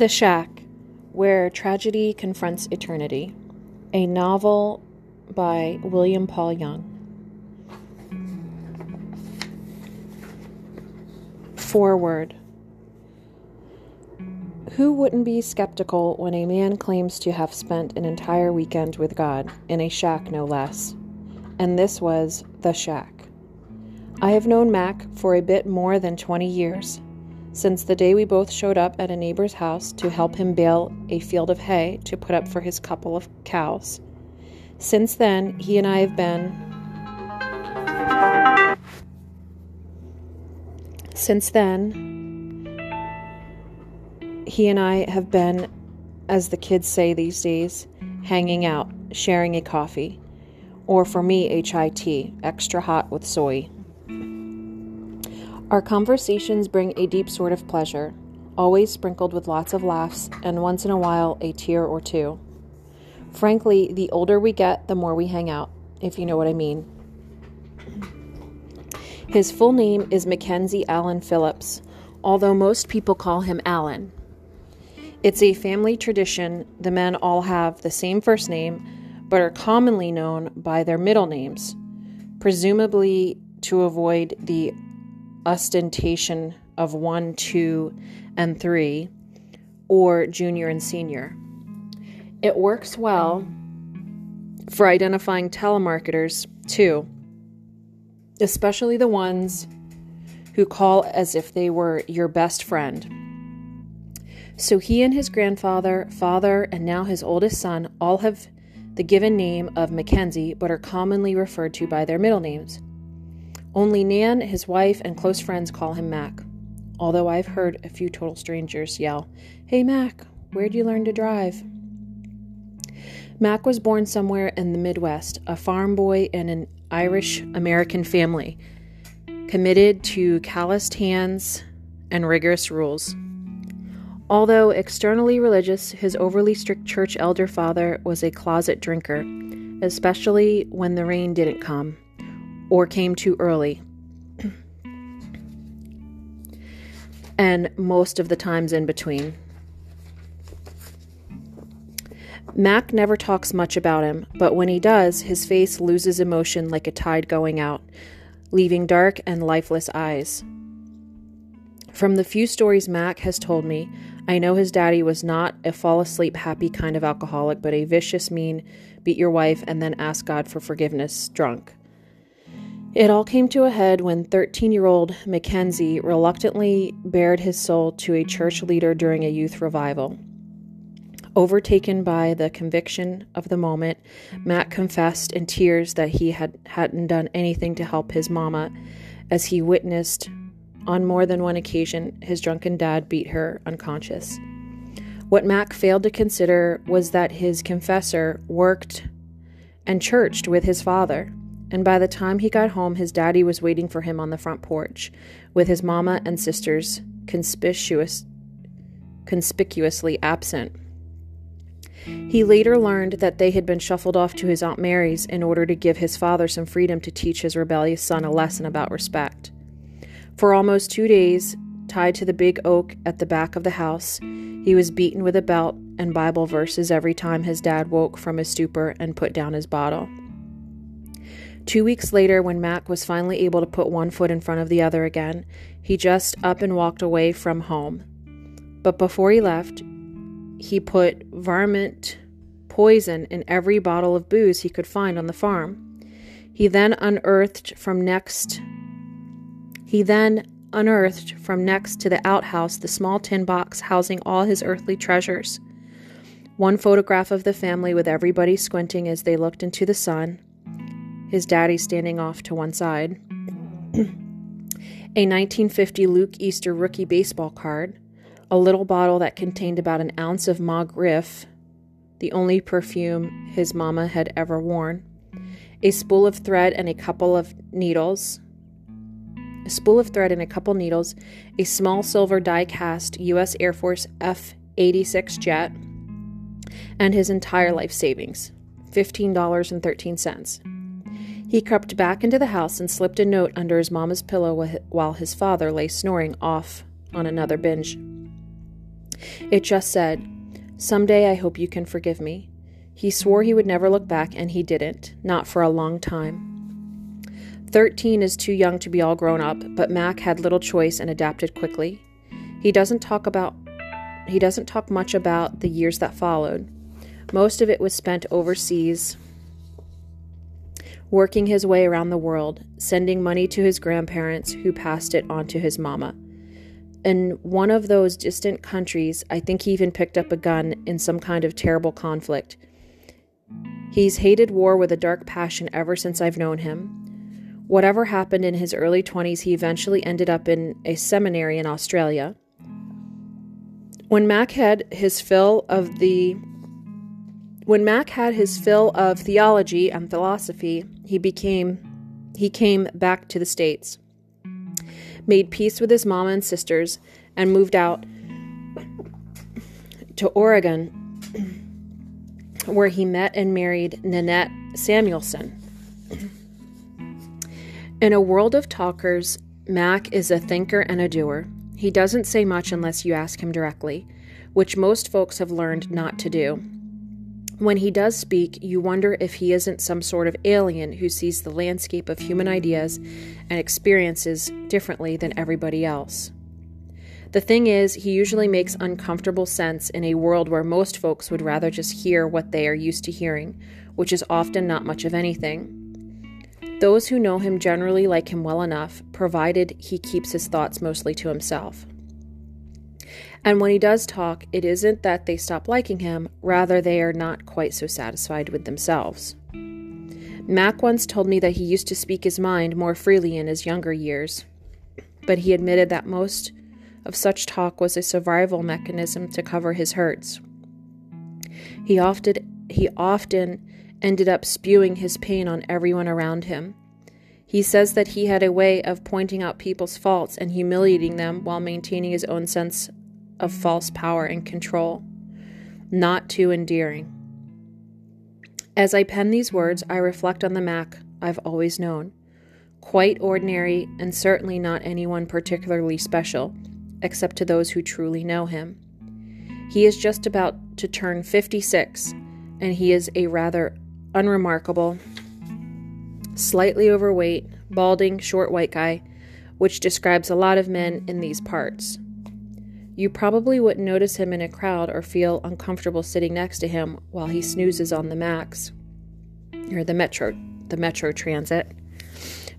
The Shack, Where Tragedy Confronts Eternity, a novel by William Paul Young. Forward. Who wouldn't be skeptical when a man claims to have spent an entire weekend with God, in a shack no less? And this was the shack. I have known Mac for a bit more than 20 years, since the day we both showed up at a neighbor's house to help him bale a field of hay to put up for his couple of cows. Since then, he and I have been. Since then, he and I have been, as the kids say these days, hanging out, sharing a coffee, or for me, tea, extra hot with soy. Our conversations bring a deep sort of pleasure, always sprinkled with lots of laughs and once in a while a tear or two. Frankly, the older we get, the more we hang out, if you know what I mean. His full name is Mackenzie Allen Phillips, although most people call him Allen. It's a family tradition. The men all have the same first name, but are commonly known by their middle names, presumably to avoid the ostentation of one, two, and three, or junior and senior. It works well for identifying telemarketers, too, especially the ones who call as if they were your best friend. So he and his grandfather, father, and now his oldest son all have the given name of Mackenzie, but are commonly referred to by their middle names. Only Nan, his wife, and close friends call him Mac. Although I've heard a few total strangers yell, Hey Mac, where'd you learn to drive? Mac was born somewhere in the Midwest, a farm boy in an Irish American family, committed to calloused hands and rigorous rules. Although externally religious, his overly strict church elder father was a closet drinker, especially when the rain didn't come or came too early. and most of the times in between. Mac never talks much about him, but when he does, his face loses emotion like a tide going out, leaving dark and lifeless eyes. From the few stories Mac has told me, I know his daddy was not a fall asleep happy kind of alcoholic, but a vicious, mean, beat your wife and then ask God for forgiveness drunk. It all came to a head when 13 year old Mackenzie reluctantly bared his soul to a church leader during a youth revival. Overtaken by the conviction of the moment, Matt confessed in tears that he had, hadn't done anything to help his mama, as he witnessed on more than one occasion his drunken dad beat her unconscious. What Mac failed to consider was that his confessor worked and churched with his father and by the time he got home, his daddy was waiting for him on the front porch, with his mama and sisters conspicuous, conspicuously absent. He later learned that they had been shuffled off to his Aunt Mary's in order to give his father some freedom to teach his rebellious son a lesson about respect. For almost two days, tied to the big oak at the back of the house, he was beaten with a belt and Bible verses every time his dad woke from his stupor and put down his bottle. Two weeks later, when Mac was finally able to put one foot in front of the other again, he just up and walked away from home. But before he left, he put varmint poison in every bottle of booze he could find on the farm. He then unearthed from next he then unearthed from next to the outhouse the small tin box housing all his earthly treasures. One photograph of the family with everybody squinting as they looked into the sun, his daddy standing off to one side, a 1950 Luke Easter rookie baseball card, a little bottle that contained about an ounce of Mon Rêve, the only perfume his mama had ever worn, a spool of thread and a couple of needles, a spool of thread and a couple needles, a small silver die cast U.S. Air Force F 86 jet, and his entire life savings $15.13. He crept back into the house and slipped a note under his mama's pillow while his father lay snoring off on another binge. It just said, Someday I hope you can forgive me. He swore he would never look back, and he didn't, not for a long time. Thirteen is too young to be all grown up, but Mac had little choice and adapted quickly. He doesn't talk about he doesn't talk much about the years that followed. Most of it was spent overseas, working his way around the world, sending money to his grandparents, who passed it on to his mama. In one of those distant countries, I think he even picked up a gun in some kind of terrible conflict. He's hated war with a dark passion ever since I've known him. Whatever happened in his early 20s, he eventually ended up in a seminary in Australia. When Mac had his fill of the when Mac had his fill of theology and philosophy, he became he came back to the States, made peace with his mama and sisters, and moved out to Oregon, where he met and married Nanette Samuelson. In a world of talkers, Mac is a thinker and a doer. He doesn't say much unless you ask him directly, which most folks have learned not to do. When he does speak, you wonder if he isn't some sort of alien who sees the landscape of human ideas and experiences differently than everybody else. The thing is, he usually makes uncomfortable sense in a world where most folks would rather just hear what they are used to hearing, which is often not much of anything. Those who know him generally like him well enough, provided he keeps his thoughts mostly to himself. And when he does talk, it isn't that they stop liking him, rather, they are not quite so satisfied with themselves. Mac once told me that he used to speak his mind more freely in his younger years, but he admitted that most of such talk was a survival mechanism to cover his hurts. He often, he often ended up spewing his pain on everyone around him. He says that he had a way of pointing out people's faults and humiliating them while maintaining his own sense of false power and control. Not too endearing. As I pen these words, I reflect on the Mac I've always known. Quite ordinary, and certainly not anyone particularly special, except to those who truly know him. He is just about to turn 56, and he is a rather unremarkable, slightly overweight, balding, short white guy, which describes a lot of men in these parts. You probably wouldn't notice him in a crowd or feel uncomfortable sitting next to him while he snoozes on the Max or the Metro, the Metro Transit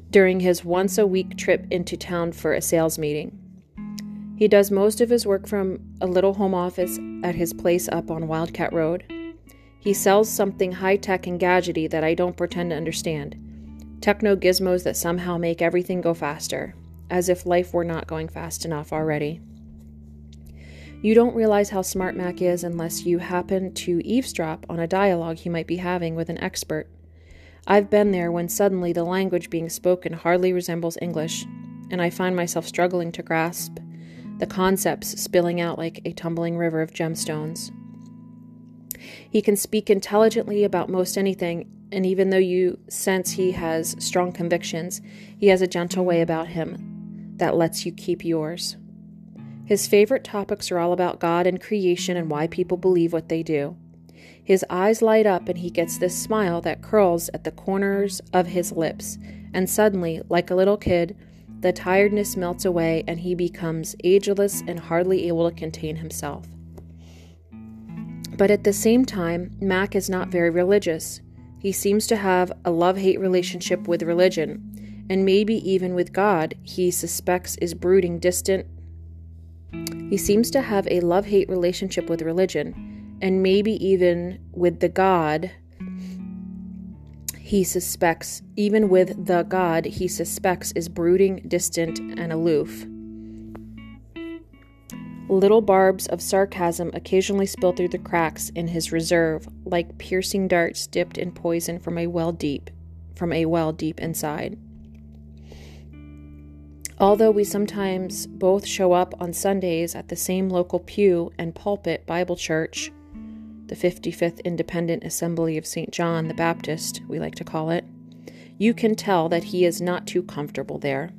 during his once a week trip into town for a sales meeting. He does most of his work from a little home office at his place up on Wildcat Road. He sells something high tech and gadgety that I don't pretend to understand. Techno gizmos that somehow make everything go faster, as if life were not going fast enough already. You don't realize how smart Mac is unless you happen to eavesdrop on a dialogue he might be having with an expert. I've been there when suddenly the language being spoken hardly resembles English, and I find myself struggling to grasp the concepts spilling out like a tumbling river of gemstones. He can speak intelligently about most anything, and even though you sense he has strong convictions, he has a gentle way about him that lets you keep yours. His favorite topics are all about God and creation and why people believe what they do. His eyes light up and he gets this smile that curls at the corners of his lips, and suddenly, like a little kid, the tiredness melts away and he becomes ageless and hardly able to contain himself. But at the same time, Mac is not very religious. He seems to have a love hate relationship with religion, and maybe even with God, he suspects is brooding distant he seems to have a love hate relationship with religion, and maybe even with the God he suspects, even with the God he suspects is brooding, distant, and aloof. Little barbs of sarcasm occasionally spill through the cracks in his reserve, like piercing darts dipped in poison from a well deep from a well deep inside. Although we sometimes both show up on Sundays at the same local pew and pulpit Bible church, the 55th Independent Assembly of St. John the Baptist, we like to call it, you can tell that he is not too comfortable there.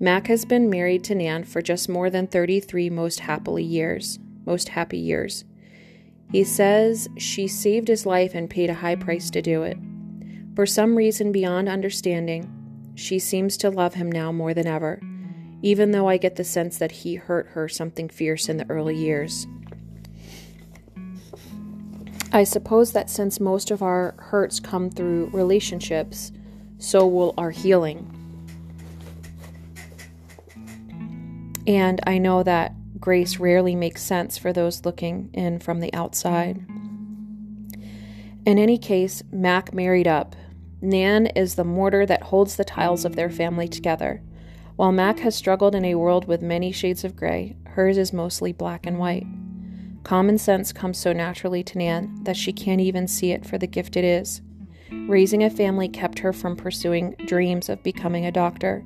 Mac has been married to Nan for just more than 33 most happily years. most happy years. He says she saved his life and paid a high price to do it. For some reason beyond understanding, she seems to love him now more than ever, even though I get the sense that he hurt her something fierce in the early years. I suppose that since most of our hurts come through relationships, so will our healing. And I know that grace rarely makes sense for those looking in from the outside. In any case, Mac married up. Nan is the mortar that holds the tiles of their family together. While Mac has struggled in a world with many shades of gray, hers is mostly black and white. Common sense comes so naturally to Nan that she can't even see it for the gift it is. Raising a family kept her from pursuing dreams of becoming a doctor,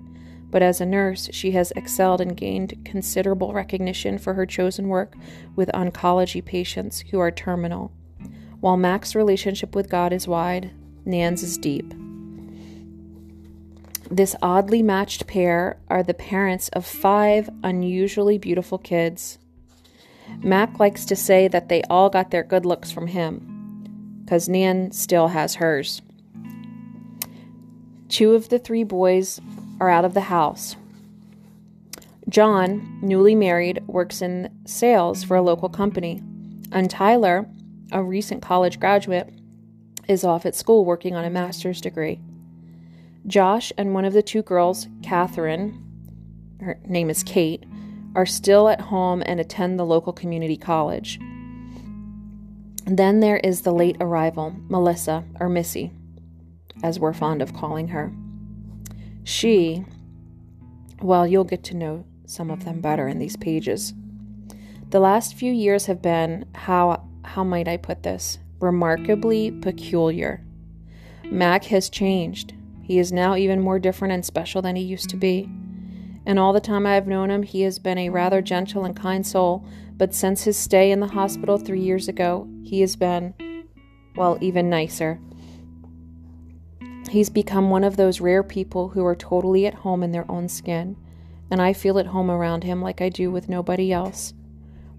but as a nurse, she has excelled and gained considerable recognition for her chosen work with oncology patients who are terminal. While Mac's relationship with God is wide, Nan's is deep. This oddly matched pair are the parents of five unusually beautiful kids. Mac likes to say that they all got their good looks from him, because Nan still has hers. Two of the three boys are out of the house. John, newly married, works in sales for a local company, and Tyler, a recent college graduate, is off at school working on a master's degree. Josh and one of the two girls, Catherine, her name is Kate, are still at home and attend the local community college. Then there is the late arrival, Melissa, or Missy, as we're fond of calling her. She, well, you'll get to know some of them better in these pages. The last few years have been, how, how might I put this, remarkably peculiar. Mac has changed. He is now even more different and special than he used to be and all the time I have known him, he has been a rather gentle and kind soul. But since his stay in the hospital three years ago, he has been, well, even nicer. He's become one of those rare people who are totally at home in their own skin, and I feel at home around him like I do with nobody else.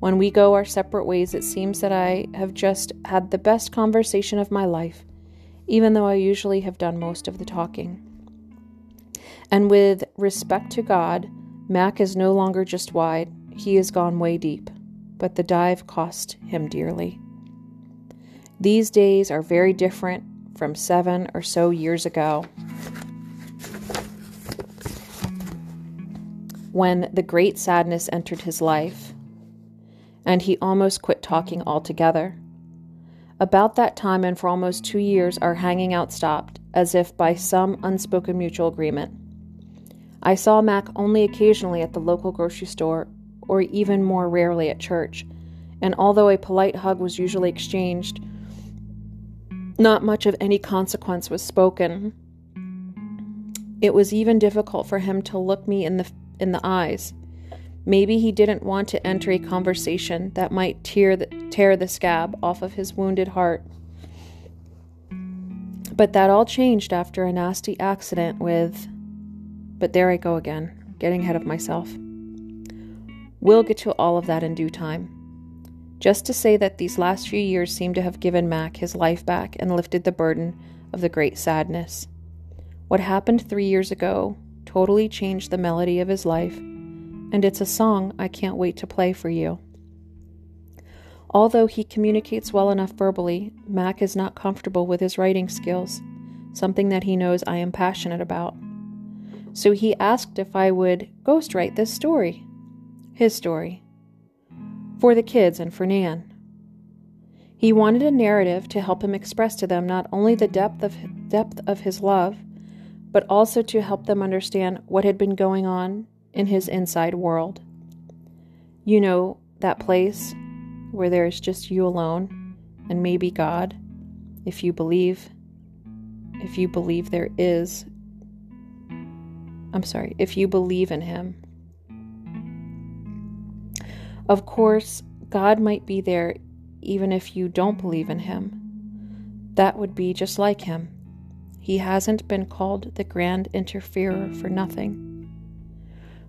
When we go our separate ways, it seems that I have just had the best conversation of my life, even though I usually have done most of the talking. And with respect to God, Mac is no longer just wide, he has gone way deep, but the dive cost him dearly. These days are very different from seven or so years ago. When the great sadness entered his life, and he almost quit talking altogether. About that time, and for almost two years, our hanging out stopped, as if by some unspoken mutual agreement. I saw Mac only occasionally at the local grocery store, or even more rarely at church, and although a polite hug was usually exchanged, not much of any consequence was spoken. It was even difficult for him to look me in the in the eyes. Maybe he didn't want to enter a conversation that might tear the, tear the scab off of his wounded heart. But that all changed after a nasty accident with but there I go again, getting ahead of myself. We'll get to all of that in due time. Just to say that these last few years seem to have given Mac his life back and lifted the burden of the great sadness. What happened three years ago totally changed the melody of his life, and it's a song I can't wait to play for you. Although he communicates well enough verbally, Mac is not comfortable with his writing skills, something that he knows I am passionate about. So he asked if I would ghostwrite this story, his story, for the kids and for Nan. He wanted a narrative to help him express to them not only the depth of depth of his love, but also to help them understand what had been going on in his inside world. You know, that place where there is just you alone and maybe God, if you believe if you believe there is I'm sorry, if you believe in Him. Of course, God might be there even if you don't believe in Him. That would be just like Him. He hasn't been called the grand interferer for nothing.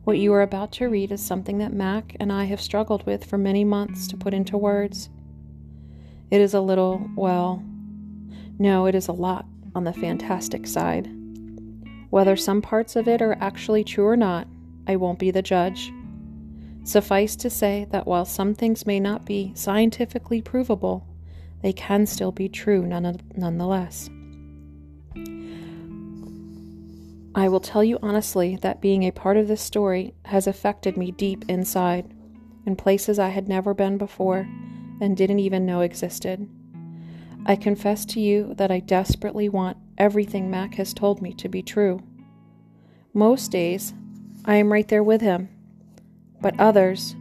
What you are about to read is something that Mac and I have struggled with for many months to put into words. It is a little, well, no, it is a lot on the fantastic side. Whether some parts of it are actually true or not, I won't be the judge. Suffice to say that while some things may not be scientifically provable, they can still be true none- nonetheless. I will tell you honestly that being a part of this story has affected me deep inside, in places I had never been before and didn't even know existed. I confess to you that I desperately want everything Mac has told me to be true. Most days, I am right there with him. But others,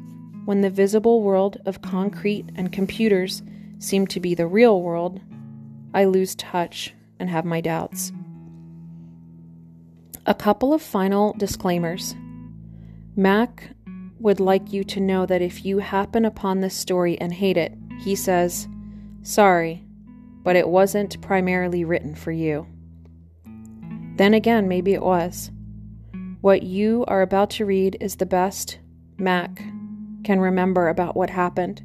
when the visible world of concrete and computers seem to be the real world, I lose touch and have my doubts. A couple of final disclaimers. Mac would like you to know that if you happen upon this story and hate it, he says, Sorry, but it wasn't primarily written for you. Then again, maybe it was. What you are about to read is the best Mac can remember about what happened.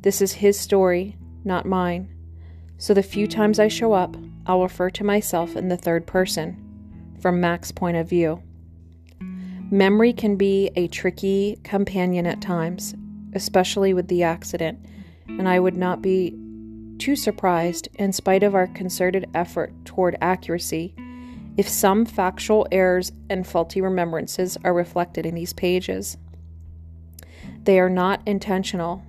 This is his story, not mine. So the few times I show up, I'll refer to myself in the third person, from Mac's point of view. Memory can be a tricky companion at times, especially with the accident, and I would not be too surprised, in spite of our concerted effort toward accuracy, if some factual errors and faulty remembrances are reflected in these pages. They are not intentional.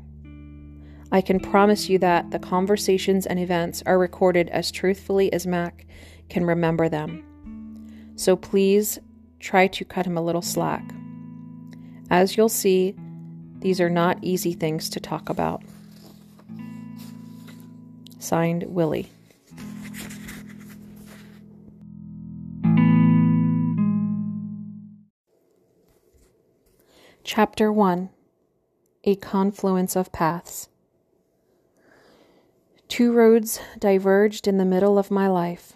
I can promise you that the conversations and events are recorded as truthfully as Mac can remember them. So please try to cut him a little slack. As you'll see, these are not easy things to talk about. Signed, Willie. Chapter 1 A Confluence of Paths. Two roads diverged in the middle of my life.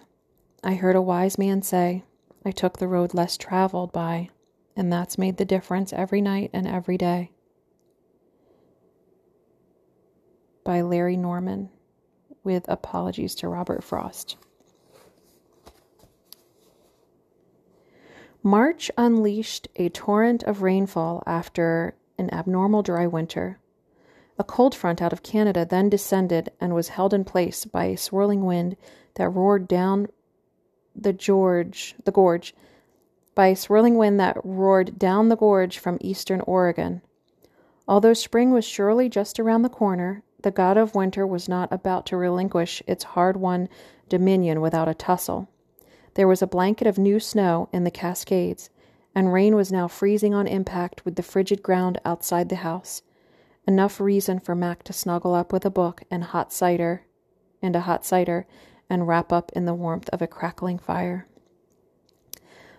I heard a wise man say, I took the road less traveled by, and that's made the difference every night and every day. By Larry Norman with apologies to Robert Frost. March unleashed a torrent of rainfall after an abnormal dry winter. A cold front out of Canada then descended and was held in place by a swirling wind that roared down the George, the gorge, by a swirling wind that roared down the gorge from eastern Oregon. Although spring was surely just around the corner, the god of winter was not about to relinquish its hard won dominion without a tussle. There was a blanket of new snow in the Cascades, and rain was now freezing on impact with the frigid ground outside the house. Enough reason for Mac to snuggle up with a book and hot cider and a hot cider and wrap up in the warmth of a crackling fire.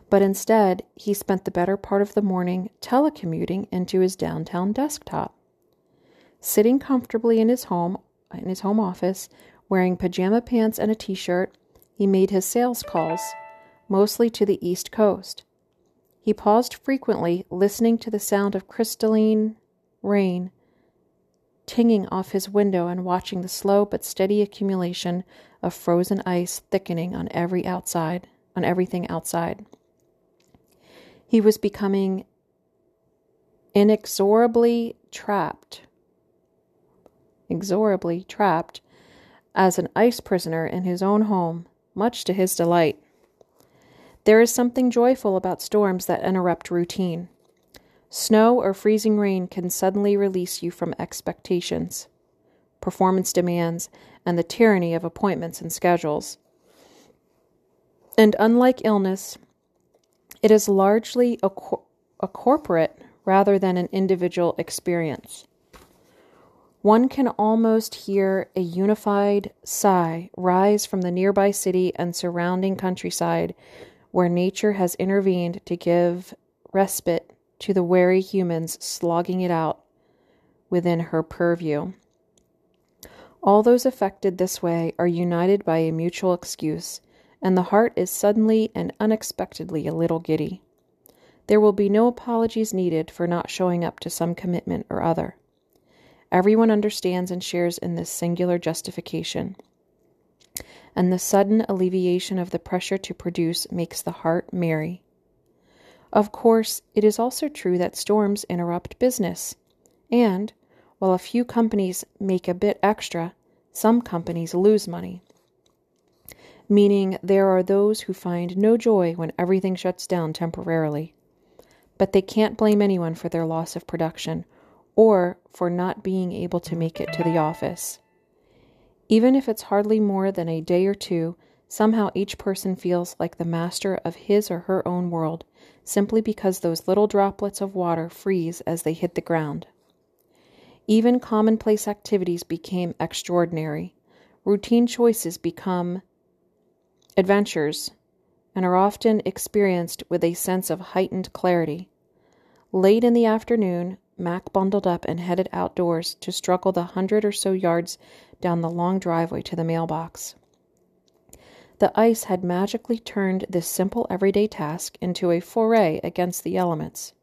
But instead, he spent the better part of the morning telecommuting into his downtown desktop. Sitting comfortably in his home in his home office, wearing pajama pants and a t-shirt, he made his sales calls, mostly to the East Coast. He paused frequently, listening to the sound of crystalline rain tinging off his window and watching the slow but steady accumulation of frozen ice thickening on every outside, on everything outside. He was becoming inexorably trapped inexorably trapped as an ice prisoner in his own home, much to his delight. There is something joyful about storms that interrupt routine. Snow or freezing rain can suddenly release you from expectations, performance demands, and the tyranny of appointments and schedules. And unlike illness, it is largely a, cor- a corporate rather than an individual experience. One can almost hear a unified sigh rise from the nearby city and surrounding countryside where nature has intervened to give respite to the wary humans slogging it out within her purview. All those affected this way are united by a mutual excuse, and the heart is suddenly and unexpectedly a little giddy. There will be no apologies needed for not showing up to some commitment or other. Everyone understands and shares in this singular justification. And the sudden alleviation of the pressure to produce makes the heart merry. Of course, it is also true that storms interrupt business. And, while a few companies make a bit extra, some companies lose money. Meaning there are those who find no joy when everything shuts down temporarily. But they can't blame anyone for their loss of production or for not being able to make it to the office. Even if it's hardly more than a day or two, somehow each person feels like the master of his or her own world simply because those little droplets of water freeze as they hit the ground. Even commonplace activities became extraordinary. Routine choices become adventures and are often experienced with a sense of heightened clarity. Late in the afternoon, Mac bundled up and headed outdoors to struggle the hundred or so yards down the long driveway to the mailbox. The ice had magically turned this simple everyday task into a foray against the elements.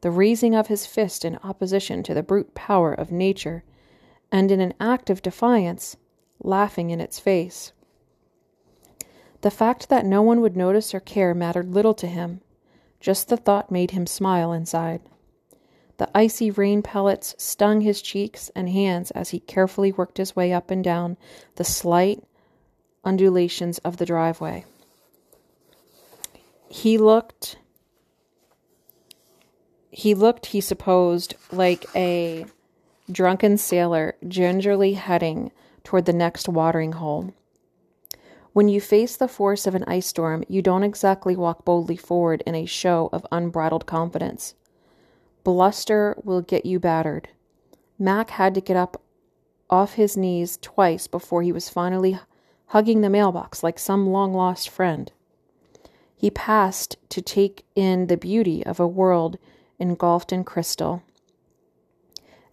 The raising of his fist in opposition to the brute power of nature, and in an act of defiance, laughing in its face. The fact that no one would notice or care mattered little to him. Just the thought made him smile inside. The icy rain pellets stung his cheeks and hands as he carefully worked his way up and down the slight undulations of the driveway. He looked he looked, he supposed, like a drunken sailor gingerly heading toward the next watering hole. When you face the force of an ice storm, you don't exactly walk boldly forward in a show of unbridled confidence. Bluster will get you battered. Mac had to get up off his knees twice before he was finally hugging the mailbox like some long lost friend. He passed to take in the beauty of a world engulfed in crystal.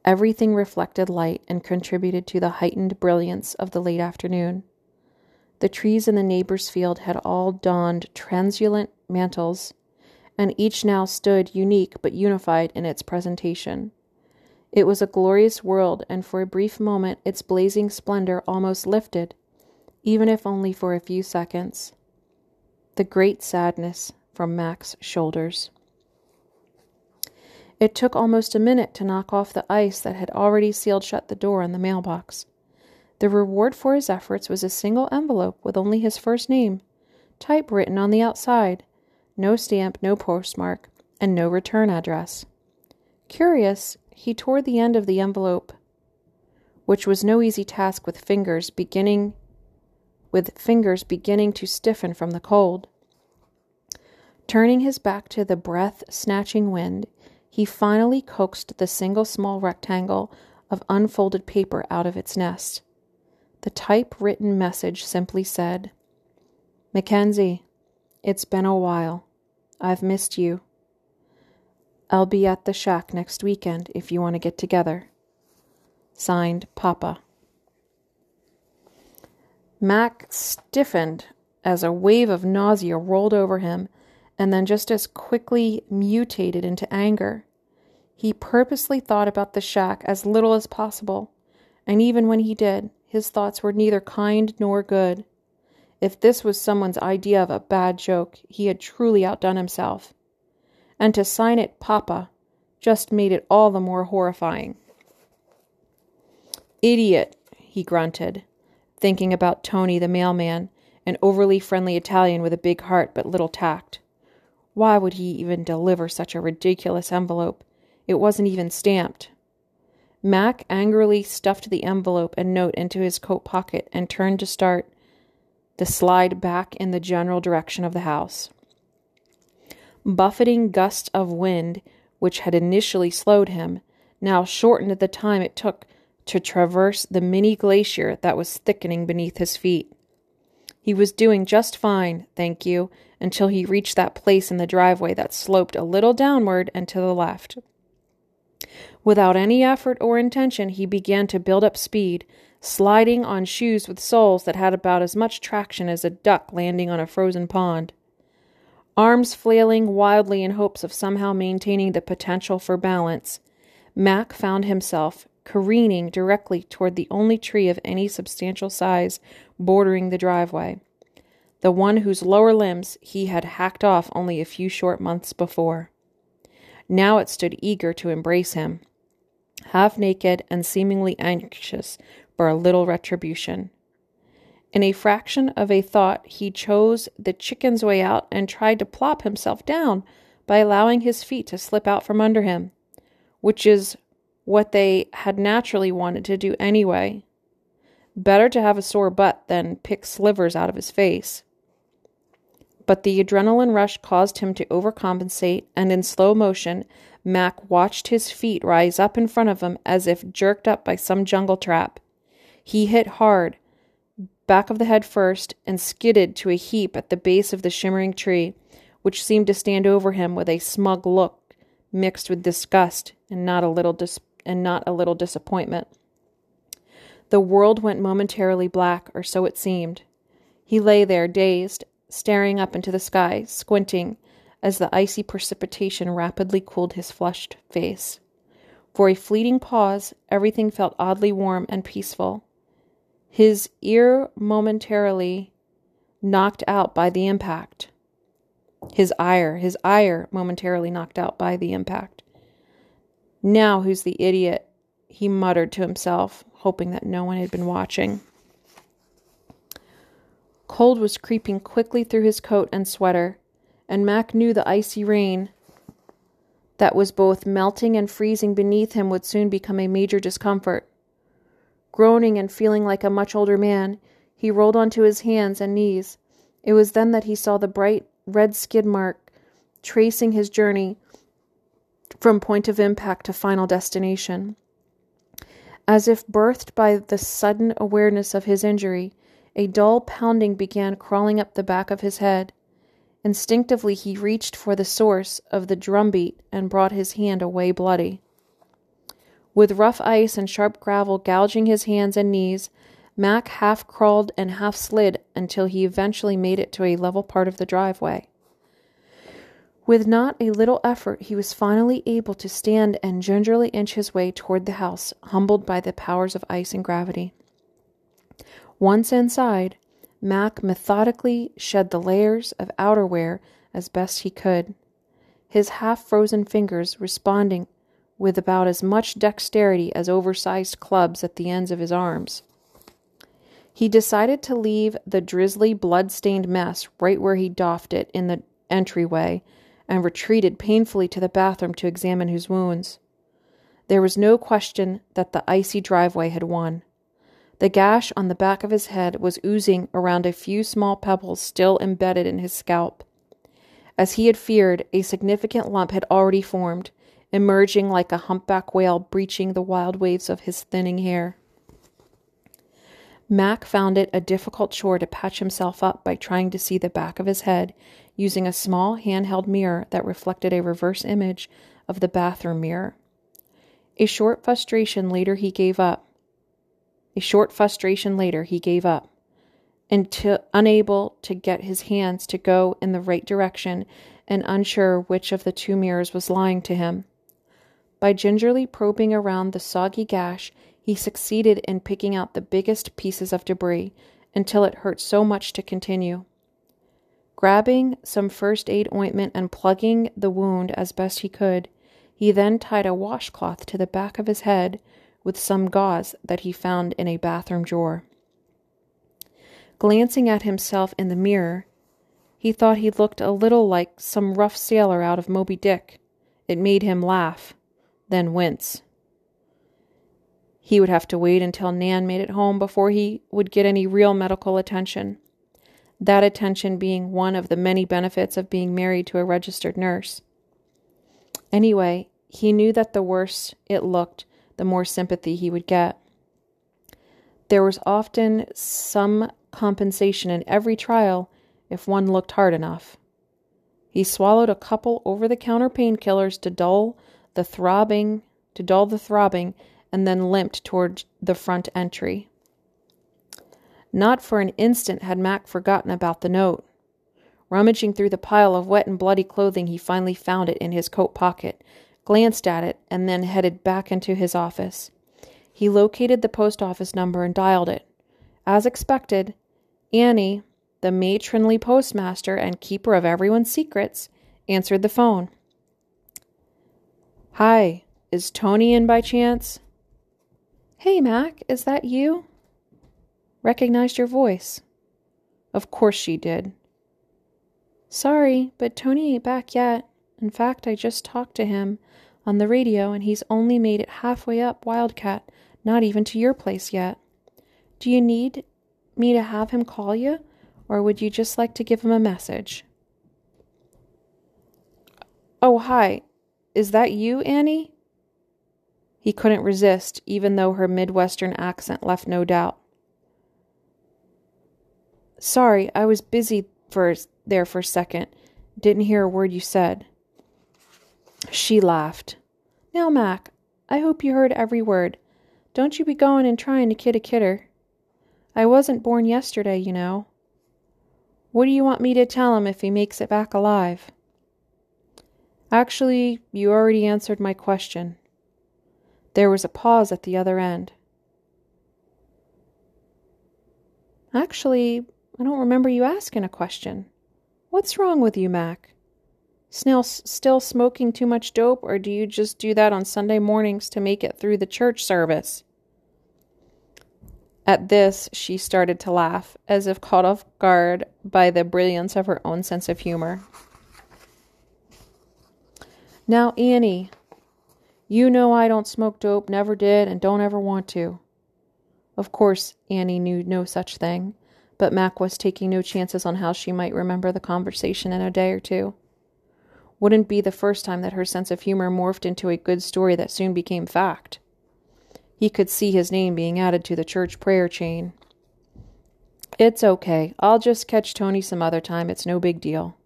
Everything reflected light and contributed to the heightened brilliance of the late afternoon. The trees in the neighbor's field had all donned translucent mantles and each now stood unique but unified in its presentation. It was a glorious world, and for a brief moment its blazing splendor almost lifted, even if only for a few seconds. The great sadness from Mac's shoulders. It took almost a minute to knock off the ice that had already sealed shut the door on the mailbox. The reward for his efforts was a single envelope with only his first name, typewritten on the outside, no stamp, no postmark, and no return address. Curious, he tore the end of the envelope, which was no easy task with fingers beginning with fingers beginning to stiffen from the cold. Turning his back to the breath snatching wind, he finally coaxed the single small rectangle of unfolded paper out of its nest. The typewritten message simply said, Mackenzie, it's been a while. I've missed you. I'll be at the shack next weekend if you want to get together. Signed, Papa. Mac stiffened as a wave of nausea rolled over him and then just as quickly mutated into anger. He purposely thought about the shack as little as possible, and even when he did, his thoughts were neither kind nor good. If this was someone's idea of a bad joke, he had truly outdone himself. And to sign it Papa just made it all the more horrifying. Idiot, he grunted, thinking about Tony the mailman, an overly friendly Italian with a big heart but little tact. Why would he even deliver such a ridiculous envelope? It wasn't even stamped. Mac angrily stuffed the envelope and note into his coat pocket and turned to start the slide back in the general direction of the house. Buffeting gusts of wind, which had initially slowed him, now shortened the time it took to traverse the mini glacier that was thickening beneath his feet. He was doing just fine, thank you, until he reached that place in the driveway that sloped a little downward and to the left. Without any effort or intention, he began to build up speed, sliding on shoes with soles that had about as much traction as a duck landing on a frozen pond. Arms flailing wildly in hopes of somehow maintaining the potential for balance, Mac found himself careening directly toward the only tree of any substantial size bordering the driveway, the one whose lower limbs he had hacked off only a few short months before. Now it stood eager to embrace him, half naked and seemingly anxious for a little retribution. In a fraction of a thought, he chose the chicken's way out and tried to plop himself down by allowing his feet to slip out from under him, which is what they had naturally wanted to do anyway. Better to have a sore butt than pick slivers out of his face. But the adrenaline rush caused him to overcompensate, and in slow motion, Mac watched his feet rise up in front of him as if jerked up by some jungle trap. He hit hard, back of the head first, and skidded to a heap at the base of the shimmering tree, which seemed to stand over him with a smug look mixed with disgust and not a little dis- and not a little disappointment. The world went momentarily black, or so it seemed. He lay there, dazed, staring up into the sky, squinting, as the icy precipitation rapidly cooled his flushed face. For a fleeting pause, everything felt oddly warm and peaceful his ear momentarily knocked out by the impact. His ire, his ire momentarily knocked out by the impact. Now who's the idiot? He muttered to himself, hoping that no one had been watching. Cold was creeping quickly through his coat and sweater, and Mac knew the icy rain that was both melting and freezing beneath him would soon become a major discomfort. Groaning and feeling like a much older man, he rolled onto his hands and knees. It was then that he saw the bright red skid mark tracing his journey from point of impact to final destination. As if birthed by the sudden awareness of his injury, a dull pounding began crawling up the back of his head. Instinctively, he reached for the source of the drumbeat and brought his hand away bloody. With rough ice and sharp gravel gouging his hands and knees, Mac half crawled and half slid until he eventually made it to a level part of the driveway. With not a little effort, he was finally able to stand and gingerly inch his way toward the house, humbled by the powers of ice and gravity. Once inside, Mac methodically shed the layers of outerwear as best he could, his half frozen fingers responding with about as much dexterity as oversized clubs at the ends of his arms. He decided to leave the drizzly, blood stained mess right where he doffed it in the entryway and retreated painfully to the bathroom to examine his wounds. There was no question that the icy driveway had won. The gash on the back of his head was oozing around a few small pebbles still embedded in his scalp. As he had feared, a significant lump had already formed, emerging like a humpback whale breaching the wild waves of his thinning hair. Mac found it a difficult chore to patch himself up by trying to see the back of his head using a small handheld mirror that reflected a reverse image of the bathroom mirror. A short frustration later he gave up. A short frustration later he gave up. Until unable to get his hands to go in the right direction and unsure which of the two mirrors was lying to him. By gingerly probing around the soggy gash, he succeeded in picking out the biggest pieces of debris until it hurt so much to continue. Grabbing some first aid ointment and plugging the wound as best he could, he then tied a washcloth to the back of his head with some gauze that he found in a bathroom drawer. Glancing at himself in the mirror, he thought he looked a little like some rough sailor out of Moby Dick. It made him laugh then wince. He would have to wait until Nan made it home before he would get any real medical attention. That attention being one of the many benefits of being married to a registered nurse. Anyway, he knew that the worse it looked, the more sympathy he would get. There was often some compensation in every trial if one looked hard enough. He swallowed a couple over the counter painkillers to dull the throbbing, to dull the throbbing, and then limped toward the front entry. Not for an instant had Mac forgotten about the note. Rummaging through the pile of wet and bloody clothing, he finally found it in his coat pocket, glanced at it, and then headed back into his office. He located the post office number and dialed it. As expected, Annie, the matronly postmaster and keeper of everyone's secrets, answered the phone. Hi, is Tony in by chance? Hey, Mac, is that you? Recognized your voice. Of course she did. Sorry, but Tony ain't back yet. In fact, I just talked to him on the radio and he's only made it halfway up Wildcat, not even to your place yet. Do you need me to have him call you, or would you just like to give him a message? Oh, hi. Is that you, Annie? He couldn't resist, even though her Midwestern accent left no doubt. Sorry, I was busy for there for a second. Didn't hear a word you said. She laughed. Now, Mac, I hope you heard every word. Don't you be going and trying to kid a kidder. I wasn't born yesterday, you know. What do you want me to tell him if he makes it back alive? Actually, you already answered my question. There was a pause at the other end. Actually, I don't remember you asking a question. What's wrong with you, Mac? Still, still smoking too much dope, or do you just do that on Sunday mornings to make it through the church service? At this, she started to laugh, as if caught off guard by the brilliance of her own sense of humor. Now, Annie, you know I don't smoke dope, never did, and don't ever want to. Of course, Annie knew no such thing, but Mac was taking no chances on how she might remember the conversation in a day or two. Wouldn't be the first time that her sense of humor morphed into a good story that soon became fact. He could see his name being added to the church prayer chain. It's okay. I'll just catch Tony some other time. It's no big deal.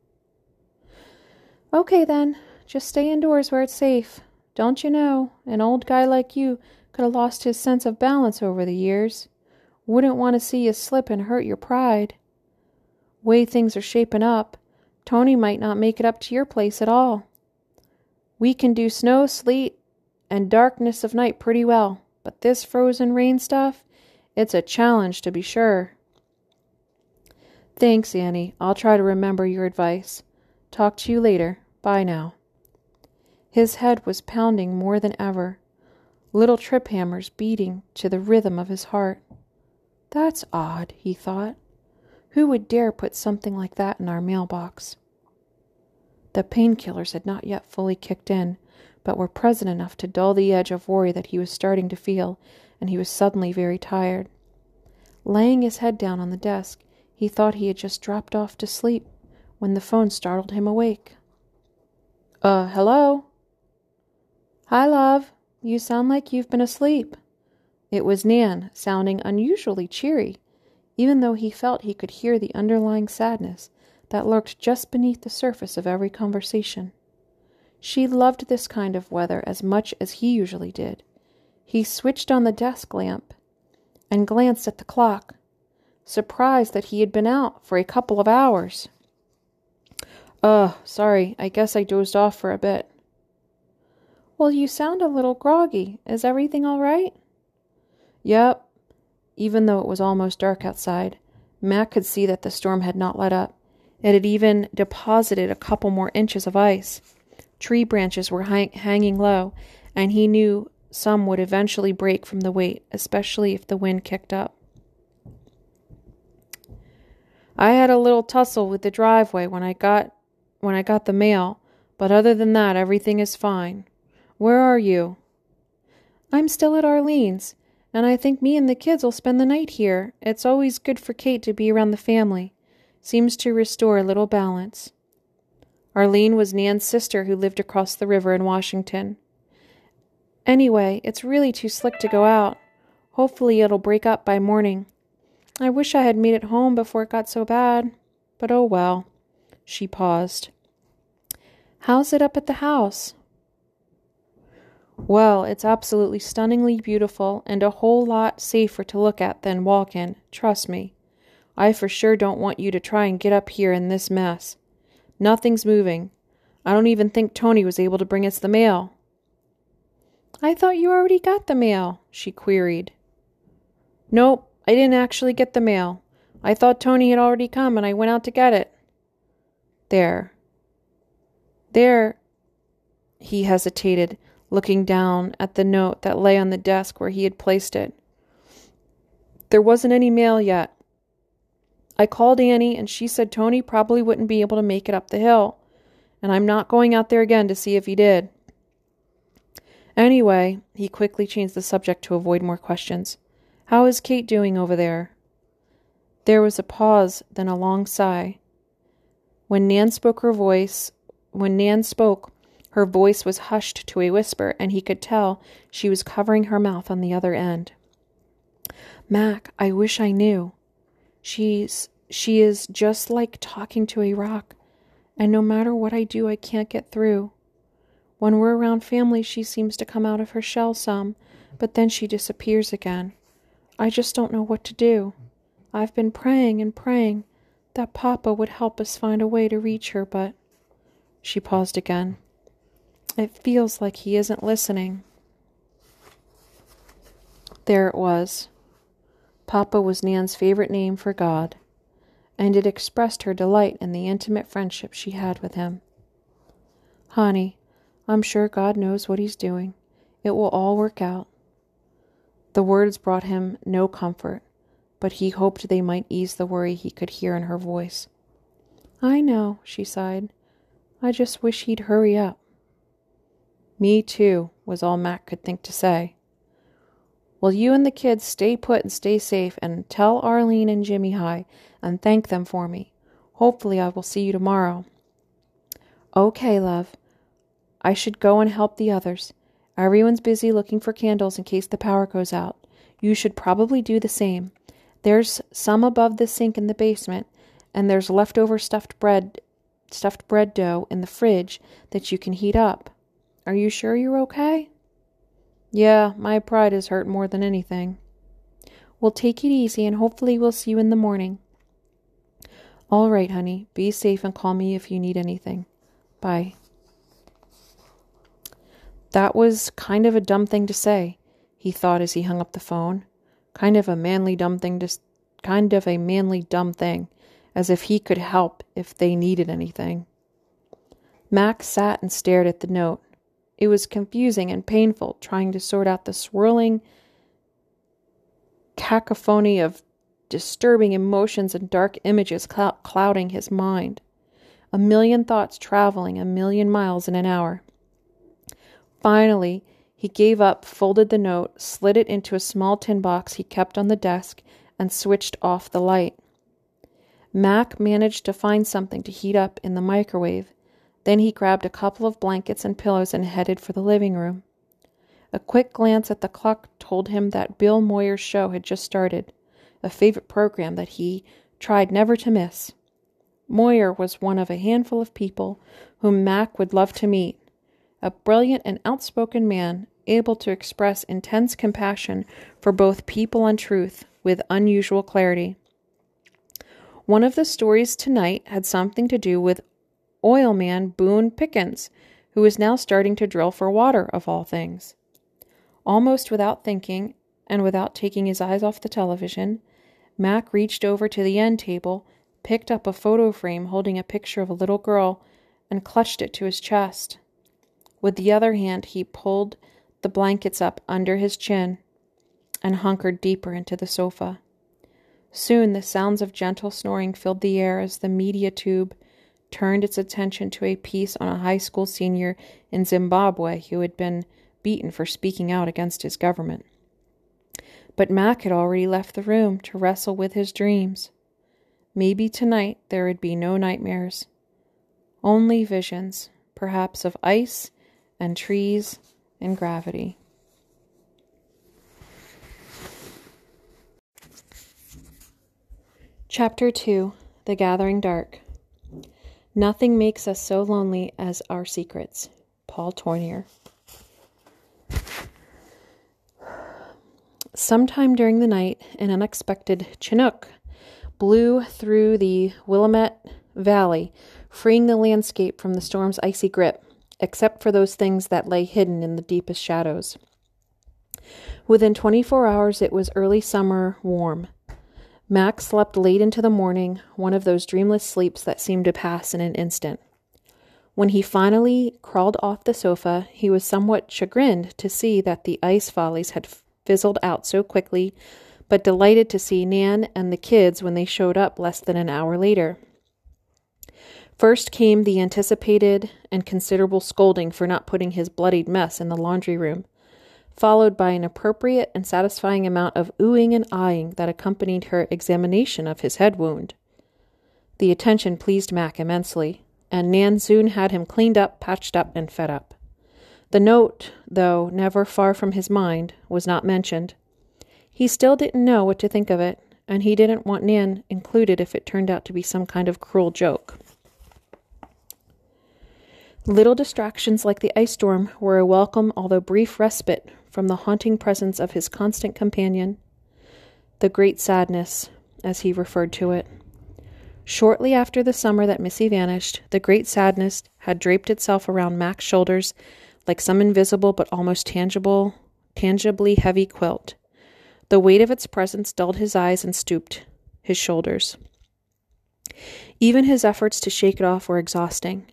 Okay, then. Just stay indoors where it's safe. Don't you know, an old guy like you could have lost his sense of balance over the years. Wouldn't want to see you slip and hurt your pride. Way things are shaping up, Tony might not make it up to your place at all. We can do snow, sleet, and darkness of night pretty well. But this frozen rain stuff, it's a challenge to be sure. Thanks, Annie. I'll try to remember your advice. Talk to you later. Bye now. His head was pounding more than ever, little trip hammers beating to the rhythm of his heart. That's odd, he thought. Who would dare put something like that in our mailbox? The painkillers had not yet fully kicked in, but were present enough to dull the edge of worry that he was starting to feel, and he was suddenly very tired. Laying his head down on the desk, he thought he had just dropped off to sleep when the phone startled him awake. Uh, hello? Hi, love. You sound like you've been asleep. It was Nan, sounding unusually cheery, even though he felt he could hear the underlying sadness that lurked just beneath the surface of every conversation. She loved this kind of weather as much as he usually did. He switched on the desk lamp and glanced at the clock, surprised that he had been out for a couple of hours. Ugh, sorry, I guess I dozed off for a bit. Well, you sound a little groggy. Is everything all right? Yep. Even though it was almost dark outside, Mac could see that the storm had not let up. It had even deposited a couple more inches of ice. Tree branches were hang- hanging low, and he knew some would eventually break from the weight, especially if the wind kicked up. I had a little tussle with the driveway when I got when I got the mail, but other than that everything is fine. Where are you? I'm still at Arlene's, and I think me and the kids will spend the night here. It's always good for Kate to be around the family. Seems to restore a little balance. Arlene was Nan's sister who lived across the river in Washington. Anyway, it's really too slick to go out. Hopefully, it'll break up by morning. I wish I had made it home before it got so bad. But oh well. She paused. How's it up at the house? Well, it's absolutely stunningly beautiful and a whole lot safer to look at than walk in, trust me. I for sure don't want you to try and get up here in this mess. Nothing's moving. I don't even think Tony was able to bring us the mail. I thought you already got the mail, she queried. Nope, I didn't actually get the mail. I thought Tony had already come and I went out to get it. There. There. He hesitated, looking down at the note that lay on the desk where he had placed it. There wasn't any mail yet. I called Annie, and she said Tony probably wouldn't be able to make it up the hill, and I'm not going out there again to see if he did. Anyway, he quickly changed the subject to avoid more questions. How is Kate doing over there? There was a pause, then a long sigh. When Nan spoke her voice, when Nan spoke, her voice was hushed to a whisper, and he could tell she was covering her mouth on the other end. Mac, I wish I knew. She's she is just like talking to a rock, and no matter what I do, I can't get through. When we're around family, she seems to come out of her shell some, but then she disappears again. I just don't know what to do. I've been praying and praying that Papa would help us find a way to reach her, but. She paused again. It feels like he isn't listening. There it was. Papa was Nan's favorite name for God, and it expressed her delight in the intimate friendship she had with him. Honey, I'm sure God knows what He's doing. It will all work out. The words brought him no comfort, but he hoped they might ease the worry he could hear in her voice. I know, she sighed. I just wish he'd hurry up. Me too, was all Mac could think to say. Well, you and the kids stay put and stay safe, and tell Arlene and Jimmy hi, and thank them for me. Hopefully, I will see you tomorrow. Okay, love. I should go and help the others. Everyone's busy looking for candles in case the power goes out. You should probably do the same. There's some above the sink in the basement, and there's leftover stuffed bread stuffed bread dough in the fridge that you can heat up. Are you sure you're okay? Yeah, my pride is hurt more than anything. We'll take it easy and hopefully we'll see you in the morning. All right, honey. Be safe and call me if you need anything. Bye. That was kind of a dumb thing to say, he thought as he hung up the phone. Kind of a manly dumb thing to kind of a manly dumb thing, as if he could help if they needed anything. Mac sat and stared at the note. It was confusing and painful trying to sort out the swirling cacophony of disturbing emotions and dark images cl- clouding his mind. A million thoughts traveling a million miles in an hour. Finally, he gave up, folded the note, slid it into a small tin box he kept on the desk, and switched off the light. Mac managed to find something to heat up in the microwave then he grabbed a couple of blankets and pillows and headed for the living room. A quick glance at the clock told him that Bill Moyers' show had just started, a favorite program that he tried never to miss. Moyers was one of a handful of people whom Mac would love to meet. A brilliant and outspoken man, able to express intense compassion for both people and truth with unusual clarity. One of the stories tonight had something to do with oil man Boone Pickens, who was now starting to drill for water, of all things. Almost without thinking, and without taking his eyes off the television, Mac reached over to the end table, picked up a photo frame holding a picture of a little girl, and clutched it to his chest. With the other hand, he pulled the blankets up under his chin and hunkered deeper into the sofa. Soon the sounds of gentle snoring filled the air as the media tube turned its attention to a piece on a high school senior in Zimbabwe who had been beaten for speaking out against his government. But Mac had already left the room to wrestle with his dreams. Maybe tonight there would be no nightmares, only visions, perhaps of ice and trees and gravity. Chapter 2 The Gathering Dark Nothing makes us so lonely as our secrets. Paul Tournier. Sometime during the night, an unexpected Chinook blew through the Willamette Valley, freeing the landscape from the storm's icy grip, except for those things that lay hidden in the deepest shadows. Within 24 hours, it was early summer warm. Mac slept late into the morning, one of those dreamless sleeps that seem to pass in an instant. When he finally crawled off the sofa, he was somewhat chagrined to see that the ice follies had fizzled out so quickly, but delighted to see Nan and the kids when they showed up less than an hour later. First came the anticipated and considerable scolding for not putting his bloodied mess in the laundry room followed by an appropriate and satisfying amount of oohing and eyeing that accompanied her examination of his head wound. The attention pleased Mac immensely, and Nan soon had him cleaned up, patched up, and fed up. The note, though never far from his mind, was not mentioned. He still didn't know what to think of it, and he didn't want Nan included if it turned out to be some kind of cruel joke. Little distractions like the ice storm were a welcome, although brief, respite from the haunting presence of his constant companion, the great sadness, as he referred to it. Shortly after the summer that Missy vanished, the great sadness had draped itself around Mac's shoulders like some invisible but almost tangible, tangibly heavy quilt. The weight of its presence dulled his eyes and stooped his shoulders. Even his efforts to shake it off were exhausting,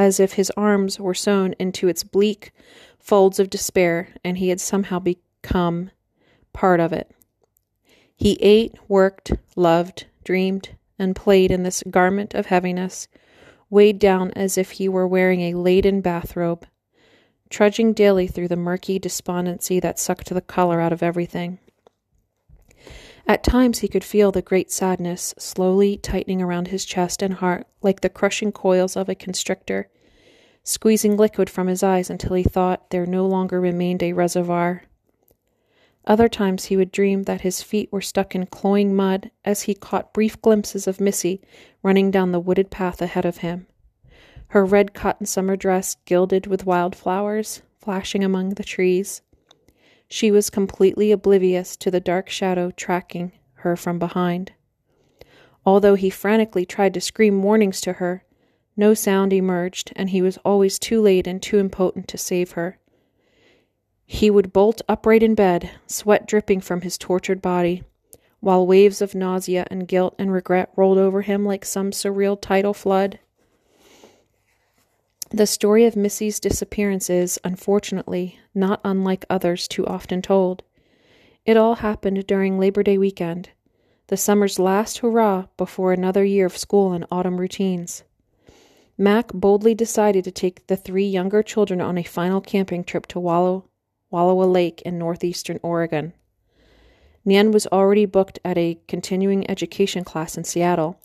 as if his arms were sewn into its bleak, folds of despair, and he had somehow become part of it. He ate, worked, loved, dreamed, and played in this garment of heaviness, weighed down as if he were wearing a laden bathrobe, trudging daily through the murky despondency that sucked the color out of everything. At times he could feel the great sadness slowly tightening around his chest and heart like the crushing coils of a constrictor squeezing liquid from his eyes until he thought there no longer remained a reservoir. Other times he would dream that his feet were stuck in cloying mud as he caught brief glimpses of Missy running down the wooded path ahead of him. Her red cotton summer dress gilded with wild flowers, flashing among the trees. She was completely oblivious to the dark shadow tracking her from behind. Although he frantically tried to scream warnings to her, no sound emerged, and he was always too late and too impotent to save her. He would bolt upright in bed, sweat dripping from his tortured body, while waves of nausea and guilt and regret rolled over him like some surreal tidal flood. The story of Missy's disappearance is, unfortunately, not unlike others too often told. It all happened during Labor Day weekend, the summer's last hurrah before another year of school and autumn routines. Mac boldly decided to take the three younger children on a final camping trip to Wallow, Wallowa Lake in northeastern Oregon. Nan was already booked at a continuing education class in Seattle,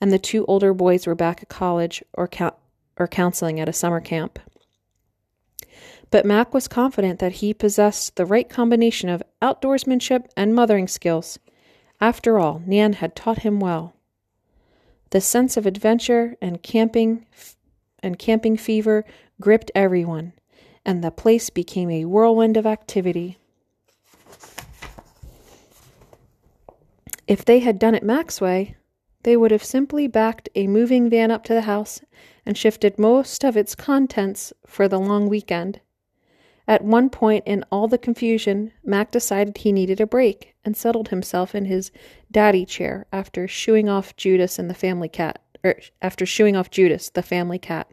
and the two older boys were back at college or, or counseling at a summer camp. But Mac was confident that he possessed the right combination of outdoorsmanship and mothering skills. After all, Nan had taught him well. The sense of adventure and camping and camping fever gripped everyone, and the place became a whirlwind of activity. If they had done it Mac's way, they would have simply backed a moving van up to the house and shifted most of its contents for the long weekend. At one point in all the confusion, Mac decided he needed a break and settled himself in his daddy chair after shooing off Judas and the family cat, er, after shooing off Judas, the family cat.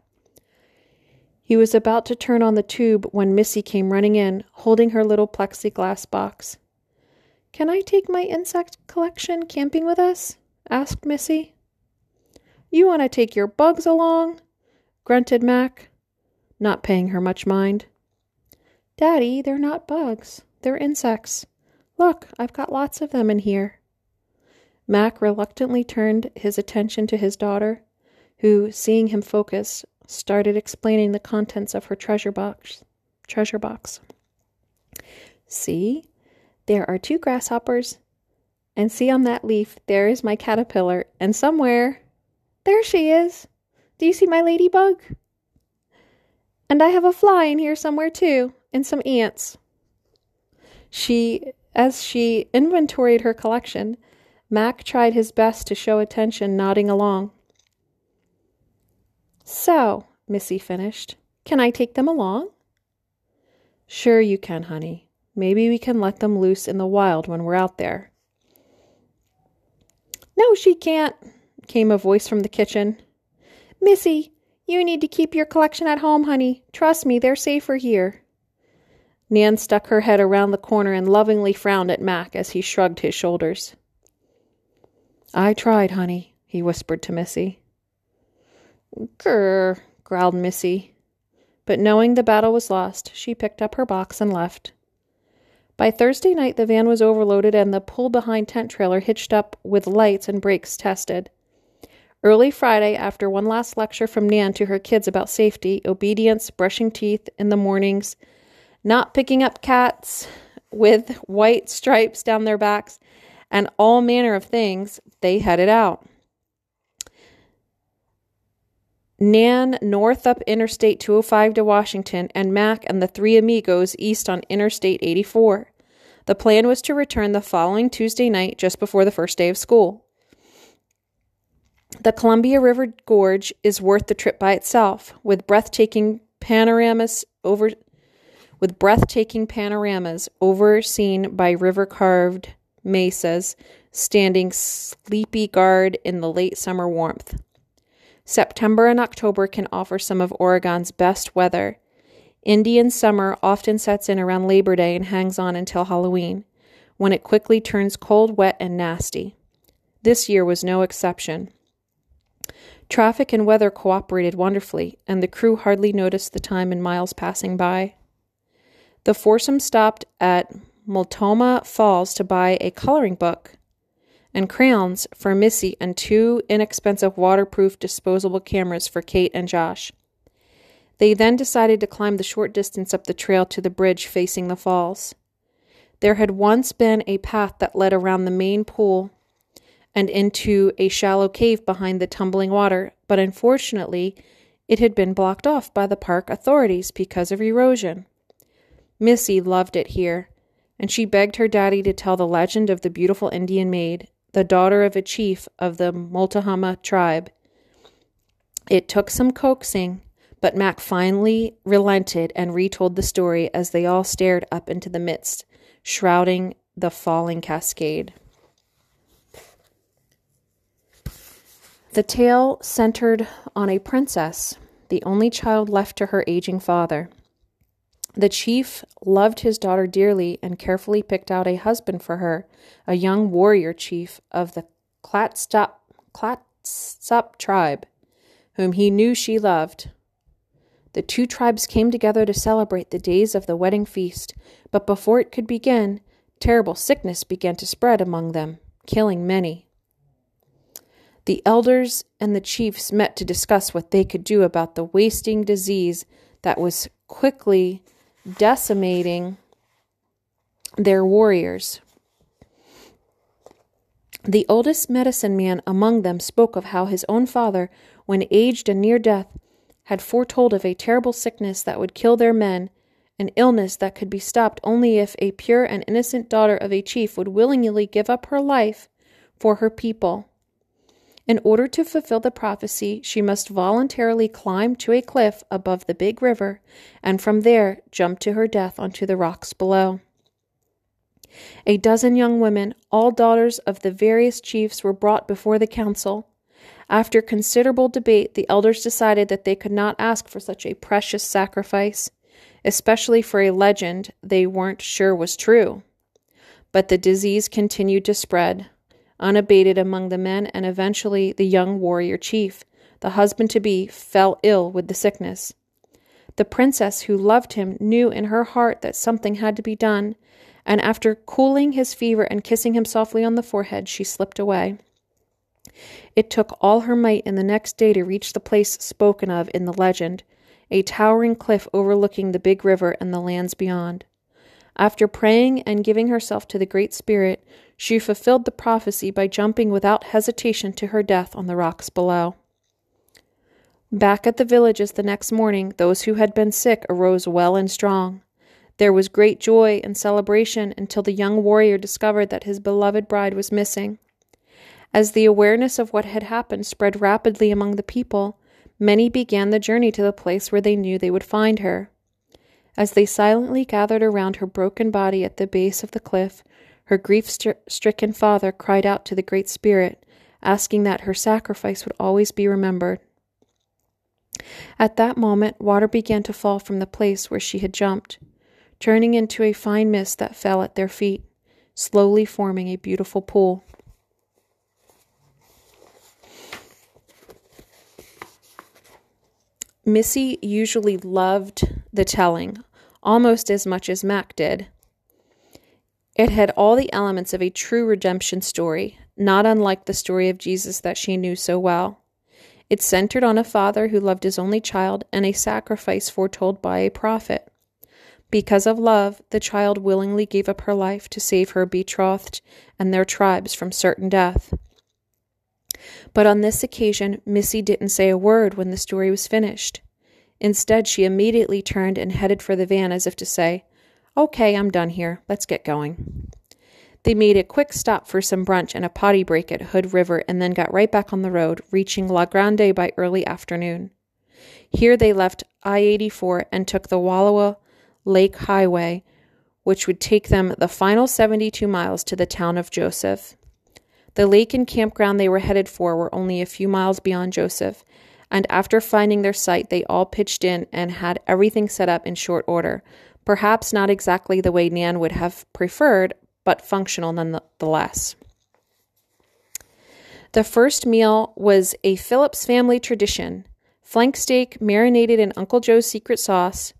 He was about to turn on the tube when Missy came running in, holding her little plexiglass box. Can I take my insect collection camping with us? asked Missy. You want to take your bugs along? Grunted Mac, not paying her much mind. Daddy, they're not bugs. They're insects. Look, I've got lots of them in here. Mac reluctantly turned his attention to his daughter, who, seeing him focus, started explaining the contents of her treasure box. Treasure box. See, there are two grasshoppers, and see on that leaf there is my caterpillar, and somewhere there she is. Do you see my ladybug? And I have a fly in here somewhere too and some ants. She, as she inventoried her collection, Mac tried his best to show attention, nodding along. So, Missy finished, can I take them along? Sure, you can, honey. Maybe we can let them loose in the wild when we're out there. No, she can't, came a voice from the kitchen. Missy, you need to keep your collection at home, honey. Trust me, they're safer here. Nan stuck her head around the corner and lovingly frowned at Mac as he shrugged his shoulders. I tried, honey, he whispered to Missy. Grr, growled Missy. But knowing the battle was lost, she picked up her box and left. By Thursday night, the van was overloaded and the pull behind tent trailer hitched up with lights and brakes tested. Early Friday, after one last lecture from Nan to her kids about safety, obedience, brushing teeth in the mornings, not picking up cats with white stripes down their backs, and all manner of things, they headed out. Nan north up Interstate 205 to Washington, and Mac and the three amigos east on Interstate 84. The plan was to return the following Tuesday night just before the first day of school. The Columbia River Gorge is worth the trip by itself, with breathtaking panoramas over with breathtaking panoramas overseen by river carved mesas standing sleepy guard in the late summer warmth. September and October can offer some of Oregon's best weather. Indian summer often sets in around Labor Day and hangs on until Halloween, when it quickly turns cold, wet, and nasty. This year was no exception. Traffic and weather cooperated wonderfully, and the crew hardly noticed the time and miles passing by. The foursome stopped at Multnomah Falls to buy a coloring book and crayons for Missy and two inexpensive waterproof disposable cameras for Kate and Josh. They then decided to climb the short distance up the trail to the bridge facing the falls. There had once been a path that led around the main pool and into a shallow cave behind the tumbling water, but unfortunately, it had been blocked off by the park authorities because of erosion. Missy loved it here, and she begged her daddy to tell the legend of the beautiful Indian maid, the daughter of a chief of the Multnomah tribe. It took some coaxing, but Mac finally relented and retold the story as they all stared up into the mist, shrouding the falling cascade. The tale centered on a princess, the only child left to her aging father. The chief loved his daughter dearly and carefully picked out a husband for her, a young warrior chief of the Clatsop, tribe, whom he knew she loved. The two tribes came together to celebrate the days of the wedding feast, but before it could begin, terrible sickness began to spread among them, killing many. The elders and the chiefs met to discuss what they could do about the wasting disease that was quickly decimating their warriors. The oldest medicine man among them spoke of how his own father, when aged and near death, had foretold of a terrible sickness that would kill their men, an illness that could be stopped only if a pure and innocent daughter of a chief would willingly give up her life for her people. In order to fulfill the prophecy, she must voluntarily climb to a cliff above the big river and from there jump to her death onto the rocks below. A dozen young women, all daughters of the various chiefs, were brought before the council. After considerable debate, the elders decided that they could not ask for such a precious sacrifice, especially for a legend they weren't sure was true. But the disease continued to spread unabated among the men, and eventually the young warrior chief, the husband to be, fell ill with the sickness. The princess who loved him knew in her heart that something had to be done, and after cooling his fever and kissing him softly on the forehead, she slipped away. It took all her might in the next day to reach the place spoken of in the legend, a towering cliff overlooking the big river and the lands beyond. After praying and giving herself to the Great Spirit, she fulfilled the prophecy by jumping without hesitation to her death on the rocks below. Back at the villages the next morning, those who had been sick arose well and strong. There was great joy and celebration until the young warrior discovered that his beloved bride was missing. As the awareness of what had happened spread rapidly among the people, many began the journey to the place where they knew they would find her. As they silently gathered around her broken body at the base of the cliff, her grief stricken father cried out to the Great Spirit, asking that her sacrifice would always be remembered. At that moment, water began to fall from the place where she had jumped, turning into a fine mist that fell at their feet, slowly forming a beautiful pool. Missy usually loved the telling almost as much as Mac did. It had all the elements of a true redemption story, not unlike the story of Jesus that she knew so well. It centered on a father who loved his only child and a sacrifice foretold by a prophet. Because of love, the child willingly gave up her life to save her betrothed and their tribes from certain death. But on this occasion, Missy didn't say a word when the story was finished. Instead, she immediately turned and headed for the van as if to say, Okay, I'm done here. Let's get going. They made a quick stop for some brunch and a potty break at Hood River and then got right back on the road, reaching La Grande by early afternoon. Here they left I 84 and took the Wallowa Lake Highway, which would take them the final 72 miles to the town of Joseph. The lake and campground they were headed for were only a few miles beyond Joseph, and after finding their site, they all pitched in and had everything set up in short order. Perhaps not exactly the way Nan would have preferred, but functional nonetheless. The first meal was a Phillips family tradition flank steak marinated in Uncle Joe's secret sauce.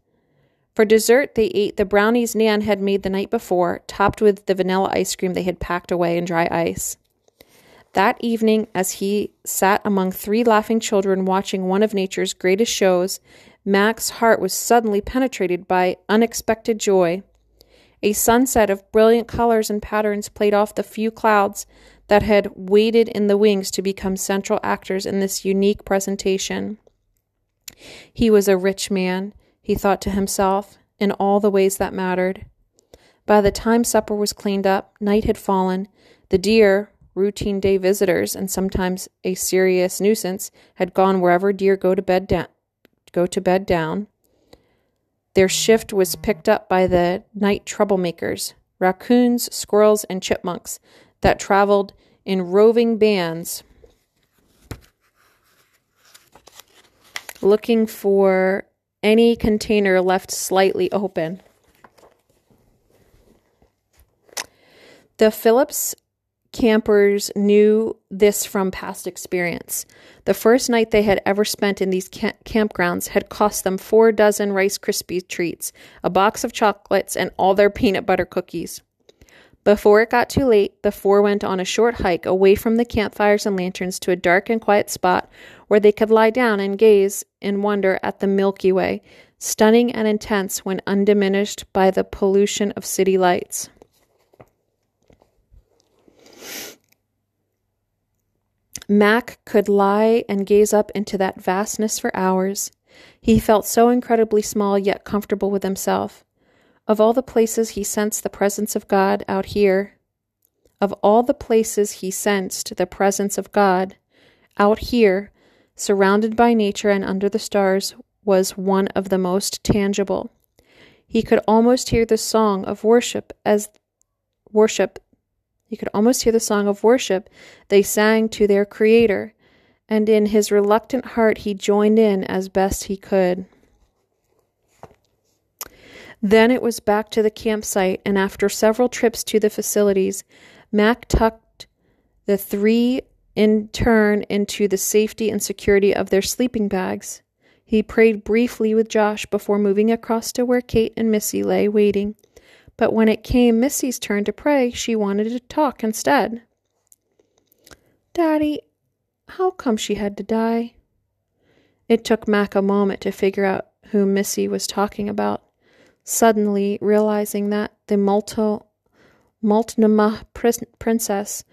For dessert, they ate the brownies Nan had made the night before, topped with the vanilla ice cream they had packed away in dry ice. That evening, as he sat among three laughing children watching one of nature's greatest shows, Mac's heart was suddenly penetrated by unexpected joy. A sunset of brilliant colors and patterns played off the few clouds that had waited in the wings to become central actors in this unique presentation. He was a rich man, he thought to himself, in all the ways that mattered. By the time supper was cleaned up, night had fallen. The deer, routine day visitors, and sometimes a serious nuisance, had gone wherever deer go to bed down. Go to bed down. Their shift was picked up by the night troublemakers, raccoons, squirrels, and chipmunks that traveled in roving bands looking for any container left slightly open. The Phillips campers knew this from past experience. The first night they had ever spent in these camp- campgrounds had cost them four dozen Rice Krispie treats, a box of chocolates, and all their peanut butter cookies. Before it got too late, the four went on a short hike away from the campfires and lanterns to a dark and quiet spot where they could lie down and gaze in wonder at the Milky Way, stunning and intense when undiminished by the pollution of city lights. Mac could lie and gaze up into that vastness for hours. He felt so incredibly small yet comfortable with himself. Of all the places he sensed the presence of God out here, of all the places he sensed the presence of God, out here, surrounded by nature and under the stars, was one of the most tangible. He could almost hear the song of worship as worship he could almost hear the song of worship they sang to their Creator, and in his reluctant heart he joined in as best he could. Then it was back to the campsite, and after several trips to the facilities, Mac tucked the three in turn into the safety and security of their sleeping bags. He prayed briefly with Josh before moving across to where Kate and Missy lay waiting. But when it came Missy's turn to pray, she wanted to talk instead. Daddy, how come she had to die? It took Mac a moment to figure out who Missy was talking about, suddenly realizing that the Multo, Multnomah princess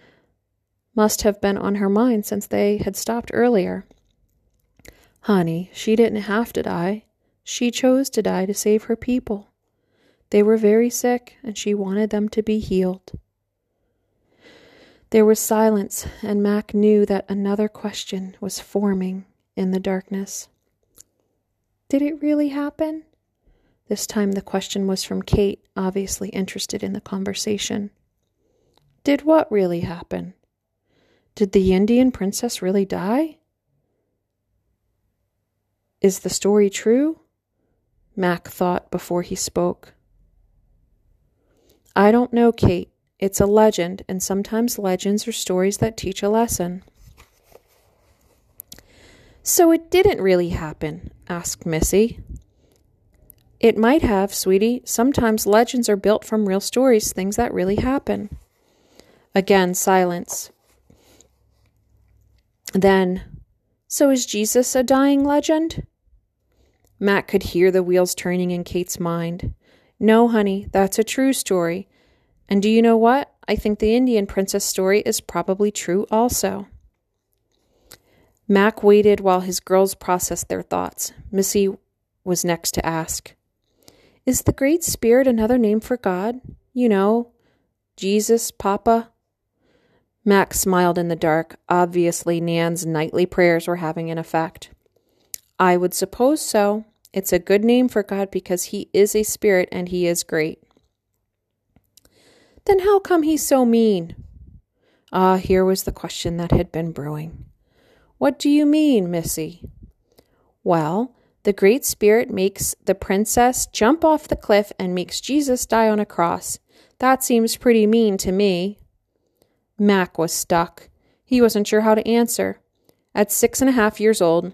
must have been on her mind since they had stopped earlier. Honey, she didn't have to die. She chose to die to save her people. They were very sick, and she wanted them to be healed. There was silence, and Mac knew that another question was forming in the darkness. Did it really happen? This time the question was from Kate, obviously interested in the conversation. Did what really happen? Did the Indian princess really die? Is the story true? Mac thought before he spoke. I don't know, Kate. It's a legend, and sometimes legends are stories that teach a lesson. So it didn't really happen? asked Missy. It might have, sweetie. Sometimes legends are built from real stories, things that really happen. Again, silence. Then, so is Jesus a dying legend? Mac could hear the wheels turning in Kate's mind. No, honey, that's a true story. And do you know what? I think the Indian princess story is probably true also. Mac waited while his girls processed their thoughts. Missy was next to ask, Is the Great Spirit another name for God? You know, Jesus, Papa? Mac smiled in the dark. Obviously, Nan's nightly prayers were having an effect. I would suppose so. It's a good name for God because He is a spirit and He is great. Then how come He's so mean? Ah, here was the question that had been brewing. What do you mean, Missy? Well, the Great Spirit makes the princess jump off the cliff and makes Jesus die on a cross. That seems pretty mean to me. Mac was stuck. He wasn't sure how to answer. At six and a half years old,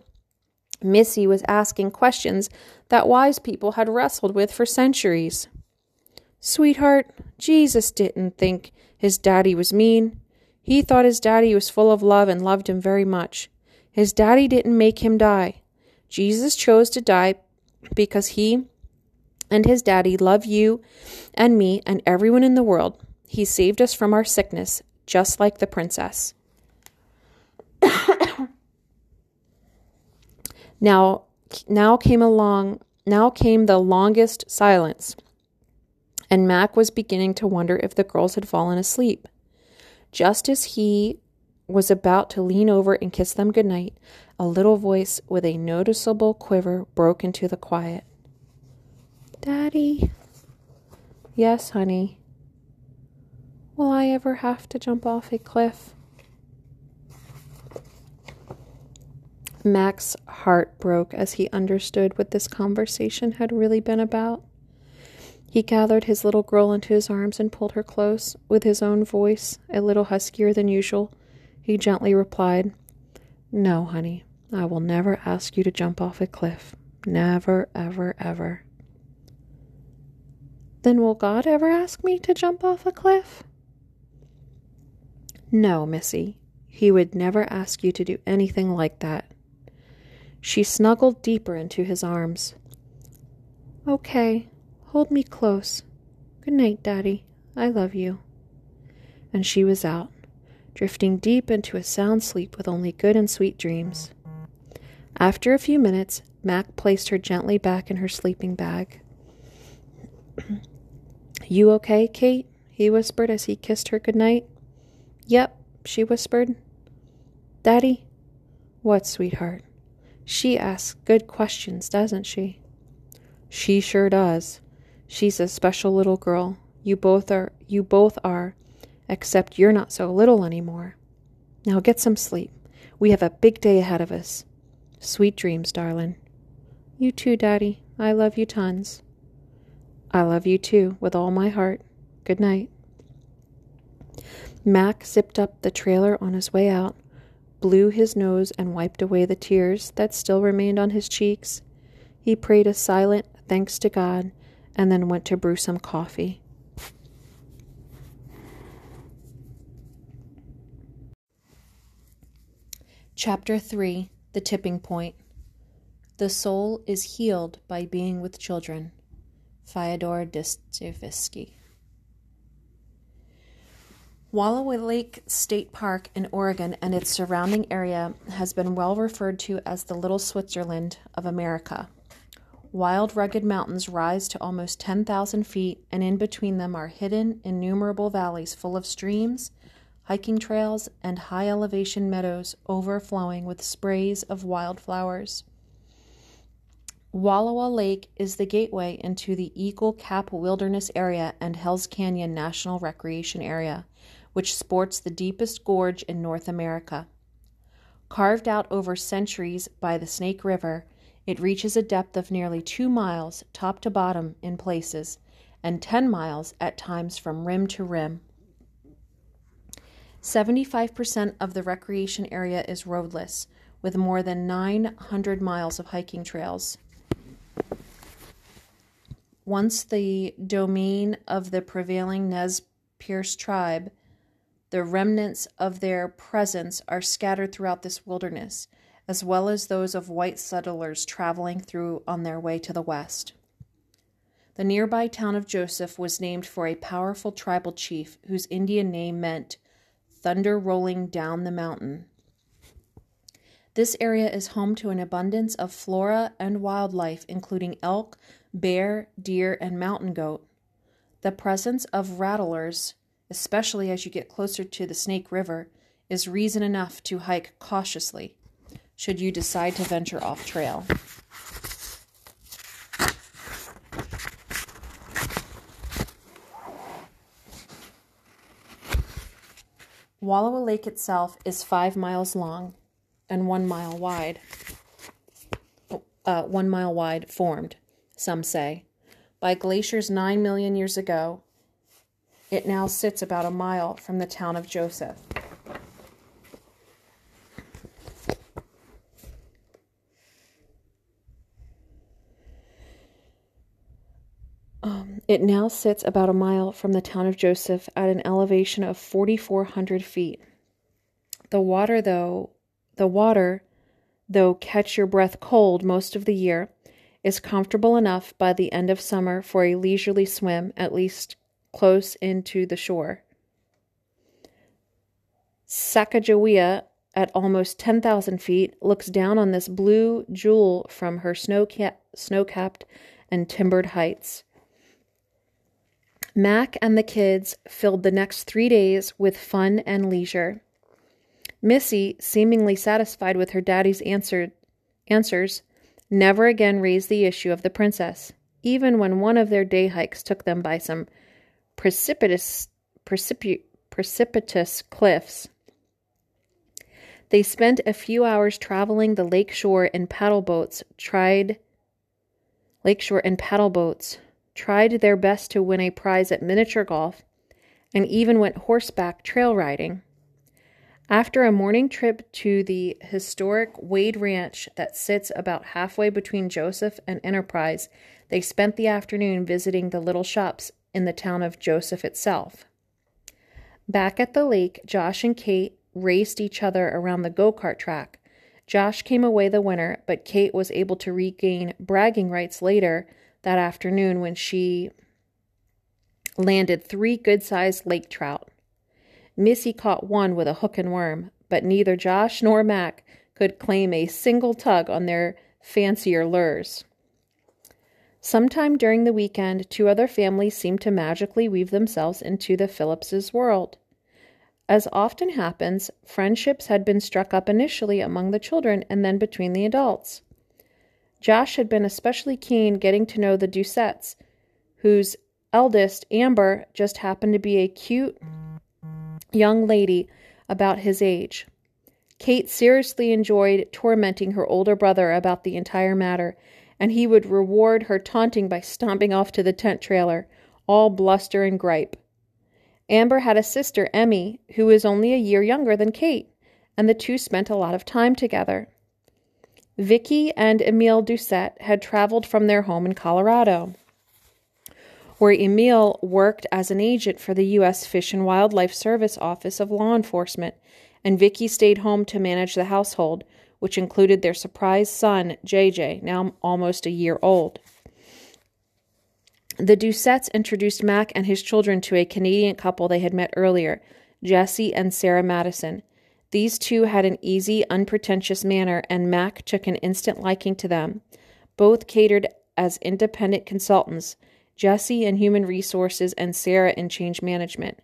Missy was asking questions that wise people had wrestled with for centuries. Sweetheart, Jesus didn't think his daddy was mean. He thought his daddy was full of love and loved him very much. His daddy didn't make him die. Jesus chose to die because he and his daddy love you and me and everyone in the world. He saved us from our sickness, just like the princess. Now, now came along, now came the longest silence, and Mac was beginning to wonder if the girls had fallen asleep. Just as he was about to lean over and kiss them good night, a little voice with a noticeable quiver broke into the quiet. Daddy. Yes, honey. Will I ever have to jump off a cliff? Mac's heart broke as he understood what this conversation had really been about. He gathered his little girl into his arms and pulled her close. With his own voice, a little huskier than usual, he gently replied, No, honey, I will never ask you to jump off a cliff. Never, ever, ever. Then will God ever ask me to jump off a cliff? No, Missy. He would never ask you to do anything like that. She snuggled deeper into his arms. Okay, hold me close. Good night, Daddy. I love you. And she was out, drifting deep into a sound sleep with only good and sweet dreams. After a few minutes, Mac placed her gently back in her sleeping bag. you okay, Kate? he whispered as he kissed her good night. Yep, she whispered. Daddy? What, sweetheart? She asks good questions, doesn't she? She sure does. She's a special little girl. You both are you both are, except you're not so little anymore. Now get some sleep. We have a big day ahead of us. Sweet dreams, darling. You too, Daddy. I love you tons. I love you too, with all my heart. Good night. Mac zipped up the trailer on his way out, blew his nose and wiped away the tears that still remained on his cheeks. He prayed a silent thanks to God and then went to brew some coffee. Chapter 3 The Tipping Point The soul is healed by being with children. Fyodor Dostoevsky. Wallowa Lake State Park in Oregon and its surrounding area has been well referred to as the Little Switzerland of America. Wild, rugged mountains rise to almost 10,000 feet, and in between them are hidden innumerable valleys full of streams, hiking trails, and high elevation meadows overflowing with sprays of wildflowers. Wallowa Lake is the gateway into the Eagle Cap Wilderness Area and Hells Canyon National Recreation Area, which sports the deepest gorge in North America. Carved out over centuries by the Snake River, it reaches a depth of nearly two miles, top to bottom in places, and 10 miles at times from rim to rim. 75% of the recreation area is roadless, with more than 900 miles of hiking trails. Once the domain of the prevailing Nez Perce tribe, the remnants of their presence are scattered throughout this wilderness, as well as those of white settlers traveling through on their way to the west. The nearby town of Joseph was named for a powerful tribal chief whose Indian name meant thunder rolling down the mountain. This area is home to an abundance of flora and wildlife, including elk, bear, deer, and mountain goat. The presence of rattlers, especially as you get closer to the Snake River, is reason enough to hike cautiously should you decide to venture off trail. Wallowa Lake itself is five miles long and one mile wide. Uh, one mile wide, formed, some say, by glaciers nine million years ago. It now sits about a mile from the town of Joseph. Um, it now sits about a mile from the town of Joseph at an elevation of 4,400 feet. The water, though, the water, though catch your breath cold most of the year, is comfortable enough by the end of summer for a leisurely swim, at least close into the shore. Sacagawea, at almost 10,000 feet, looks down on this blue jewel from her snow capped and timbered heights. Mac and the kids filled the next three days with fun and leisure. Missy, seemingly satisfied with her daddy's answered, answers, never again raised the issue of the princess, even when one of their day hikes took them by some precipitous, precipi- precipitous cliffs. They spent a few hours traveling the lake shore in paddle boats, tried lakeshore and paddle boats, tried their best to win a prize at miniature golf, and even went horseback trail riding. After a morning trip to the historic Wade Ranch that sits about halfway between Joseph and Enterprise, they spent the afternoon visiting the little shops in the town of Joseph itself. Back at the lake, Josh and Kate raced each other around the go kart track. Josh came away the winner, but Kate was able to regain bragging rights later that afternoon when she landed three good sized lake trout. Missy caught one with a hook and worm, but neither Josh nor Mac could claim a single tug on their fancier lures. Sometime during the weekend, two other families seemed to magically weave themselves into the Phillipses' world. As often happens, friendships had been struck up initially among the children and then between the adults. Josh had been especially keen getting to know the Doucettes, whose eldest, Amber, just happened to be a cute young lady about his age. Kate seriously enjoyed tormenting her older brother about the entire matter, and he would reward her taunting by stomping off to the tent trailer, all bluster and gripe. Amber had a sister, Emmy, who was only a year younger than Kate, and the two spent a lot of time together. Vicky and Emile Doucette had traveled from their home in Colorado, where Emile worked as an agent for the U.S. Fish and Wildlife Service Office of Law Enforcement, and Vicky stayed home to manage the household, which included their surprise son, JJ, now almost a year old. The Doucettes introduced Mac and his children to a Canadian couple they had met earlier, Jesse and Sarah Madison. These two had an easy, unpretentious manner, and Mac took an instant liking to them. Both catered as independent consultants, Jesse in human resources and Sarah in change management.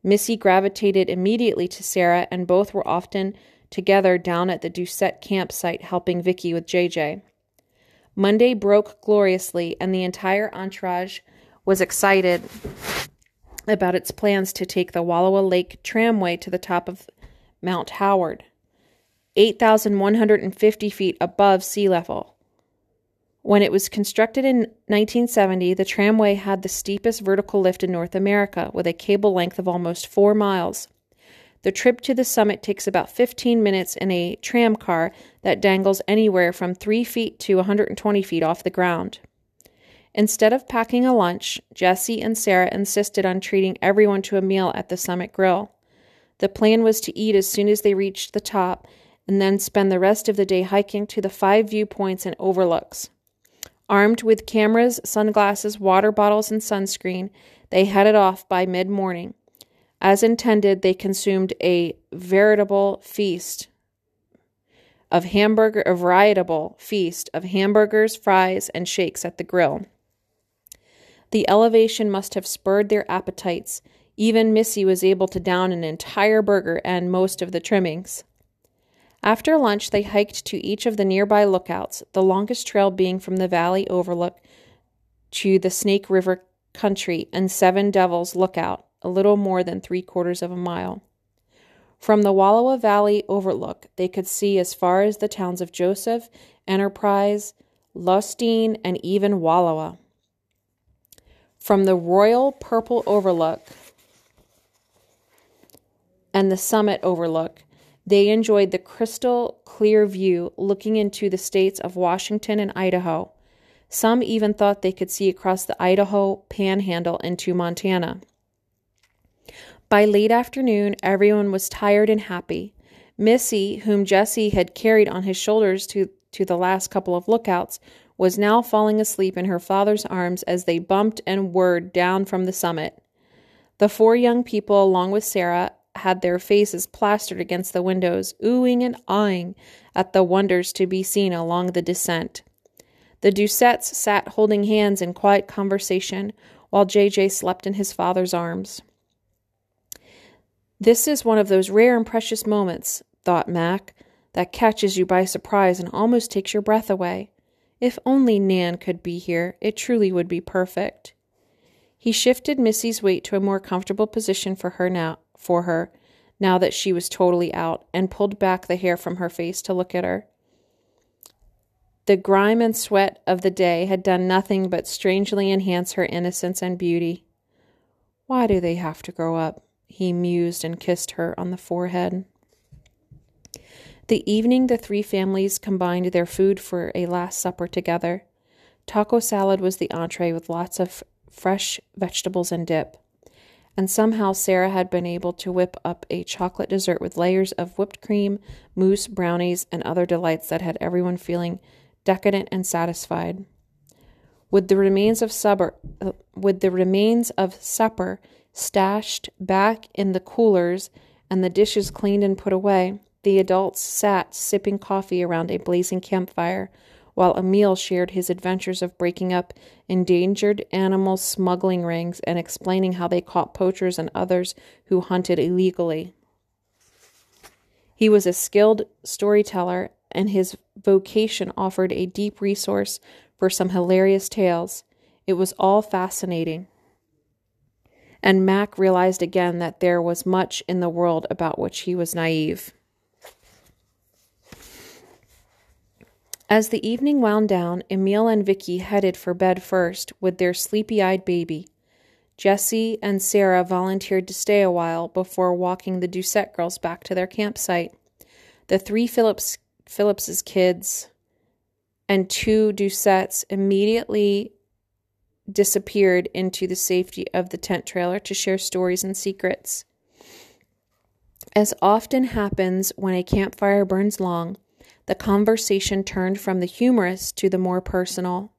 Missy gravitated immediately to Sarah, and both were often together down at the Doucette campsite helping Vicky with JJ. Monday broke gloriously, and the entire entourage was excited about its plans to take the Wallowa Lake tramway to the top of Mount Howard, 8,150 feet above sea level. When it was constructed in 1970, the tramway had the steepest vertical lift in North America, with a cable length of almost four miles. The trip to the summit takes about 15 minutes in a tram car that dangles anywhere from 3 feet to 120 feet off the ground. Instead of packing a lunch, Jesse and Sarah insisted on treating everyone to a meal at the summit grill. The plan was to eat as soon as they reached the top and then spend the rest of the day hiking to the five viewpoints and overlooks. Armed with cameras, sunglasses, water bottles, and sunscreen, they headed off by mid morning. As intended, they consumed a veritable feast of hamburger, a veritable feast of hamburgers, fries, and shakes at the grill. The elevation must have spurred their appetites. Even Missy was able to down an entire burger and most of the trimmings. After lunch, they hiked to each of the nearby lookouts, the longest trail being from the valley overlook to the Snake River country and Seven Devils Lookout, a little more than three quarters of a mile. From the Wallowa Valley overlook, they could see as far as the towns of Joseph, Enterprise, Lostine, and even Wallowa. From the Royal Purple Overlook and the Summit Overlook, they enjoyed the crystal clear view looking into the states of Washington and Idaho. Some even thought they could see across the Idaho panhandle into Montana. By late afternoon, everyone was tired and happy. Missy, whom Jesse had carried on his shoulders to, to the last couple of lookouts, was now falling asleep in her father's arms as they bumped and whirred down from the summit. The four young people, along with Sarah, had their faces plastered against the windows, oohing and awing at the wonders to be seen along the descent. The Doucettes sat holding hands in quiet conversation while JJ slept in his father's arms. This is one of those rare and precious moments, thought Mac, that catches you by surprise and almost takes your breath away. If only Nan could be here, it truly would be perfect. He shifted Missy's weight to a more comfortable position for her now for her now that she was totally out and pulled back the hair from her face to look at her. The grime and sweat of the day had done nothing but strangely enhance her innocence and beauty. Why do they have to grow up? He mused and kissed her on the forehead. The evening the three families combined their food for a last supper together. Taco salad was the entree with lots of fresh vegetables and dip and somehow Sarah had been able to whip up a chocolate dessert with layers of whipped cream, mousse, brownies, and other delights that had everyone feeling decadent and satisfied. With the remains of supper, uh, with the remains of supper stashed back in the coolers and the dishes cleaned and put away, the adults sat sipping coffee around a blazing campfire while Emil shared his adventures of breaking up endangered animal smuggling rings and explaining how they caught poachers and others who hunted illegally. He was a skilled storyteller, and his vocation offered a deep resource for some hilarious tales. It was all fascinating. And Mac realized again that there was much in the world about which he was naive. As the evening wound down, Emil and Vicky headed for bed first with their sleepy eyed baby. Jessie and Sarah volunteered to stay a while before walking the Doucette girls back to their campsite. The three Phillips Phillips's kids and two Doucettes immediately disappeared into the safety of the tent trailer to share stories and secrets. As often happens when a campfire burns long, the conversation turned from the humorous to the more personal.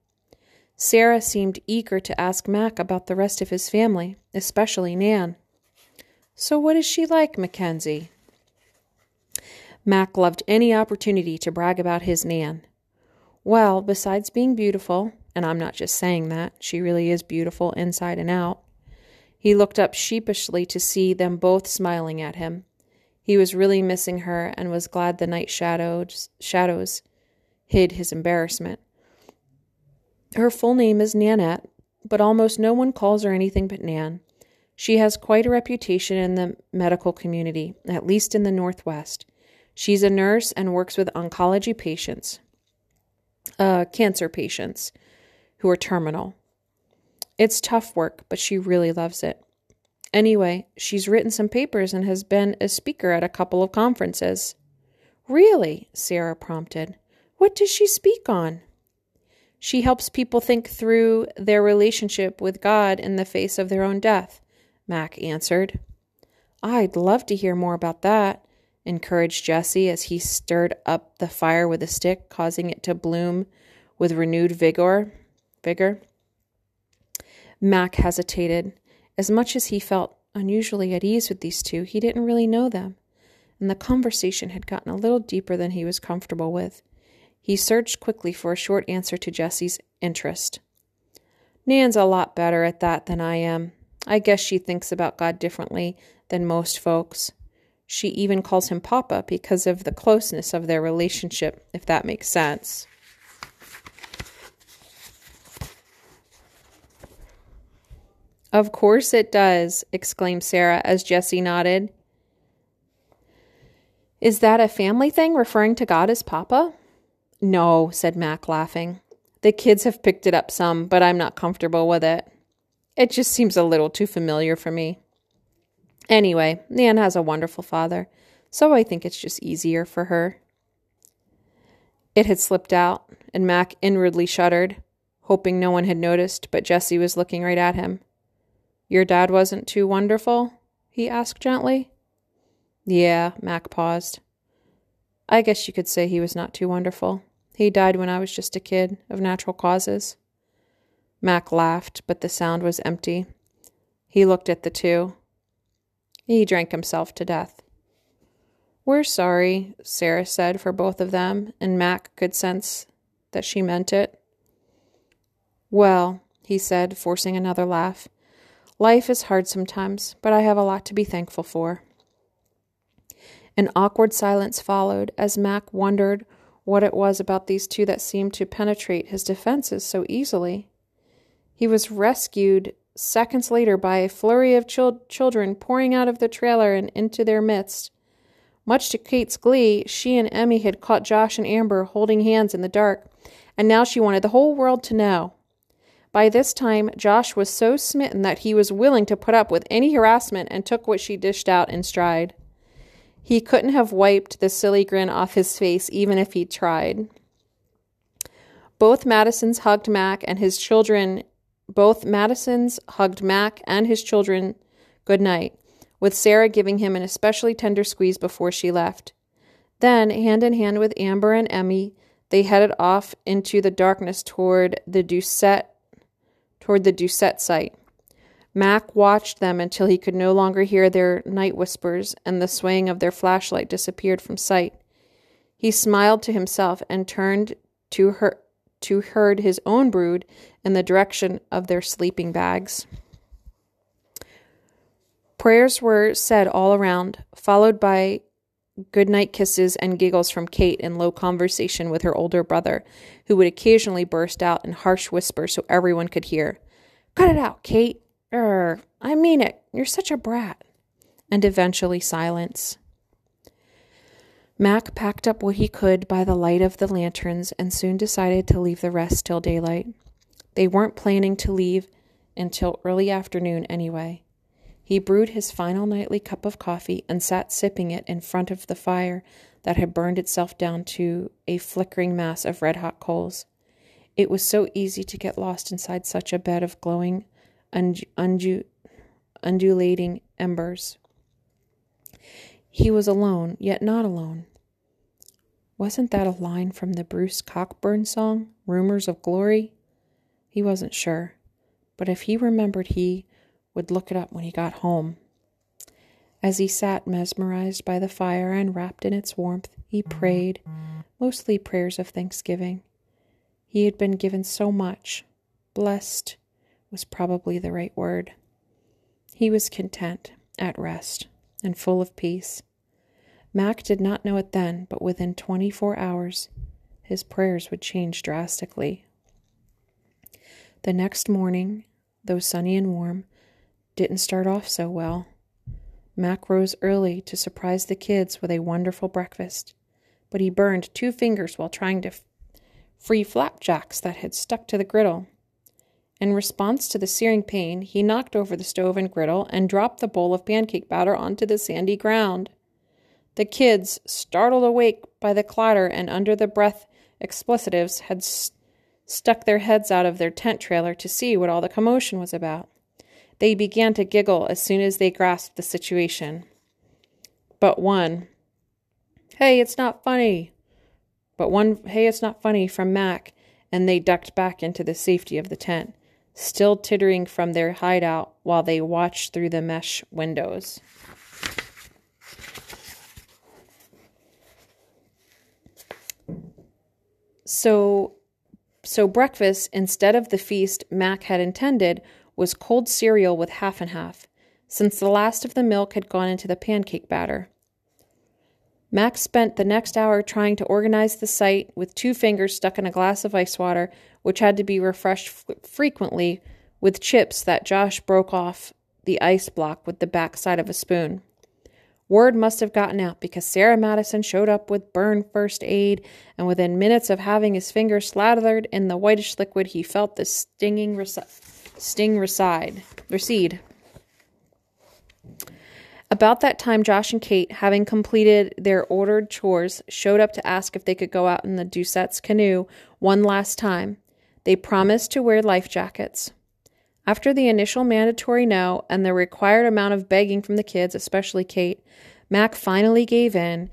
Sarah seemed eager to ask Mac about the rest of his family, especially Nan. So, what is she like, Mackenzie? Mac loved any opportunity to brag about his Nan. Well, besides being beautiful, and I'm not just saying that, she really is beautiful inside and out, He looked up sheepishly to see them both smiling at him. He was really missing her and was glad the night shadows, shadows hid his embarrassment. Her full name is Nanette, but almost no one calls her anything but Nan. She has quite a reputation in the medical community, at least in the Northwest. She's a nurse and works with oncology patients, uh, cancer patients who are terminal. It's tough work, but she really loves it. Anyway, she's written some papers and has been a speaker at a couple of conferences. Really? Sarah prompted. What does she speak on? She helps people think through their relationship with God in the face of their own death, Mac answered. I'd love to hear more about that, encouraged Jesse as he stirred up the fire with a stick, causing it to bloom with renewed vigor. Vigor. Mac hesitated. As much as he felt unusually at ease with these two, he didn't really know them, and the conversation had gotten a little deeper than he was comfortable with. He searched quickly for a short answer to Jesse's interest. Nan's a lot better at that than I am. I guess she thinks about God differently than most folks. She even calls him Papa because of the closeness of their relationship, if that makes sense. Of course it does, exclaimed Sarah as Jessie nodded. Is that a family thing, referring to God as Papa? No, said Mac, laughing. The kids have picked it up some, but I'm not comfortable with it. It just seems a little too familiar for me. Anyway, Nan has a wonderful father, so I think it's just easier for her. It had slipped out, and Mac inwardly shuddered, hoping no one had noticed, but Jessie was looking right at him. Your dad wasn't too wonderful? he asked gently. Yeah, Mac paused. I guess you could say he was not too wonderful. He died when I was just a kid, of natural causes. Mac laughed, but the sound was empty. He looked at the two. He drank himself to death. We're sorry, Sarah said for both of them, and Mac could sense that she meant it. Well, he said, forcing another laugh, Life is hard sometimes, but I have a lot to be thankful for. An awkward silence followed as Mac wondered what it was about these two that seemed to penetrate his defenses so easily. He was rescued seconds later by a flurry of chil- children pouring out of the trailer and into their midst. Much to Kate's glee, she and Emmy had caught Josh and Amber holding hands in the dark, and now she wanted the whole world to know. By this time, Josh was so smitten that he was willing to put up with any harassment and took what she dished out in stride. He couldn't have wiped the silly grin off his face even if he'd tried. Both Madisons hugged Mac and his children. Both Madisons hugged Mac and his children good night, with Sarah giving him an especially tender squeeze before she left. Then, hand in hand with Amber and Emmy, they headed off into the darkness toward the Doucette toward the Doucette site. Mac watched them until he could no longer hear their night whispers, and the swaying of their flashlight disappeared from sight. He smiled to himself and turned to her to herd his own brood in the direction of their sleeping bags. Prayers were said all around, followed by goodnight kisses and giggles from Kate in low conversation with her older brother, who would occasionally burst out in harsh whispers so everyone could hear. Cut it out, Kate. Er, I mean it. You're such a brat. And eventually silence. Mac packed up what he could by the light of the lanterns and soon decided to leave the rest till daylight. They weren't planning to leave until early afternoon anyway. He brewed his final nightly cup of coffee and sat sipping it in front of the fire that had burned itself down to a flickering mass of red hot coals. It was so easy to get lost inside such a bed of glowing, undu- undulating embers. He was alone, yet not alone. Wasn't that a line from the Bruce Cockburn song, Rumors of Glory? He wasn't sure, but if he remembered, he would look it up when he got home. As he sat mesmerized by the fire and wrapped in its warmth, he prayed, mostly prayers of thanksgiving. He had been given so much. Blessed was probably the right word. He was content, at rest, and full of peace. Mac did not know it then, but within 24 hours, his prayers would change drastically. The next morning, though sunny and warm, didn't start off so well. Mac rose early to surprise the kids with a wonderful breakfast, but he burned two fingers while trying to f- free flapjacks that had stuck to the griddle. In response to the searing pain, he knocked over the stove and griddle and dropped the bowl of pancake batter onto the sandy ground. The kids, startled awake by the clatter and under the breath explicitives, had st- stuck their heads out of their tent trailer to see what all the commotion was about. They began to giggle as soon as they grasped the situation. But one, hey, it's not funny. But one, hey, it's not funny from Mac, and they ducked back into the safety of the tent still tittering from their hideout while they watched through the mesh windows. So, so breakfast, instead of the feast Mac had intended, was cold cereal with half and half, since the last of the milk had gone into the pancake batter. Max spent the next hour trying to organize the site with two fingers stuck in a glass of ice water, which had to be refreshed f- frequently with chips that Josh broke off the ice block with the back side of a spoon. Word must have gotten out because Sarah Madison showed up with burn first aid, and within minutes of having his fingers slathered in the whitish liquid, he felt the stinging rec- sting recede. recede. About that time, Josh and Kate, having completed their ordered chores, showed up to ask if they could go out in the Doucette's canoe one last time. They promised to wear life jackets. After the initial mandatory no and the required amount of begging from the kids, especially Kate, Mac finally gave in,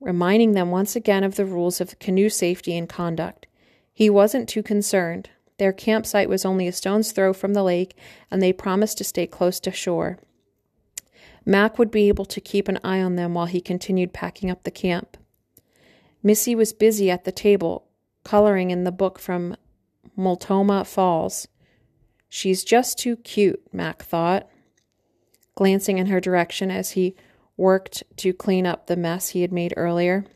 reminding them once again of the rules of canoe safety and conduct. He wasn't too concerned. Their campsite was only a stone's throw from the lake, and they promised to stay close to shore. Mac would be able to keep an eye on them while he continued packing up the camp. Missy was busy at the table, coloring in the book from Multnomah Falls. She's just too cute, Mac thought, glancing in her direction as he worked to clean up the mess he had made earlier.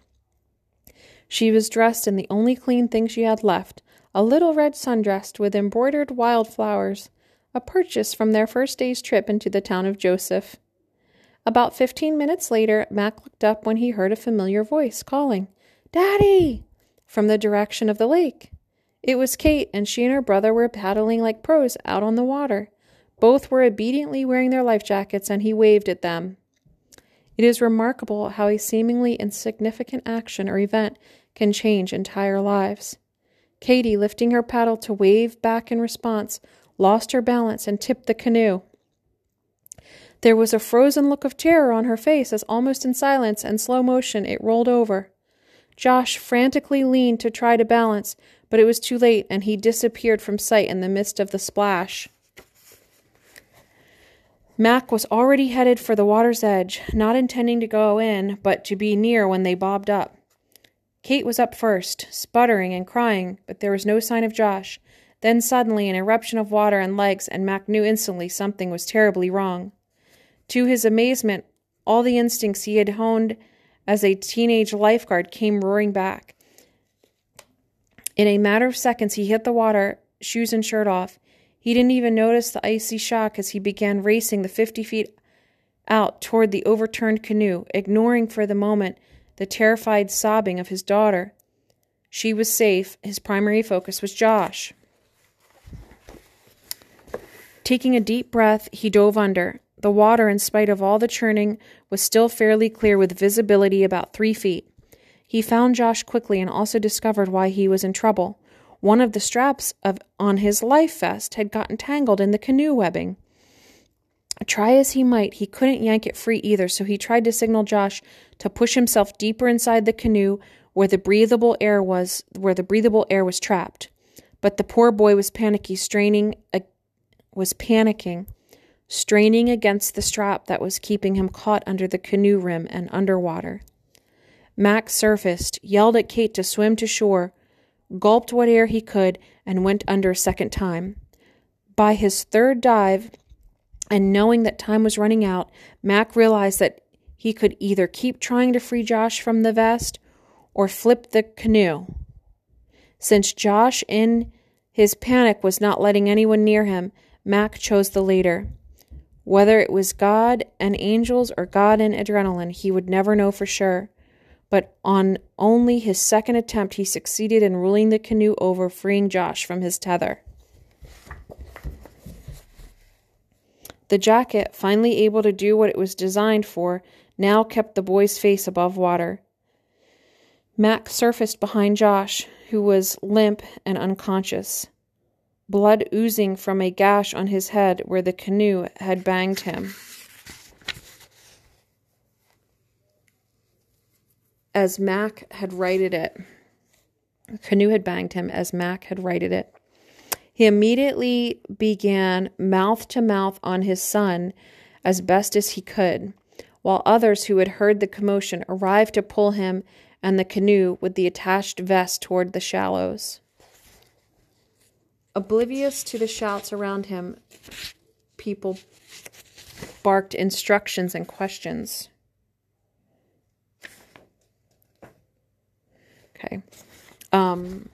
She was dressed in the only clean thing she had left a little red sundress with embroidered wildflowers, a purchase from their first day's trip into the town of Joseph. About fifteen minutes later, Mac looked up when he heard a familiar voice calling, Daddy! from the direction of the lake. It was Kate, and she and her brother were paddling like pros out on the water. Both were obediently wearing their life jackets, and he waved at them. It is remarkable how a seemingly insignificant action or event can change entire lives. Katie, lifting her paddle to wave back in response, lost her balance and tipped the canoe. There was a frozen look of terror on her face as, almost in silence and slow motion, it rolled over. Josh frantically leaned to try to balance, but it was too late and he disappeared from sight in the midst of the splash. Mac was already headed for the water's edge, not intending to go in, but to be near when they bobbed up. Kate was up first, sputtering and crying, but there was no sign of Josh. Then suddenly an eruption of water and legs, and Mac knew instantly something was terribly wrong. To his amazement, all the instincts he had honed as a teenage lifeguard came roaring back. In a matter of seconds, he hit the water, shoes and shirt off. He didn't even notice the icy shock as he began racing the 50 feet out toward the overturned canoe, ignoring for the moment the terrified sobbing of his daughter. She was safe. His primary focus was Josh. Taking a deep breath, he dove under. The water, in spite of all the churning, was still fairly clear with visibility about three feet. He found Josh quickly and also discovered why he was in trouble. One of the straps of, on his life vest had gotten tangled in the canoe webbing. Try as he might, he couldn't yank it free either, so he tried to signal Josh to push himself deeper inside the canoe where the breathable air was where the breathable air was trapped. But the poor boy was panicky, straining was panicking straining against the strap that was keeping him caught under the canoe rim and underwater. Mac surfaced, yelled at Kate to swim to shore, gulped what air he could, and went under a second time. By his third dive, And knowing that time was running out, Mac realized that he could either keep trying to free Josh from the vest or flip the canoe. Since Josh, in his panic, was not letting anyone near him, Mac chose the later. Whether it was God and angels or God and adrenaline, he would never know for sure. But on only his second attempt, he succeeded in ruling the canoe over, freeing Josh from his tether. The jacket, finally able to do what it was designed for, now kept the boy's face above water. Mac surfaced behind Josh, who was limp and unconscious, blood oozing from a gash on his head where the canoe had banged him. As Mac had righted it, the canoe had banged him as Mac had righted it. He immediately began mouth to mouth on his son as best as he could, while others who had heard the commotion arrived to pull him and the canoe with the attached vest toward the shallows. Oblivious to the shouts around him, people barked instructions and questions. Okay. Um,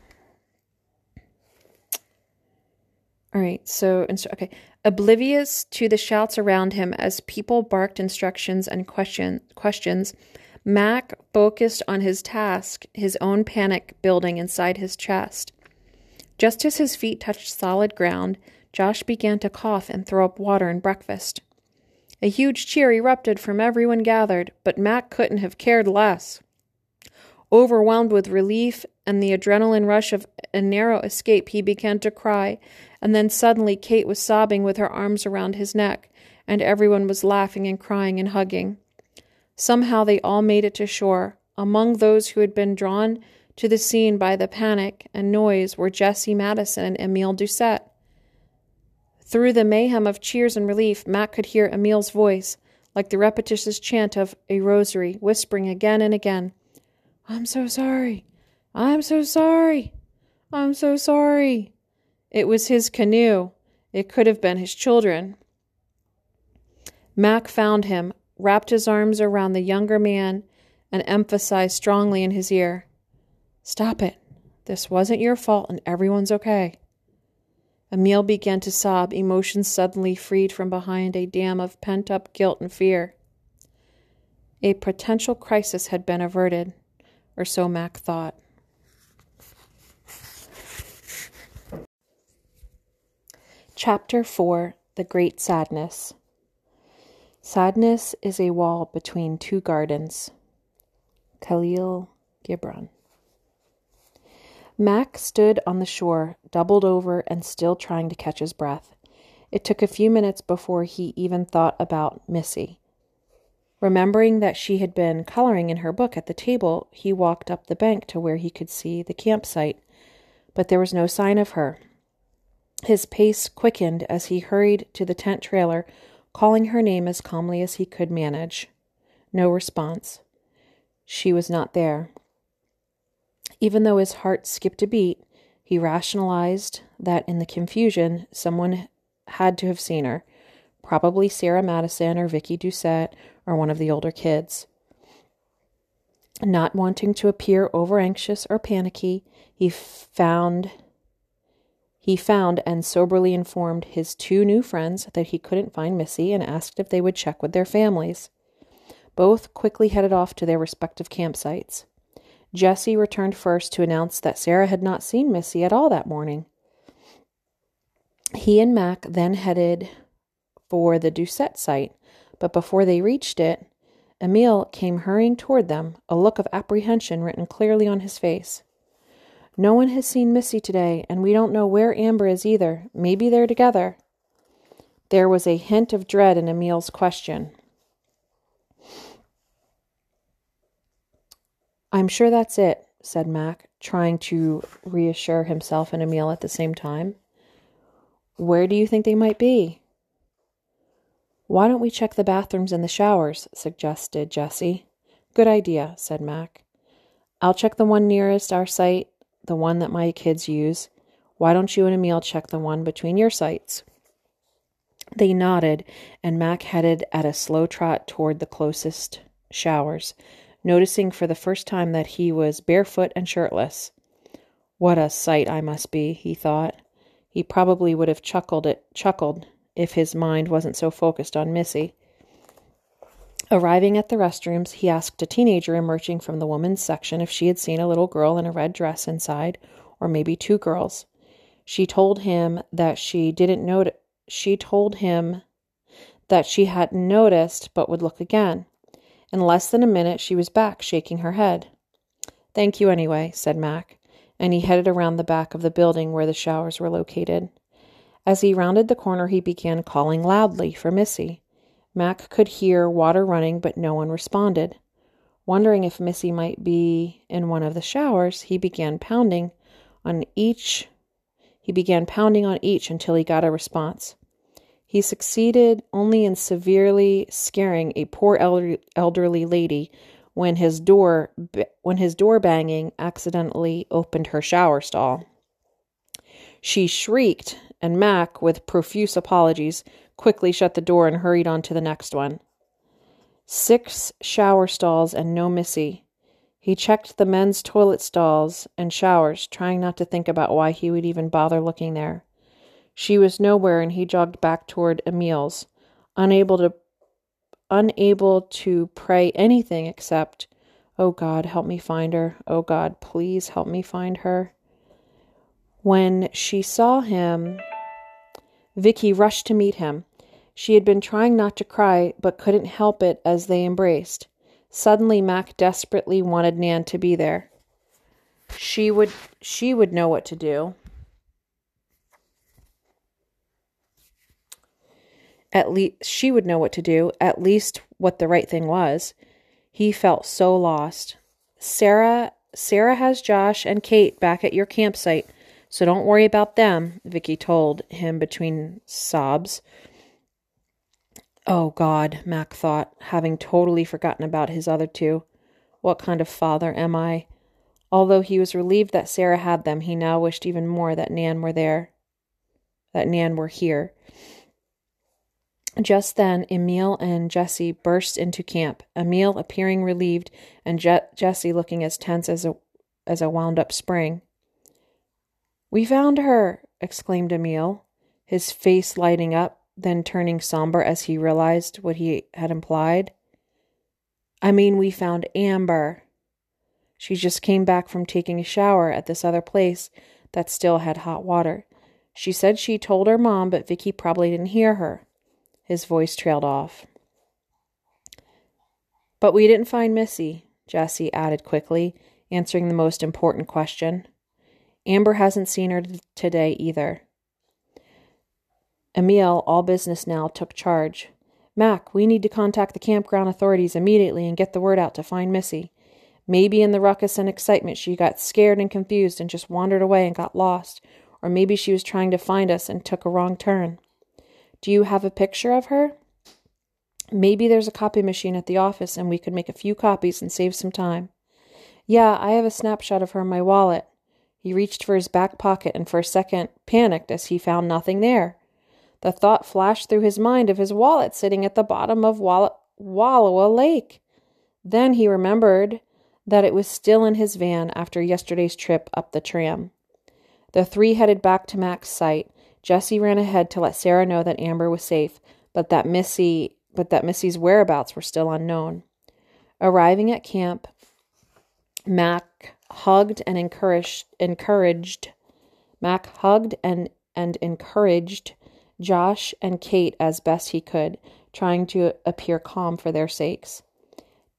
All right, so okay, oblivious to the shouts around him as people barked instructions and question questions, Mac focused on his task, his own panic building inside his chest. Just as his feet touched solid ground, Josh began to cough and throw up water and breakfast. A huge cheer erupted from everyone gathered, but Mac couldn't have cared less. Overwhelmed with relief and the adrenaline rush of a narrow escape, he began to cry and then suddenly Kate was sobbing with her arms around his neck, and everyone was laughing and crying and hugging. Somehow they all made it to shore. Among those who had been drawn to the scene by the panic and noise were Jesse Madison and Emile Doucette. Through the mayhem of cheers and relief, Mac could hear Emile's voice, like the repetitious chant of a rosary, whispering again and again, I'm so sorry. I'm so sorry. I'm so sorry. It was his canoe. It could have been his children. Mac found him, wrapped his arms around the younger man, and emphasized strongly in his ear Stop it. This wasn't your fault, and everyone's okay. Emile began to sob, emotions suddenly freed from behind a dam of pent up guilt and fear. A potential crisis had been averted, or so Mac thought. Chapter 4 The Great Sadness Sadness is a wall between two gardens. Khalil Gibran. Mac stood on the shore, doubled over and still trying to catch his breath. It took a few minutes before he even thought about Missy. Remembering that she had been coloring in her book at the table, he walked up the bank to where he could see the campsite, but there was no sign of her. His pace quickened as he hurried to the tent trailer, calling her name as calmly as he could manage. No response. She was not there. Even though his heart skipped a beat, he rationalized that in the confusion someone had to have seen her, probably Sarah Madison or Vicky Doucette or one of the older kids. Not wanting to appear over anxious or panicky, he found he found and soberly informed his two new friends that he couldn't find Missy and asked if they would check with their families. Both quickly headed off to their respective campsites. Jesse returned first to announce that Sarah had not seen Missy at all that morning. He and Mac then headed for the Doucette site, but before they reached it, Emile came hurrying toward them, a look of apprehension written clearly on his face. No one has seen Missy today, and we don't know where Amber is either. Maybe they're together. There was a hint of dread in Emile's question. I'm sure that's it, said Mac, trying to reassure himself and Emile at the same time. Where do you think they might be? Why don't we check the bathrooms and the showers? suggested Jesse. Good idea, said Mac. I'll check the one nearest our site the one that my kids use. Why don't you and Emil check the one between your sites? They nodded, and Mac headed at a slow trot toward the closest showers, noticing for the first time that he was barefoot and shirtless. What a sight I must be, he thought. He probably would have chuckled it chuckled if his mind wasn't so focused on Missy. Arriving at the restrooms, he asked a teenager emerging from the women's section if she had seen a little girl in a red dress inside, or maybe two girls. She told him that she didn't notice. She told him that she hadn't noticed, but would look again. In less than a minute, she was back, shaking her head. Thank you anyway, said Mac, and he headed around the back of the building where the showers were located. As he rounded the corner, he began calling loudly for Missy. Mac could hear water running, but no one responded. Wondering if Missy might be in one of the showers, he began pounding on each. He began pounding on each until he got a response. He succeeded only in severely scaring a poor elderly lady when his door when his door banging accidentally opened her shower stall. She shrieked, and Mac, with profuse apologies, quickly shut the door and hurried on to the next one. Six shower stalls and no Missy. He checked the men's toilet stalls and showers, trying not to think about why he would even bother looking there. She was nowhere, and he jogged back toward Emil's, unable to unable to pray anything except, "Oh God, help me find her. Oh God, please help me find her." When she saw him, Vicky rushed to meet him. She had been trying not to cry, but couldn't help it as they embraced. Suddenly Mac desperately wanted Nan to be there. She would she would know what to do. At least she would know what to do, at least what the right thing was. He felt so lost. Sarah Sarah has Josh and Kate back at your campsite. So don't worry about them, Vicky told him between sobs. Oh, God, Mac thought, having totally forgotten about his other two. What kind of father am I? Although he was relieved that Sarah had them, he now wished even more that Nan were there. That Nan were here. Just then, Emil and Jessie burst into camp, Emil appearing relieved and Je- Jessie looking as tense as a, as a wound up spring. We found her! exclaimed Emil, his face lighting up, then turning somber as he realized what he had implied. I mean, we found Amber. She just came back from taking a shower at this other place that still had hot water. She said she told her mom, but Vicky probably didn't hear her. His voice trailed off. But we didn't find Missy, Jessie added quickly, answering the most important question. Amber hasn't seen her today either. Emil, all business now, took charge. Mac, we need to contact the campground authorities immediately and get the word out to find Missy. Maybe in the ruckus and excitement she got scared and confused and just wandered away and got lost, or maybe she was trying to find us and took a wrong turn. Do you have a picture of her? Maybe there's a copy machine at the office and we could make a few copies and save some time. Yeah, I have a snapshot of her in my wallet. He reached for his back pocket and for a second panicked as he found nothing there. The thought flashed through his mind of his wallet sitting at the bottom of Walla- Wallowa Lake. Then he remembered that it was still in his van after yesterday's trip up the tram. The three headed back to Mac's site. Jesse ran ahead to let Sarah know that Amber was safe, but that Missy but that Missy's whereabouts were still unknown. Arriving at camp, Mac hugged and encouraged encouraged Mac hugged and and encouraged Josh and Kate as best he could, trying to appear calm for their sakes.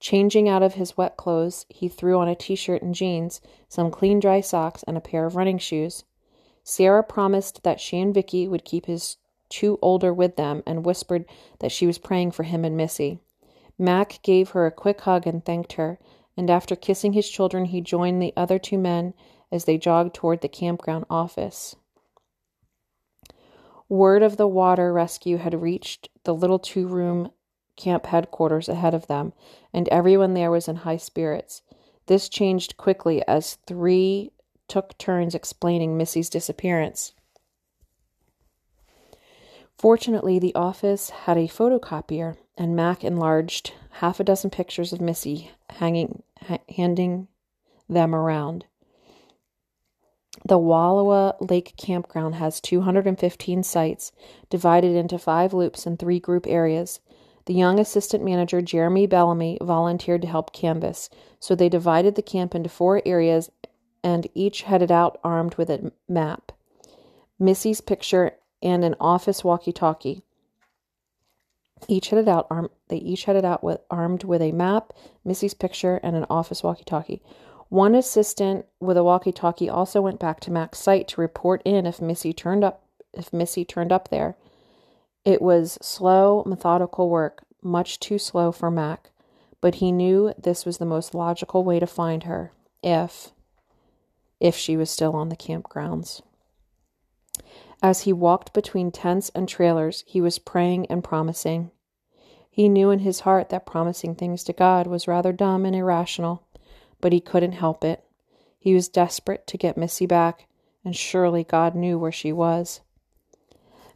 Changing out of his wet clothes, he threw on a t shirt and jeans, some clean dry socks, and a pair of running shoes. Sarah promised that she and Vicky would keep his two older with them and whispered that she was praying for him and Missy. Mac gave her a quick hug and thanked her, and after kissing his children, he joined the other two men as they jogged toward the campground office. Word of the water rescue had reached the little two room camp headquarters ahead of them, and everyone there was in high spirits. This changed quickly as three took turns explaining Missy's disappearance. Fortunately, the office had a photocopier, and Mac enlarged half a dozen pictures of Missy, hanging, ha- handing them around. The Wallowa Lake Campground has 215 sites, divided into five loops and three group areas. The young assistant manager, Jeremy Bellamy, volunteered to help canvass, so they divided the camp into four areas and each headed out armed with a map, Missy's picture, and an office walkie-talkie. Each headed out armed. They each headed out with armed with a map, Missy's picture, and an office walkie-talkie. One assistant with a walkie-talkie also went back to Mac's site to report in if Missy turned up if Missy turned up there. It was slow, methodical work, much too slow for Mac, but he knew this was the most logical way to find her, if if she was still on the campgrounds. As he walked between tents and trailers, he was praying and promising. He knew in his heart that promising things to God was rather dumb and irrational, but he couldn't help it. He was desperate to get Missy back, and surely God knew where she was.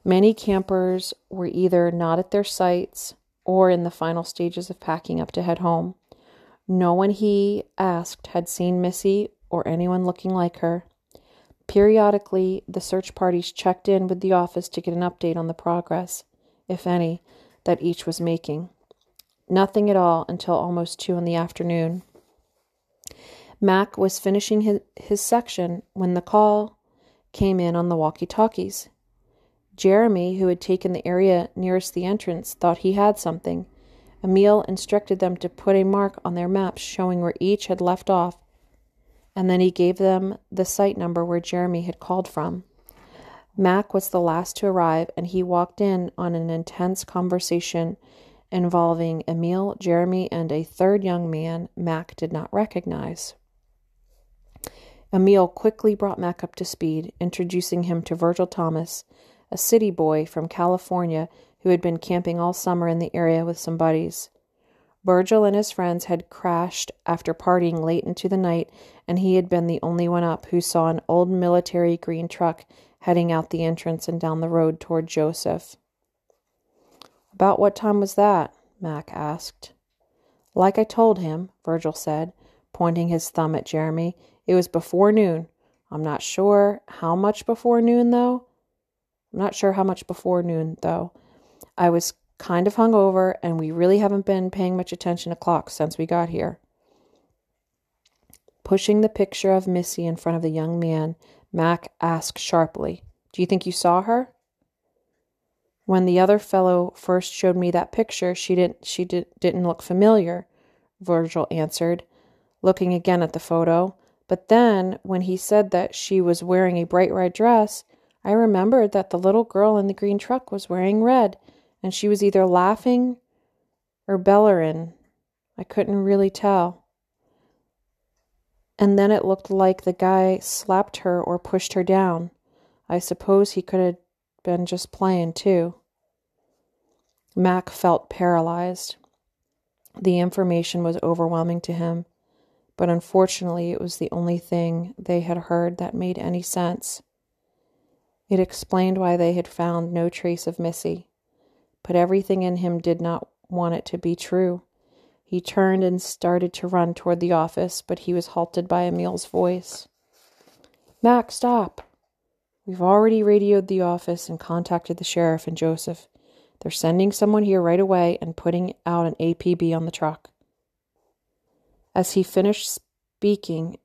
Many campers were either not at their sites or in the final stages of packing up to head home. No one he asked had seen Missy or anyone looking like her. Periodically, the search parties checked in with the office to get an update on the progress, if any, that each was making. Nothing at all until almost two in the afternoon. Mac was finishing his, his section when the call came in on the walkie talkies. Jeremy, who had taken the area nearest the entrance, thought he had something. Emil instructed them to put a mark on their maps showing where each had left off and then he gave them the site number where Jeremy had called from. Mac was the last to arrive, and he walked in on an intense conversation involving Emil, Jeremy, and a third young man Mac did not recognize. Emil quickly brought Mac up to speed, introducing him to Virgil Thomas, a city boy from California who had been camping all summer in the area with some buddies. Virgil and his friends had crashed after partying late into the night, and he had been the only one up who saw an old military green truck heading out the entrance and down the road toward Joseph. About what time was that? Mac asked. Like I told him, Virgil said, pointing his thumb at Jeremy. It was before noon. I'm not sure how much before noon, though. I'm not sure how much before noon, though. I was kind of hungover, and we really haven't been paying much attention to clocks since we got here. Pushing the picture of Missy in front of the young man, Mac asked sharply, Do you think you saw her? When the other fellow first showed me that picture, she didn't she did, didn't look familiar, Virgil answered, looking again at the photo. But then, when he said that she was wearing a bright red dress, I remembered that the little girl in the green truck was wearing red, and she was either laughing or bellering. I couldn't really tell. And then it looked like the guy slapped her or pushed her down. I suppose he could have been just playing, too. Mac felt paralyzed. The information was overwhelming to him, but unfortunately, it was the only thing they had heard that made any sense. It explained why they had found no trace of Missy but everything in him did not want it to be true. He turned and started to run toward the office, but he was halted by Emil's voice. Mac, stop! We've already radioed the office and contacted the sheriff and Joseph. They're sending someone here right away and putting out an APB on the truck. As he finished speaking,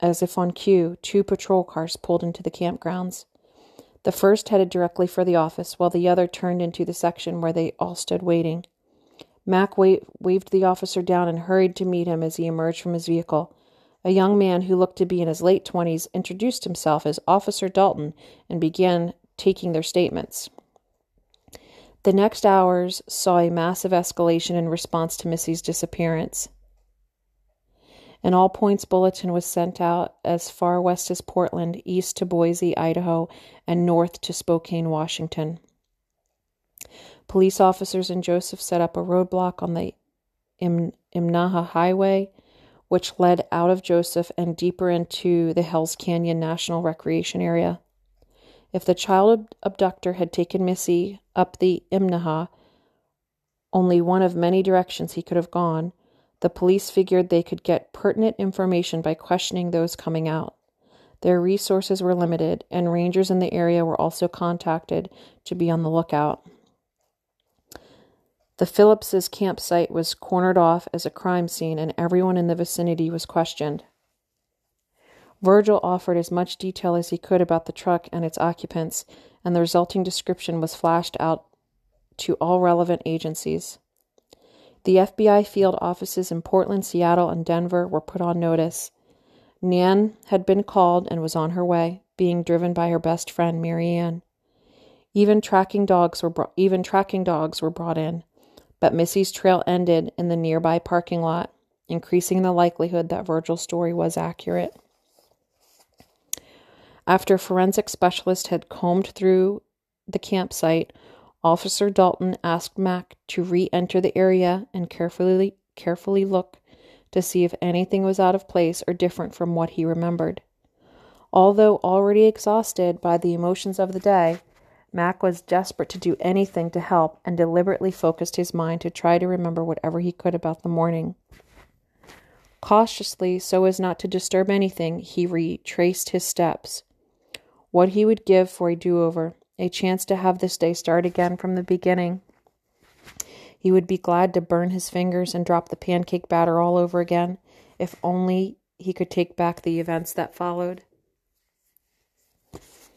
as if on cue, two patrol cars pulled into the campgrounds. The first headed directly for the office, while the other turned into the section where they all stood waiting. Mac wa- waved the officer down and hurried to meet him as he emerged from his vehicle. A young man who looked to be in his late twenties introduced himself as Officer Dalton and began taking their statements. The next hours saw a massive escalation in response to Missy's disappearance. An all points bulletin was sent out as far west as Portland, east to Boise, Idaho, and north to Spokane, Washington. Police officers in Joseph set up a roadblock on the Im- Imnaha Highway, which led out of Joseph and deeper into the Hells Canyon National Recreation Area. If the child abductor had taken Missy up the Imnaha, only one of many directions he could have gone, the police figured they could get pertinent information by questioning those coming out. Their resources were limited, and rangers in the area were also contacted to be on the lookout. The Phillipses' campsite was cornered off as a crime scene, and everyone in the vicinity was questioned. Virgil offered as much detail as he could about the truck and its occupants, and the resulting description was flashed out to all relevant agencies. The FBI field offices in Portland, Seattle, and Denver were put on notice. Nan had been called and was on her way, being driven by her best friend Marianne. Even tracking dogs were bro- even tracking dogs were brought in, but Missy's trail ended in the nearby parking lot, increasing the likelihood that Virgil's story was accurate. After forensic specialists had combed through the campsite, Officer Dalton asked Mac to re-enter the area and carefully carefully look to see if anything was out of place or different from what he remembered. Although already exhausted by the emotions of the day, Mac was desperate to do anything to help and deliberately focused his mind to try to remember whatever he could about the morning. Cautiously, so as not to disturb anything, he retraced his steps what he would give for a do over, a chance to have this day start again from the beginning. He would be glad to burn his fingers and drop the pancake batter all over again, if only he could take back the events that followed.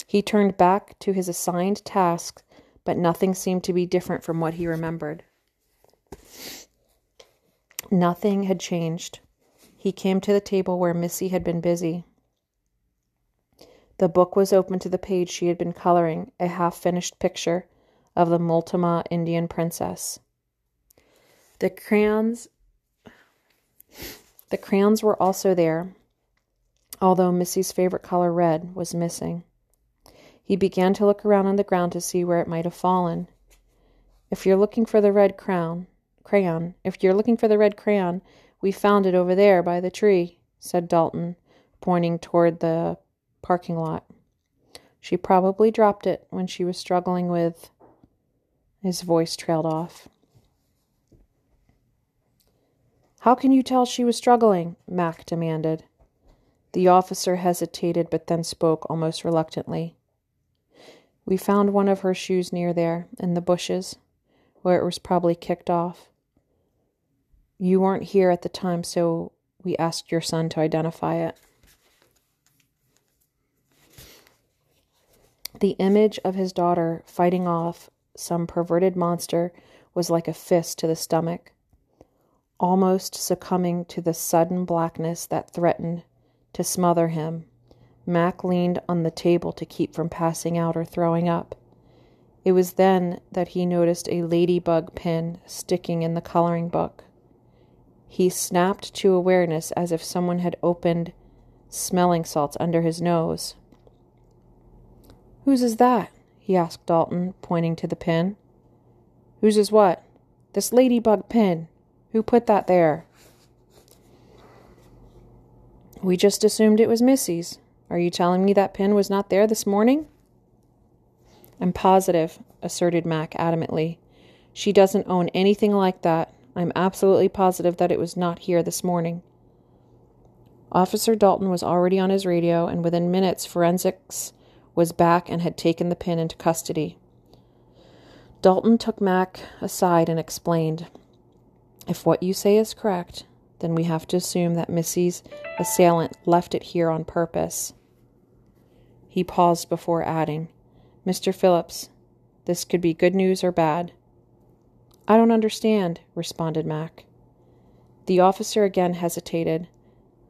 He turned back to his assigned task, but nothing seemed to be different from what he remembered. Nothing had changed. He came to the table where Missy had been busy. The book was open to the page she had been coloring, a half finished picture of the Multnomah Indian princess. The crayons the crayons were also there, although Missy's favorite color, red, was missing. He began to look around on the ground to see where it might have fallen. If you're looking for the red crown, crayon, if you're looking for the red crayon, we found it over there by the tree, said Dalton, pointing toward the parking lot. She probably dropped it when she was struggling with. His voice trailed off. How can you tell she was struggling? Mac demanded. The officer hesitated but then spoke almost reluctantly. We found one of her shoes near there, in the bushes, where it was probably kicked off. You weren't here at the time, so we asked your son to identify it. The image of his daughter fighting off some perverted monster was like a fist to the stomach, almost succumbing to the sudden blackness that threatened to smother him. Mac leaned on the table to keep from passing out or throwing up. It was then that he noticed a ladybug pin sticking in the coloring book. He snapped to awareness as if someone had opened smelling salts under his nose. Whose is that? he asked Dalton, pointing to the pin. Whose is what? This ladybug pin. Who put that there? We just assumed it was Missy's. Are you telling me that pin was not there this morning? I'm positive, asserted Mac adamantly. She doesn't own anything like that. I'm absolutely positive that it was not here this morning. Officer Dalton was already on his radio, and within minutes, forensics was back and had taken the pin into custody. Dalton took Mac aside and explained If what you say is correct, then we have to assume that Missy's assailant left it here on purpose. He paused before adding, Mr. Phillips, this could be good news or bad. I don't understand, responded Mac. The officer again hesitated,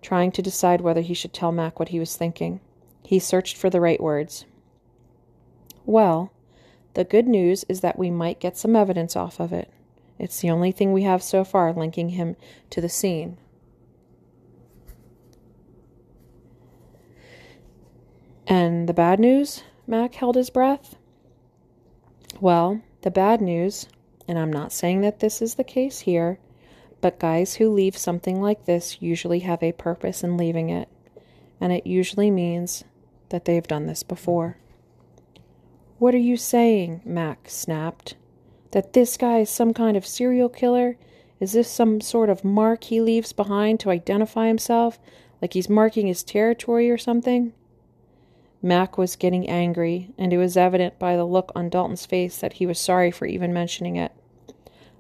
trying to decide whether he should tell Mac what he was thinking. He searched for the right words. Well, the good news is that we might get some evidence off of it. It's the only thing we have so far linking him to the scene. And the bad news? Mac held his breath. Well, the bad news, and I'm not saying that this is the case here, but guys who leave something like this usually have a purpose in leaving it, and it usually means that they've done this before. What are you saying? Mac snapped. That this guy is some kind of serial killer? Is this some sort of mark he leaves behind to identify himself, like he's marking his territory or something? Mac was getting angry, and it was evident by the look on Dalton's face that he was sorry for even mentioning it.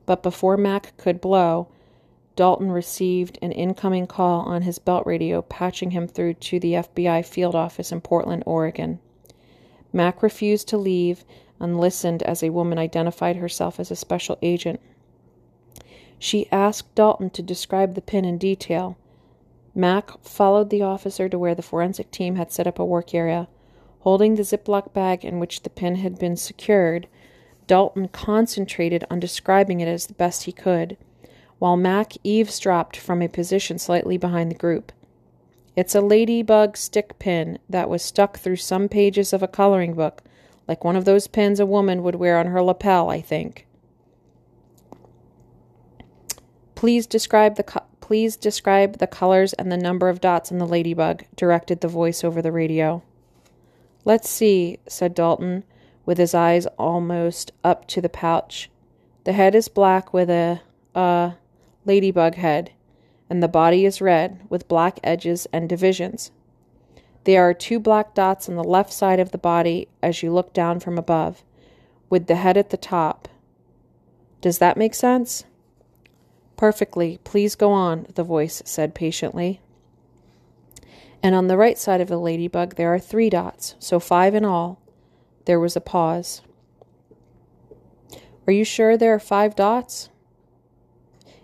But before Mac could blow, Dalton received an incoming call on his belt radio, patching him through to the FBI field office in Portland, Oregon. Mac refused to leave and listened as a woman identified herself as a special agent. She asked Dalton to describe the pin in detail. Mac followed the officer to where the forensic team had set up a work area. Holding the Ziploc bag in which the pin had been secured, Dalton concentrated on describing it as the best he could while Mac eavesdropped from a position slightly behind the group. It's a ladybug stick pin that was stuck through some pages of a coloring book, like one of those pins a woman would wear on her lapel, I think. Please describe the co- please describe the colors and the number of dots on the ladybug, directed the voice over the radio. Let's see, said Dalton, with his eyes almost up to the pouch. The head is black with a, uh, ladybug head, and the body is red with black edges and divisions. There are two black dots on the left side of the body as you look down from above, with the head at the top. Does that make sense? Perfectly. Please go on, the voice said patiently. And on the right side of the ladybug there are three dots, so five in all. There was a pause. Are you sure there are five dots?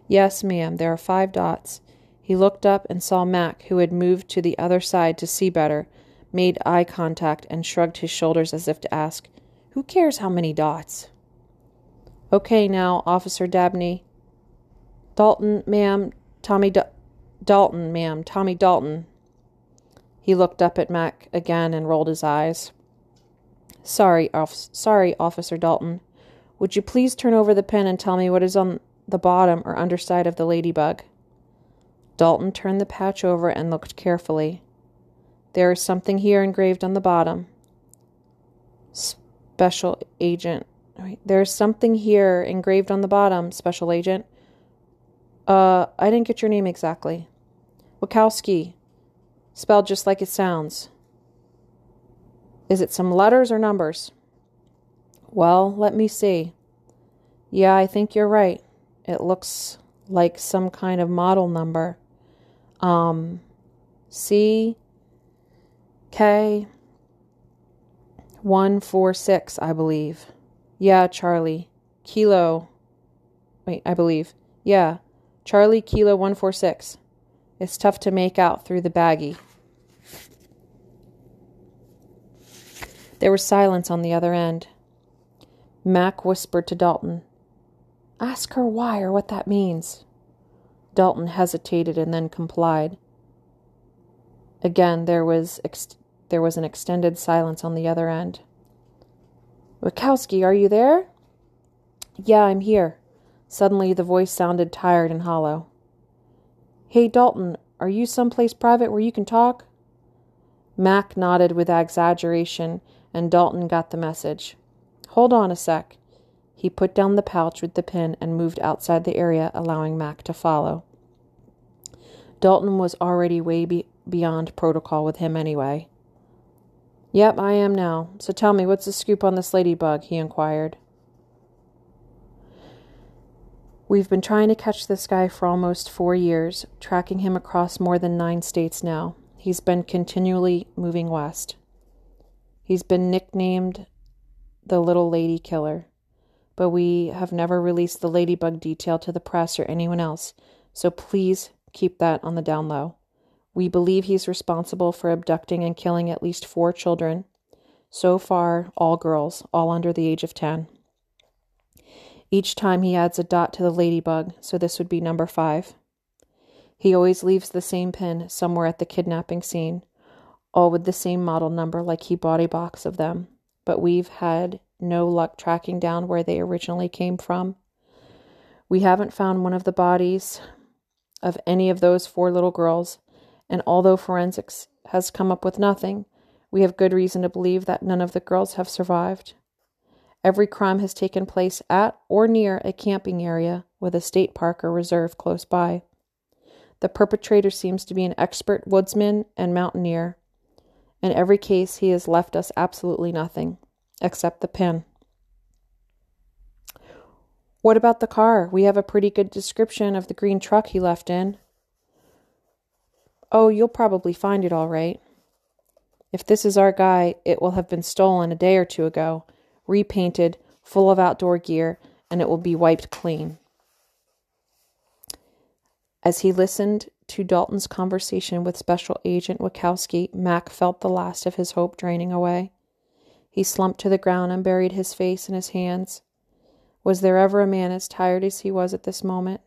Yes, ma'am, there are five dots. He looked up and saw Mac, who had moved to the other side to see better, made eye contact, and shrugged his shoulders as if to ask, Who cares how many dots? Okay, now, Officer Dabney. Dalton, ma'am, Tommy Dalton, ma'am, Tommy Dalton. He looked up at Mac again and rolled his eyes. Sorry, off- sorry, Officer Dalton. Would you please turn over the pen and tell me what is on the bottom or underside of the ladybug. Dalton turned the patch over and looked carefully. There is something here engraved on the bottom. Special Agent. There's something here engraved on the bottom, Special Agent. Uh, I didn't get your name exactly. Wachowski. Spelled just like it sounds. Is it some letters or numbers? Well, let me see. Yeah, I think you're right. It looks like some kind of model number. Um, C K 146, I believe. Yeah, Charlie. Kilo. Wait, I believe. Yeah, Charlie Kilo 146. It's tough to make out through the baggie. There was silence on the other end. Mac whispered to Dalton. Ask her why or what that means. Dalton hesitated and then complied. Again, there was ex- there was an extended silence on the other end. Wachowski, are you there? Yeah, I'm here. Suddenly, the voice sounded tired and hollow. Hey, Dalton, are you someplace private where you can talk? Mac nodded with exaggeration, and Dalton got the message. Hold on a sec. He put down the pouch with the pin and moved outside the area, allowing Mac to follow. Dalton was already way be- beyond protocol with him anyway. Yep, I am now. So tell me, what's the scoop on this ladybug? he inquired. We've been trying to catch this guy for almost four years, tracking him across more than nine states now. He's been continually moving west. He's been nicknamed the Little Lady Killer but we have never released the ladybug detail to the press or anyone else, so please keep that on the down low. We believe he's responsible for abducting and killing at least four children. So far, all girls, all under the age of 10. Each time he adds a dot to the ladybug, so this would be number five. He always leaves the same pin somewhere at the kidnapping scene, all with the same model number, like he bought a box of them. But we've had no luck tracking down where they originally came from. We haven't found one of the bodies of any of those four little girls, and although forensics has come up with nothing, we have good reason to believe that none of the girls have survived. Every crime has taken place at or near a camping area with a state park or reserve close by. The perpetrator seems to be an expert woodsman and mountaineer. In every case, he has left us absolutely nothing, except the pin. What about the car? We have a pretty good description of the green truck he left in. Oh, you'll probably find it all right. If this is our guy, it will have been stolen a day or two ago, repainted, full of outdoor gear, and it will be wiped clean. As he listened to Dalton's conversation with Special Agent Wachowski, Mac felt the last of his hope draining away. He slumped to the ground and buried his face in his hands. Was there ever a man as tired as he was at this moment?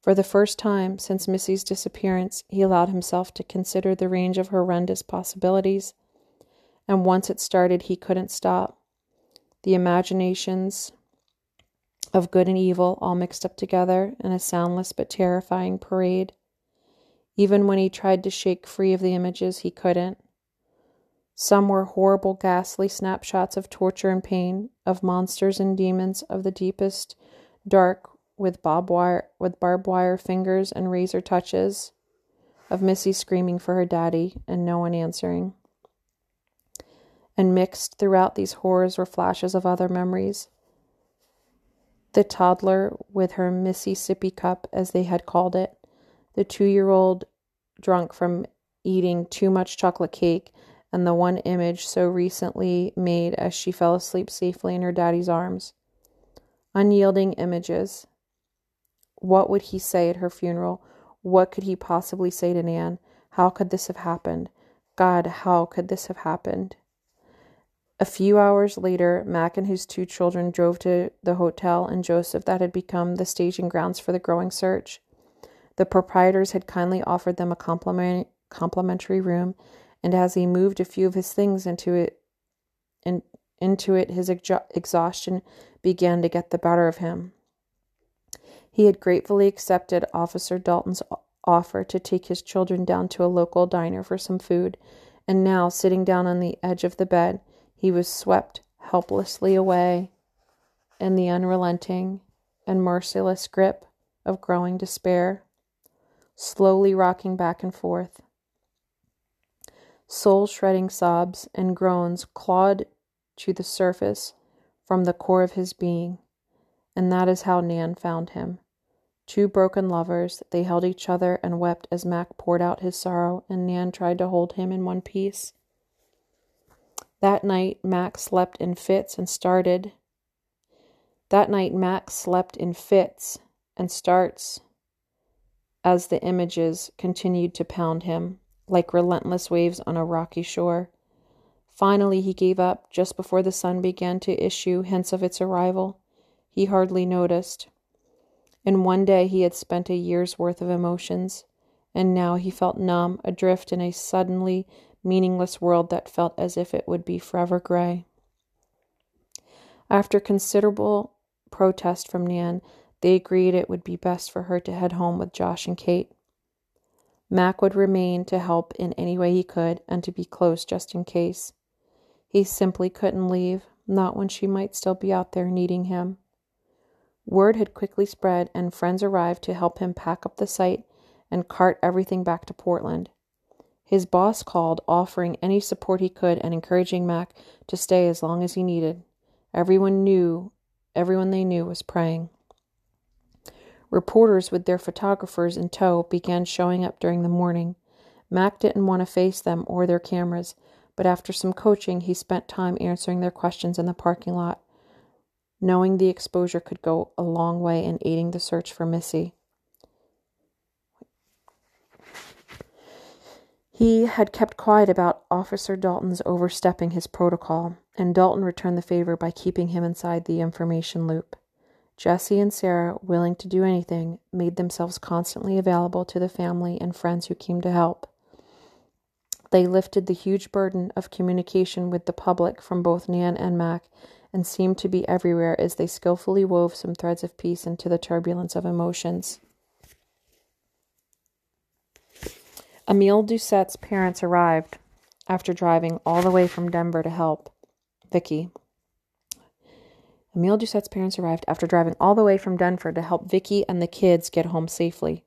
For the first time since Missy's disappearance, he allowed himself to consider the range of horrendous possibilities. And once it started, he couldn't stop. The imaginations of good and evil all mixed up together in a soundless but terrifying parade. Even when he tried to shake free of the images, he couldn't. Some were horrible, ghastly snapshots of torture and pain, of monsters and demons of the deepest dark with bob wire with barbed wire fingers and razor touches, of Missy screaming for her daddy and no one answering. And mixed throughout these horrors were flashes of other memories. The toddler with her Mississippi cup, as they had called it, the two year old drunk from eating too much chocolate cake, and the one image so recently made as she fell asleep safely in her daddy's arms. Unyielding images. What would he say at her funeral? What could he possibly say to Nan? How could this have happened? God, how could this have happened? A few hours later, Mac and his two children drove to the hotel and Joseph that had become the staging grounds for the growing search. The proprietors had kindly offered them a compliment, complimentary room, and as he moved a few of his things into it, in, into it, his exhaustion began to get the better of him. He had gratefully accepted Officer Dalton's offer to take his children down to a local diner for some food, and now, sitting down on the edge of the bed, he was swept helplessly away in the unrelenting and merciless grip of growing despair slowly rocking back and forth. Soul shredding sobs and groans clawed to the surface from the core of his being, and that is how Nan found him. Two broken lovers, they held each other and wept as Mac poured out his sorrow, and Nan tried to hold him in one piece. That night, Mac slept in fits and started. That night, Mac slept in fits and starts as the images continued to pound him like relentless waves on a rocky shore. Finally, he gave up just before the sun began to issue hints of its arrival. He hardly noticed. In one day, he had spent a year's worth of emotions, and now he felt numb, adrift in a suddenly meaningless world that felt as if it would be forever gray. After considerable protest from Nan, they agreed it would be best for her to head home with Josh and Kate. Mac would remain to help in any way he could and to be close just in case. He simply couldn't leave, not when she might still be out there needing him. Word had quickly spread, and friends arrived to help him pack up the site and cart everything back to Portland. His boss called, offering any support he could and encouraging Mac to stay as long as he needed. Everyone knew, everyone they knew was praying. Reporters with their photographers in tow began showing up during the morning. Mac didn't want to face them or their cameras, but after some coaching, he spent time answering their questions in the parking lot, knowing the exposure could go a long way in aiding the search for Missy. He had kept quiet about Officer Dalton's overstepping his protocol, and Dalton returned the favor by keeping him inside the information loop. Jesse and Sarah, willing to do anything, made themselves constantly available to the family and friends who came to help. They lifted the huge burden of communication with the public from both Nan and Mac and seemed to be everywhere as they skillfully wove some threads of peace into the turbulence of emotions. Emil Doucette's parents arrived after driving all the way from Denver to help Vicky. Emil Doucette's parents arrived after driving all the way from Denver to help Vicky and the kids get home safely.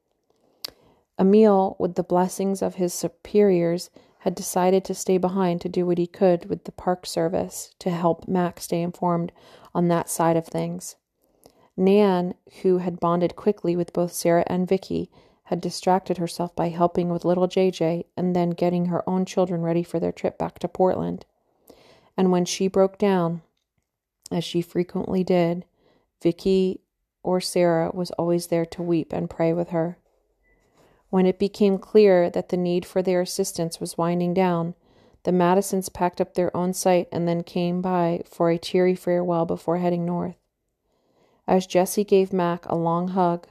Emil, with the blessings of his superiors, had decided to stay behind to do what he could with the park service to help Mac stay informed on that side of things. Nan, who had bonded quickly with both Sarah and Vicky, had distracted herself by helping with little JJ and then getting her own children ready for their trip back to Portland. And when she broke down, as she frequently did, Vicky or Sarah was always there to weep and pray with her. When it became clear that the need for their assistance was winding down, the Madisons packed up their own site and then came by for a teary farewell before heading north. As Jesse gave Mac a long hug,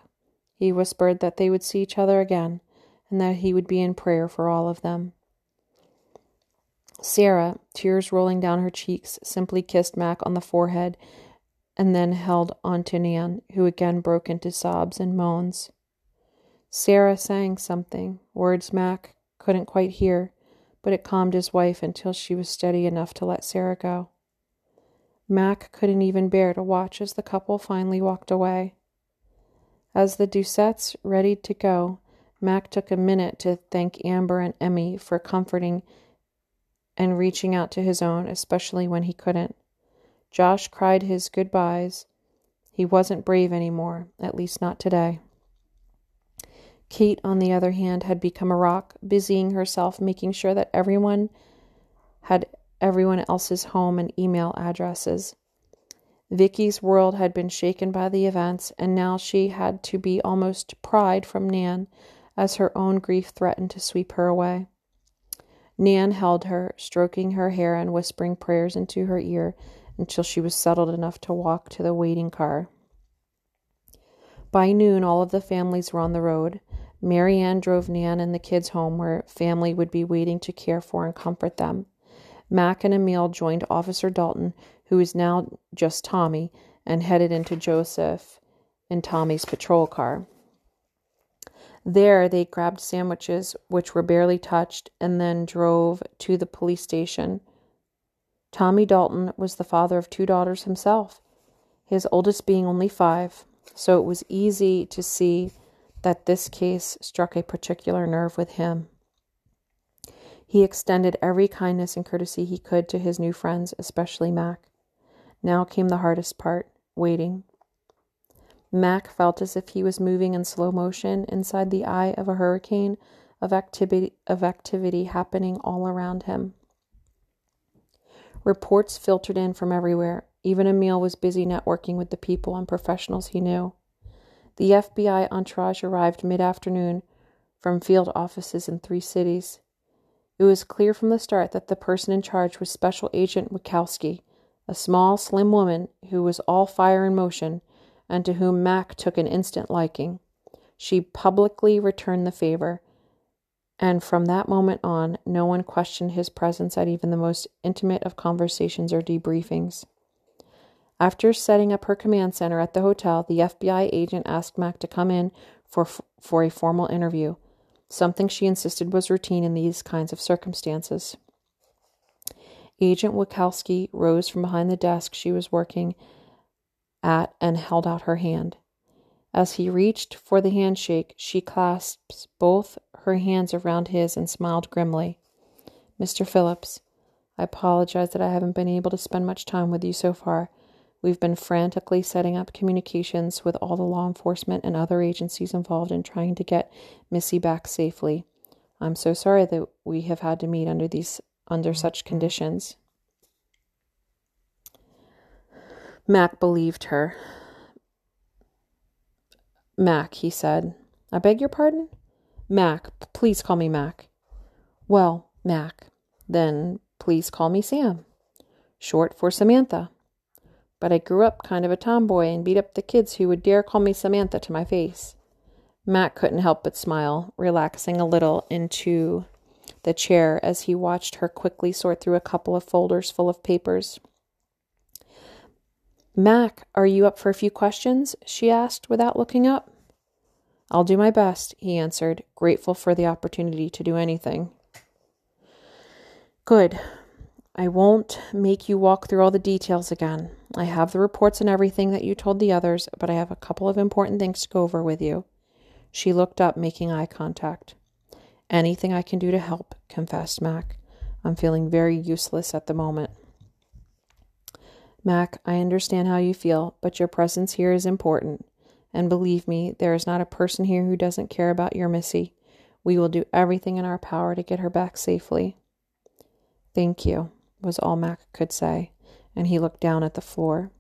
he whispered that they would see each other again and that he would be in prayer for all of them. Sarah, tears rolling down her cheeks, simply kissed Mac on the forehead and then held on to Nan, who again broke into sobs and moans. Sarah sang something, words Mac couldn't quite hear, but it calmed his wife until she was steady enough to let Sarah go. Mac couldn't even bear to watch as the couple finally walked away. As the Doucettes readied to go, Mac took a minute to thank Amber and Emmy for comforting and reaching out to his own, especially when he couldn't. Josh cried his goodbyes. He wasn't brave anymore, at least not today. Kate, on the other hand, had become a rock, busying herself making sure that everyone had everyone else's home and email addresses. Vicky's world had been shaken by the events, and now she had to be almost pried from Nan as her own grief threatened to sweep her away. Nan held her, stroking her hair and whispering prayers into her ear until she was settled enough to walk to the waiting car. By noon, all of the families were on the road. Marianne drove Nan and the kids home where family would be waiting to care for and comfort them. Mac and Emil joined Officer Dalton, who is now just Tommy, and headed into Joseph in Tommy's patrol car. There, they grabbed sandwiches, which were barely touched, and then drove to the police station. Tommy Dalton was the father of two daughters himself, his oldest being only five, so it was easy to see that this case struck a particular nerve with him. He extended every kindness and courtesy he could to his new friends, especially Mac. Now came the hardest part waiting. Mac felt as if he was moving in slow motion inside the eye of a hurricane of activity, of activity happening all around him. Reports filtered in from everywhere. Even Emil was busy networking with the people and professionals he knew. The FBI entourage arrived mid afternoon from field offices in three cities. It was clear from the start that the person in charge was Special Agent Wachowski, a small, slim woman who was all fire and motion and to whom Mac took an instant liking. She publicly returned the favor, and from that moment on, no one questioned his presence at even the most intimate of conversations or debriefings. After setting up her command center at the hotel, the FBI agent asked Mac to come in for, for a formal interview, something she insisted was routine in these kinds of circumstances. Agent Wachowski rose from behind the desk she was working at and held out her hand. As he reached for the handshake, she clasped both her hands around his and smiled grimly. Mr. Phillips, I apologize that I haven't been able to spend much time with you so far. We've been frantically setting up communications with all the law enforcement and other agencies involved in trying to get Missy back safely. I'm so sorry that we have had to meet under these under such conditions. Mac believed her. Mac, he said. I beg your pardon? Mac, please call me Mac. Well, Mac, then please call me Sam. Short for Samantha. But I grew up kind of a tomboy and beat up the kids who would dare call me Samantha to my face. Mac couldn't help but smile, relaxing a little into the chair as he watched her quickly sort through a couple of folders full of papers. Mac, are you up for a few questions? she asked without looking up. I'll do my best, he answered, grateful for the opportunity to do anything. Good. I won't make you walk through all the details again. I have the reports and everything that you told the others, but I have a couple of important things to go over with you. She looked up, making eye contact. Anything I can do to help, confessed Mac. I'm feeling very useless at the moment. Mac, I understand how you feel, but your presence here is important. And believe me, there is not a person here who doesn't care about your Missy. We will do everything in our power to get her back safely. Thank you, was all Mac could say, and he looked down at the floor.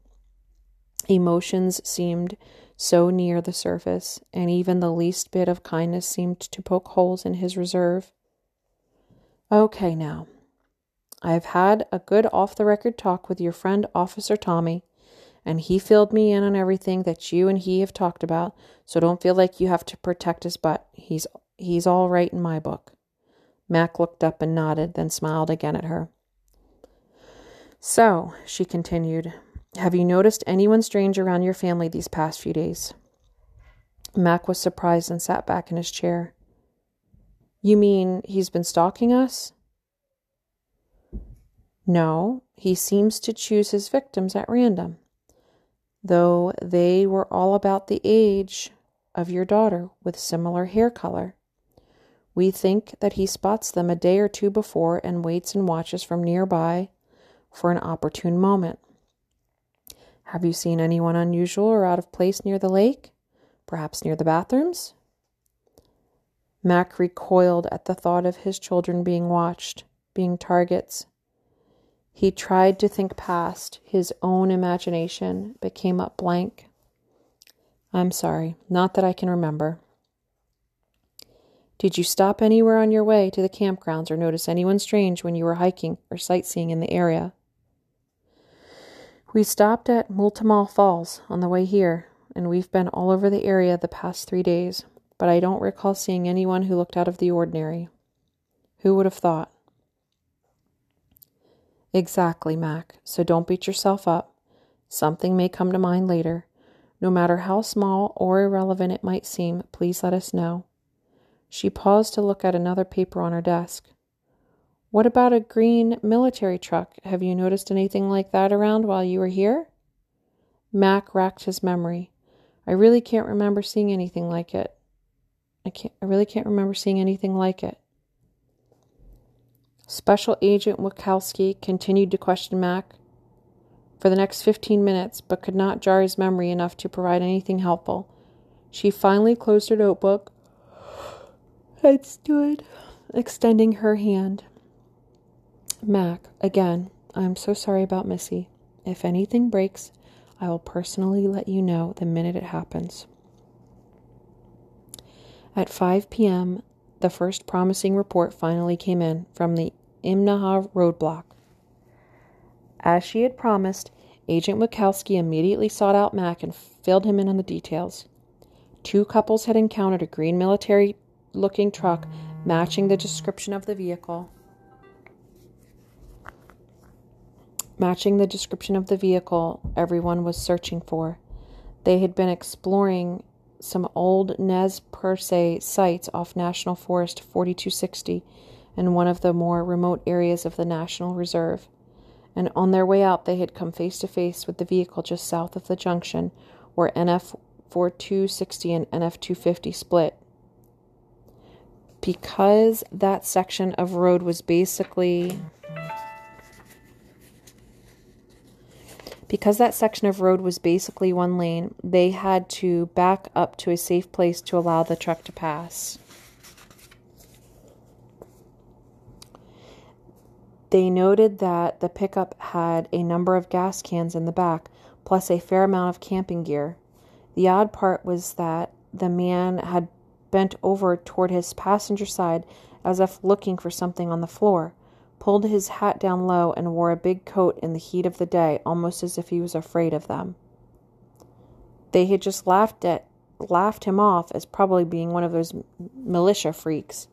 Emotions seemed so near the surface, and even the least bit of kindness seemed to poke holes in his reserve. Okay, now. I've had a good off the record talk with your friend Officer Tommy, and he filled me in on everything that you and he have talked about, so don't feel like you have to protect his butt. He's he's all right in my book. Mac looked up and nodded, then smiled again at her. So, she continued, have you noticed anyone strange around your family these past few days? Mac was surprised and sat back in his chair. You mean he's been stalking us? No, he seems to choose his victims at random, though they were all about the age of your daughter with similar hair color. We think that he spots them a day or two before and waits and watches from nearby for an opportune moment. Have you seen anyone unusual or out of place near the lake? Perhaps near the bathrooms? Mac recoiled at the thought of his children being watched, being targets. He tried to think past his own imagination, but came up blank. I'm sorry, not that I can remember. Did you stop anywhere on your way to the campgrounds or notice anyone strange when you were hiking or sightseeing in the area? We stopped at Multnomah Falls on the way here, and we've been all over the area the past three days, but I don't recall seeing anyone who looked out of the ordinary. Who would have thought? Exactly, Mac, so don't beat yourself up. Something may come to mind later. No matter how small or irrelevant it might seem, please let us know. She paused to look at another paper on her desk. What about a green military truck? Have you noticed anything like that around while you were here? Mac racked his memory. I really can't remember seeing anything like it. I can't I really can't remember seeing anything like it. Special Agent Wachowski continued to question Mac for the next fifteen minutes, but could not jar his memory enough to provide anything helpful. She finally closed her notebook and stood, extending her hand. Mac, again, I'm so sorry about Missy. If anything breaks, I will personally let you know the minute it happens. At 5 p.m., the first promising report finally came in from the Imnaha roadblock. As she had promised, Agent Wachowski immediately sought out Mac and filled him in on the details. Two couples had encountered a green military looking truck matching the description of the vehicle. matching the description of the vehicle everyone was searching for. They had been exploring some old Nez Perce sites off National Forest 4260 in one of the more remote areas of the National Reserve. And on their way out, they had come face to face with the vehicle just south of the junction where NF 4260 and NF 250 split. Because that section of road was basically Because that section of road was basically one lane, they had to back up to a safe place to allow the truck to pass. They noted that the pickup had a number of gas cans in the back, plus a fair amount of camping gear. The odd part was that the man had bent over toward his passenger side as if looking for something on the floor pulled his hat down low, and wore a big coat in the heat of the day, almost as if he was afraid of them. They had just laughed at laughed him off as probably being one of those militia freaks.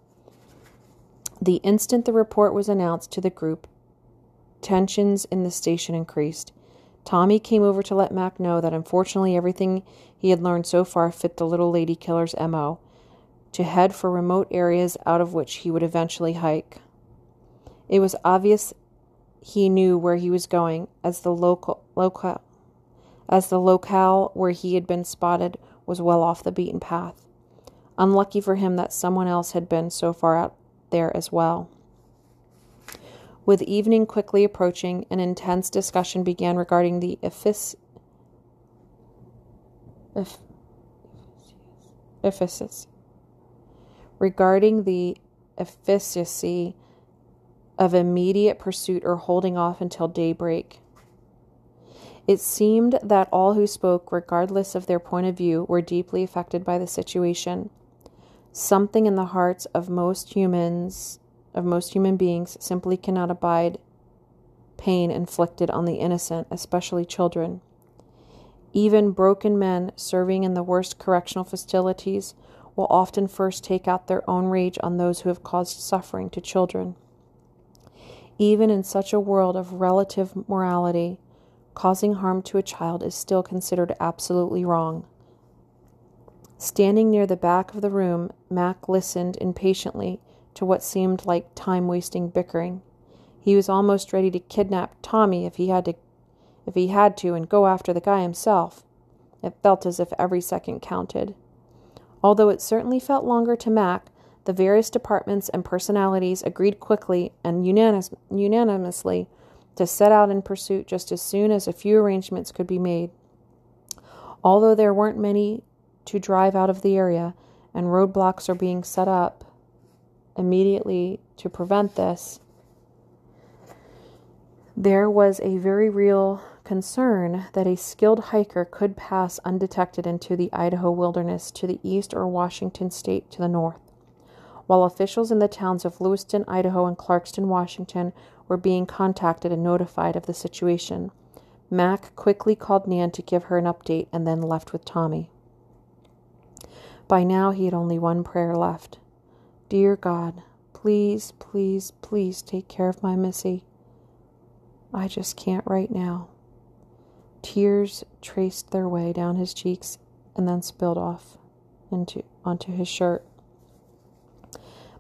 The instant the report was announced to the group, tensions in the station increased. Tommy came over to let Mac know that unfortunately everything he had learned so far fit the little lady killer's MO to head for remote areas out of which he would eventually hike. It was obvious he knew where he was going, as the local locale as the locale where he had been spotted was well off the beaten path. Unlucky for him that someone else had been so far out there as well. With evening quickly approaching, an intense discussion began regarding the effic- efficacy regarding the efficacy of immediate pursuit or holding off until daybreak. It seemed that all who spoke, regardless of their point of view, were deeply affected by the situation. Something in the hearts of most humans, of most human beings, simply cannot abide pain inflicted on the innocent, especially children. Even broken men serving in the worst correctional facilities will often first take out their own rage on those who have caused suffering to children. Even in such a world of relative morality, causing harm to a child is still considered absolutely wrong. Standing near the back of the room, Mac listened impatiently to what seemed like time wasting bickering. He was almost ready to kidnap Tommy if he had to if he had to and go after the guy himself. It felt as if every second counted. Although it certainly felt longer to Mac, the various departments and personalities agreed quickly and unanimous, unanimously to set out in pursuit just as soon as a few arrangements could be made. Although there weren't many to drive out of the area, and roadblocks are being set up immediately to prevent this, there was a very real concern that a skilled hiker could pass undetected into the Idaho wilderness to the east or Washington state to the north. While officials in the towns of Lewiston, Idaho, and Clarkston, Washington, were being contacted and notified of the situation, Mac quickly called Nan to give her an update and then left with Tommy. By now, he had only one prayer left Dear God, please, please, please take care of my Missy. I just can't right now. Tears traced their way down his cheeks and then spilled off into onto his shirt.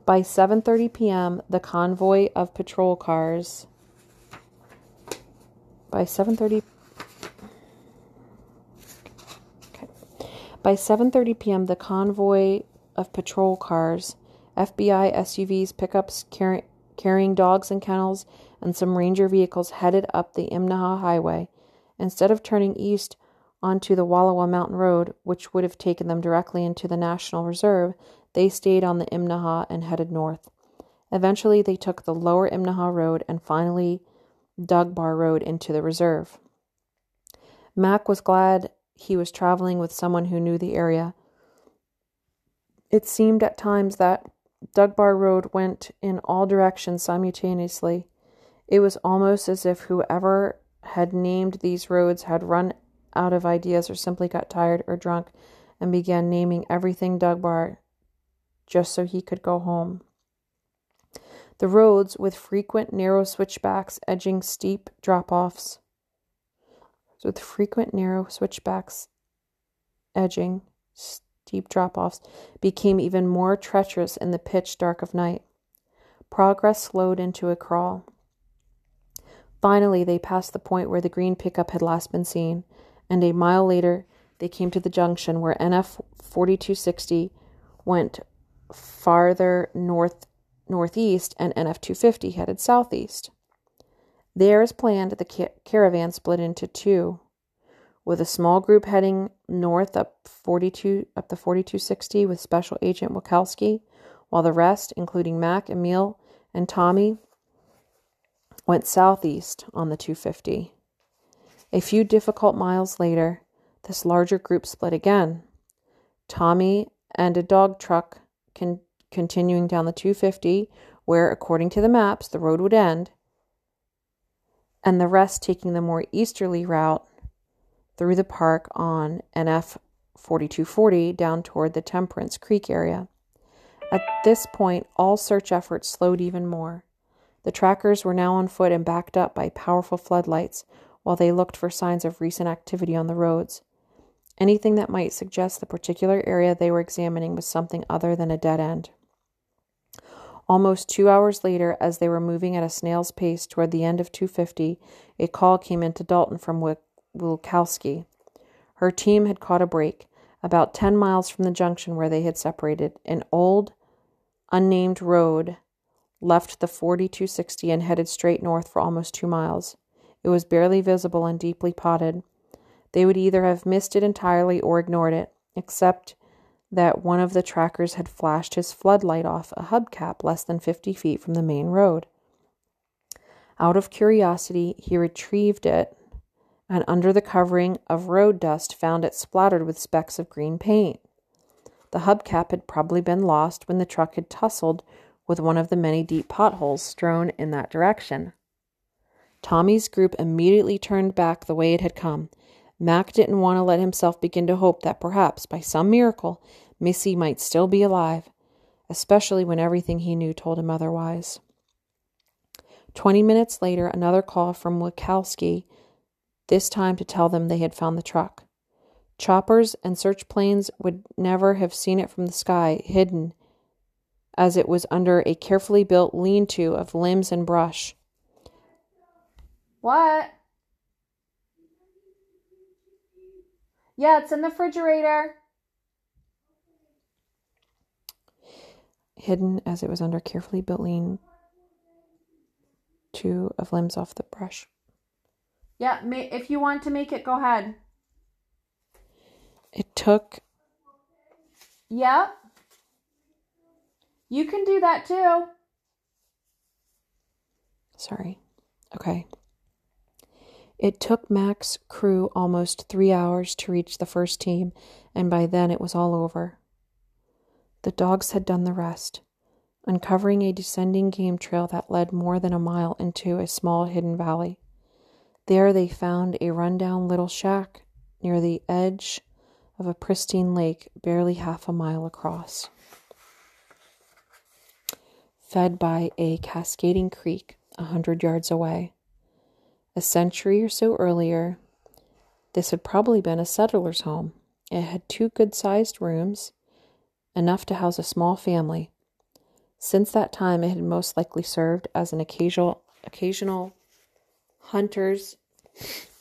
By 7:30 p.m., the convoy of patrol cars by 7:30 By 7:30 p.m., the convoy of patrol cars, FBI SUVs, pickups carry, carrying dogs and kennels, and some ranger vehicles headed up the Imnaha Highway Instead of turning east onto the Wallowa Mountain Road, which would have taken them directly into the National Reserve, they stayed on the Imnaha and headed north. Eventually, they took the lower Imnaha Road and finally Dug Bar Road into the reserve. Mac was glad he was traveling with someone who knew the area. It seemed at times that Dug Bar Road went in all directions simultaneously. It was almost as if whoever had named these roads had run out of ideas or simply got tired or drunk and began naming everything Dug Bar just so he could go home. The roads, with frequent narrow switchbacks edging steep drop offs, with frequent narrow switchbacks edging steep drop offs, became even more treacherous in the pitch dark of night. Progress slowed into a crawl. Finally, they passed the point where the green pickup had last been seen, and a mile later, they came to the junction where NF 4260 went farther north northeast and NF 250 headed southeast. There, as planned, the caravan split into two, with a small group heading north up 42 up the 4260 with Special Agent Wilkowski, while the rest, including Mac, Emil, and Tommy, went southeast on the 250. A few difficult miles later, this larger group split again. Tommy and a dog truck con- continuing down the 250, where, according to the maps, the road would end, and the rest taking the more easterly route through the park on NF 4240 down toward the Temperance Creek area. At this point, all search efforts slowed even more. The trackers were now on foot and backed up by powerful floodlights while they looked for signs of recent activity on the roads. Anything that might suggest the particular area they were examining was something other than a dead end. Almost two hours later, as they were moving at a snail's pace toward the end of 250, a call came into Dalton from Wilkowski. Her team had caught a break. About 10 miles from the junction where they had separated, an old, unnamed road left the 4260 and headed straight north for almost two miles. It was barely visible and deeply potted. They would either have missed it entirely or ignored it, except that one of the trackers had flashed his floodlight off a hubcap less than 50 feet from the main road. Out of curiosity, he retrieved it and under the covering of road dust found it splattered with specks of green paint. The hubcap had probably been lost when the truck had tussled with one of the many deep potholes strewn in that direction. Tommy's group immediately turned back the way it had come. Mac didn't want to let himself begin to hope that perhaps, by some miracle, Missy might still be alive, especially when everything he knew told him otherwise. Twenty minutes later, another call from Wilkowski this time to tell them they had found the truck. Choppers and search planes would never have seen it from the sky, hidden as it was under a carefully built lean to of limbs and brush. What? Yeah, it's in the refrigerator. Hidden as it was under carefully built lean to of limbs off the brush. Yeah, if you want to make it, go ahead. It took. Yep. You can do that too. Sorry. Okay. It took Mac's crew almost three hours to reach the first team, and by then it was all over. The dogs had done the rest, uncovering a descending game trail that led more than a mile into a small hidden valley. There they found a rundown little shack near the edge of a pristine lake barely half a mile across, fed by a cascading creek a hundred yards away. A century or so earlier, this had probably been a settler's home. It had two good sized rooms, enough to house a small family. Since that time, it had most likely served as an occasional, occasional hunter's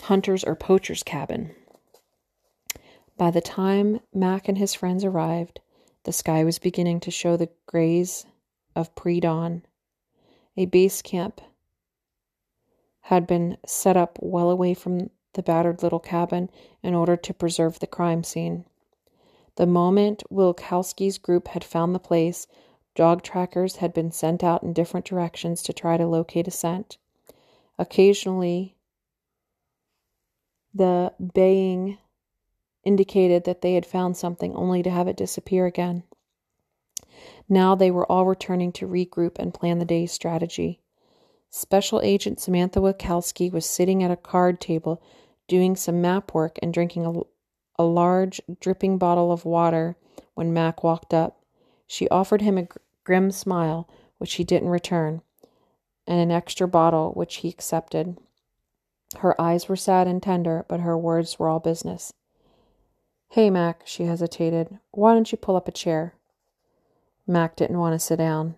hunter's or poacher's cabin. By the time Mac and his friends arrived, the sky was beginning to show the grays of pre dawn. A base camp had been set up well away from the battered little cabin in order to preserve the crime scene. The moment Wilkowski's group had found the place, dog trackers had been sent out in different directions to try to locate a scent. Occasionally, the baying indicated that they had found something only to have it disappear again. Now they were all returning to regroup and plan the day's strategy. Special Agent Samantha Wilkowski was sitting at a card table doing some map work and drinking a, a large, dripping bottle of water when Mac walked up. She offered him a gr- grim smile, which he didn't return, and an extra bottle, which he accepted. Her eyes were sad and tender, but her words were all business. Hey, Mac, she hesitated. Why don't you pull up a chair? Mac didn't want to sit down.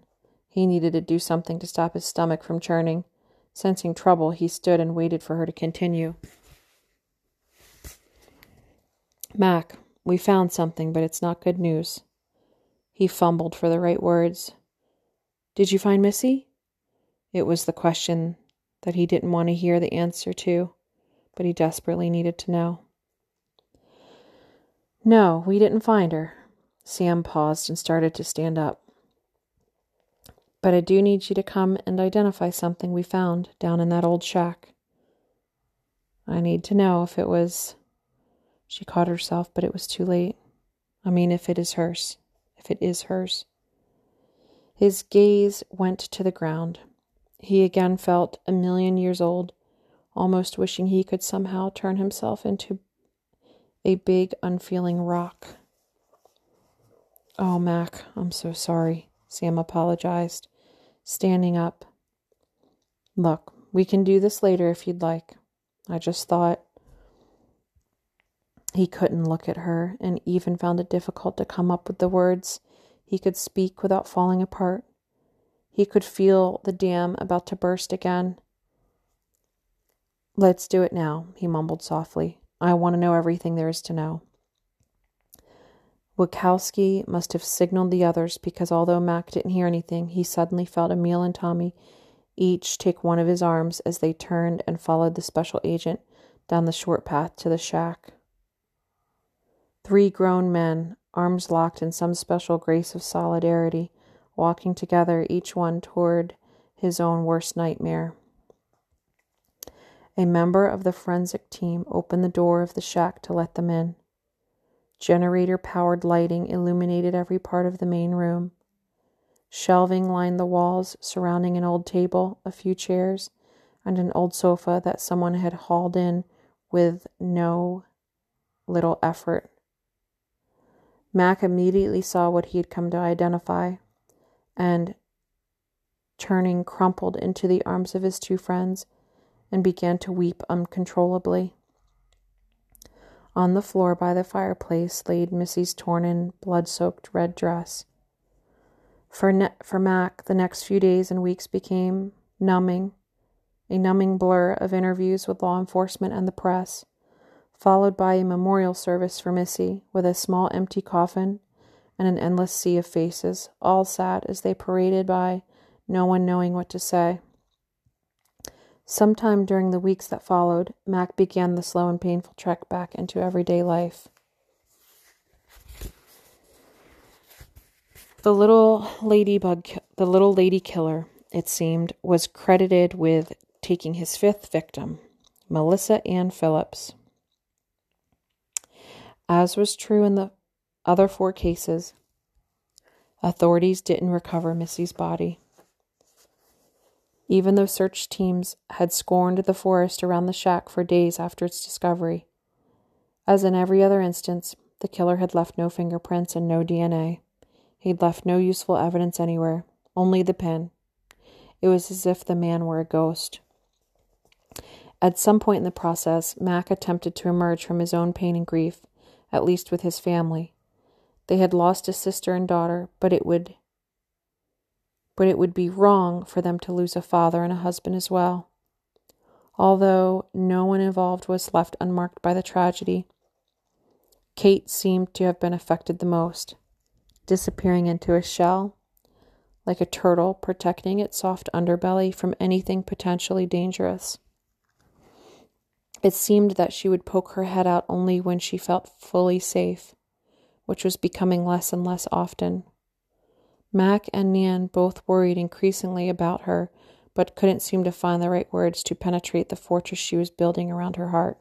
He needed to do something to stop his stomach from churning. Sensing trouble, he stood and waited for her to continue. Mac, we found something, but it's not good news. He fumbled for the right words. Did you find Missy? It was the question that he didn't want to hear the answer to, but he desperately needed to know. No, we didn't find her. Sam paused and started to stand up. But I do need you to come and identify something we found down in that old shack. I need to know if it was. She caught herself, but it was too late. I mean, if it is hers. If it is hers. His gaze went to the ground. He again felt a million years old, almost wishing he could somehow turn himself into a big, unfeeling rock. Oh, Mac, I'm so sorry, Sam apologized, standing up. Look, we can do this later if you'd like. I just thought. He couldn't look at her and even found it difficult to come up with the words he could speak without falling apart. He could feel the dam about to burst again. Let's do it now, he mumbled softly. I want to know everything there is to know. Wilkowski must have signaled the others because although Mac didn't hear anything, he suddenly felt Emil and Tommy each take one of his arms as they turned and followed the special agent down the short path to the shack. Three grown men, arms locked in some special grace of solidarity, walking together, each one toward his own worst nightmare. A member of the forensic team opened the door of the shack to let them in. Generator powered lighting illuminated every part of the main room. Shelving lined the walls surrounding an old table, a few chairs, and an old sofa that someone had hauled in with no little effort. Mac immediately saw what he had come to identify and, turning, crumpled into the arms of his two friends and began to weep uncontrollably. On the floor by the fireplace laid Missy's torn and blood soaked red dress. For, ne- for Mac, the next few days and weeks became numbing, a numbing blur of interviews with law enforcement and the press, followed by a memorial service for Missy with a small empty coffin and an endless sea of faces, all sad as they paraded by, no one knowing what to say. Sometime during the weeks that followed, Mac began the slow and painful trek back into everyday life. The little ladybug, the little lady killer, it seemed, was credited with taking his fifth victim, Melissa Ann Phillips. As was true in the other four cases, authorities didn't recover Missy's body even though search teams had scorned the forest around the shack for days after its discovery. As in every other instance, the killer had left no fingerprints and no DNA. He'd left no useful evidence anywhere, only the pin. It was as if the man were a ghost. At some point in the process, Mac attempted to emerge from his own pain and grief, at least with his family. They had lost a sister and daughter, but it would but it would be wrong for them to lose a father and a husband as well. Although no one involved was left unmarked by the tragedy, Kate seemed to have been affected the most, disappearing into a shell, like a turtle protecting its soft underbelly from anything potentially dangerous. It seemed that she would poke her head out only when she felt fully safe, which was becoming less and less often. Mac and Nan both worried increasingly about her, but couldn't seem to find the right words to penetrate the fortress she was building around her heart.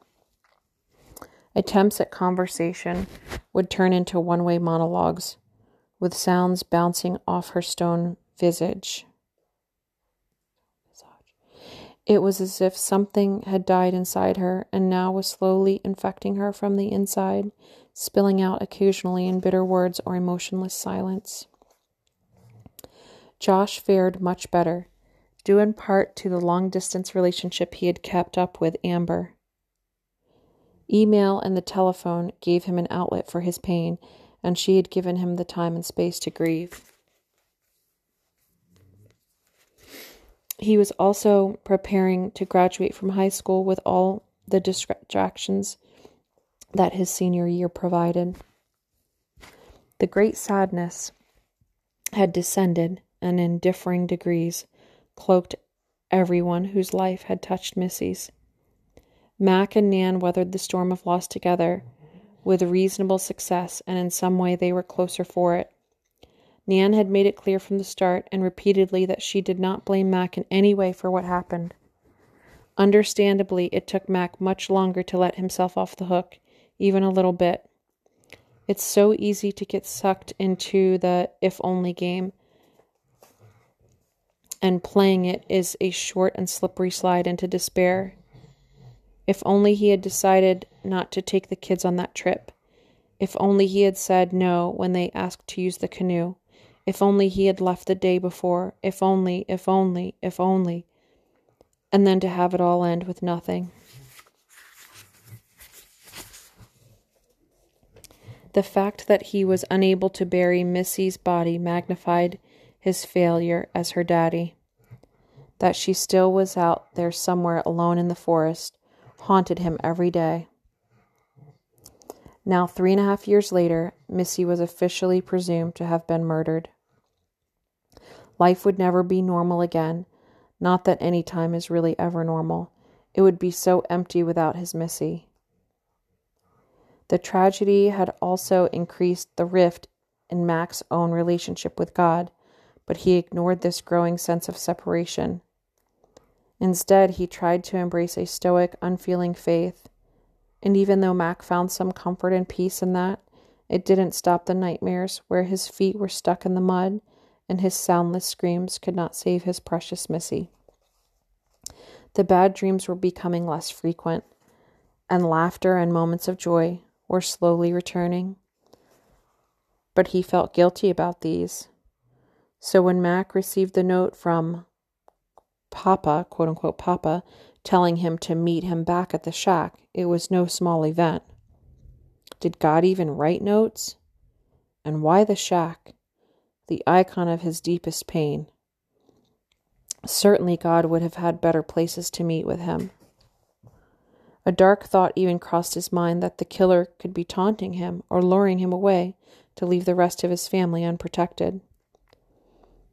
Attempts at conversation would turn into one way monologues, with sounds bouncing off her stone visage. It was as if something had died inside her and now was slowly infecting her from the inside, spilling out occasionally in bitter words or emotionless silence. Josh fared much better, due in part to the long distance relationship he had kept up with Amber. Email and the telephone gave him an outlet for his pain, and she had given him the time and space to grieve. He was also preparing to graduate from high school with all the distractions that his senior year provided. The great sadness had descended, and in differing degrees cloaked everyone whose life had touched Missy's. Mac and Nan weathered the storm of loss together with reasonable success, and in some way they were closer for it. Nan had made it clear from the start and repeatedly that she did not blame Mac in any way for what happened. Understandably, it took Mac much longer to let himself off the hook, even a little bit. It's so easy to get sucked into the if only game and playing it is a short and slippery slide into despair. If only he had decided not to take the kids on that trip. If only he had said no when they asked to use the canoe. If only he had left the day before. If only, if only, if only. And then to have it all end with nothing. The fact that he was unable to bury Missy's body magnified his failure as her daddy. That she still was out there somewhere alone in the forest haunted him every day. Now, three and a half years later, Missy was officially presumed to have been murdered. Life would never be normal again. Not that any time is really ever normal. It would be so empty without his Missy. The tragedy had also increased the rift in Mac's own relationship with God, but he ignored this growing sense of separation. Instead, he tried to embrace a stoic, unfeeling faith and even though Mac found some comfort and peace in that, it didn't stop the nightmares where his feet were stuck in the mud and his soundless screams could not save his precious Missy. The bad dreams were becoming less frequent, and laughter and moments of joy were slowly returning. But he felt guilty about these. So when Mac received the note from Papa, quote unquote Papa, telling him to meet him back at the shack. It was no small event. Did God even write notes? And why the shack? The icon of his deepest pain. Certainly, God would have had better places to meet with him. A dark thought even crossed his mind that the killer could be taunting him or luring him away to leave the rest of his family unprotected.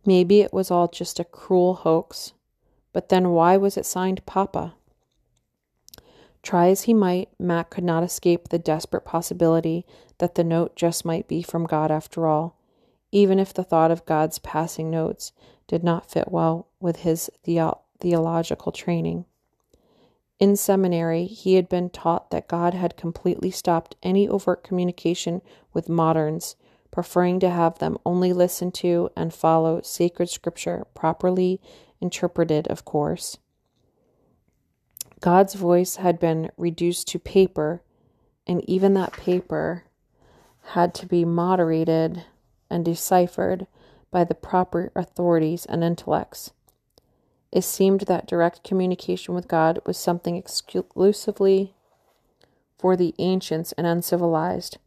Maybe it was all just a cruel hoax but then why was it signed Papa? Try as he might, Mac could not escape the desperate possibility that the note just might be from God after all, even if the thought of God's passing notes did not fit well with his theo- theological training. In seminary, he had been taught that God had completely stopped any overt communication with moderns, preferring to have them only listen to and follow sacred scripture properly interpreted, of course. God's voice had been reduced to paper, and even that paper had to be moderated and deciphered by the proper authorities and intellects. It seemed that direct communication with God was something exclusively for the ancients and uncivilized,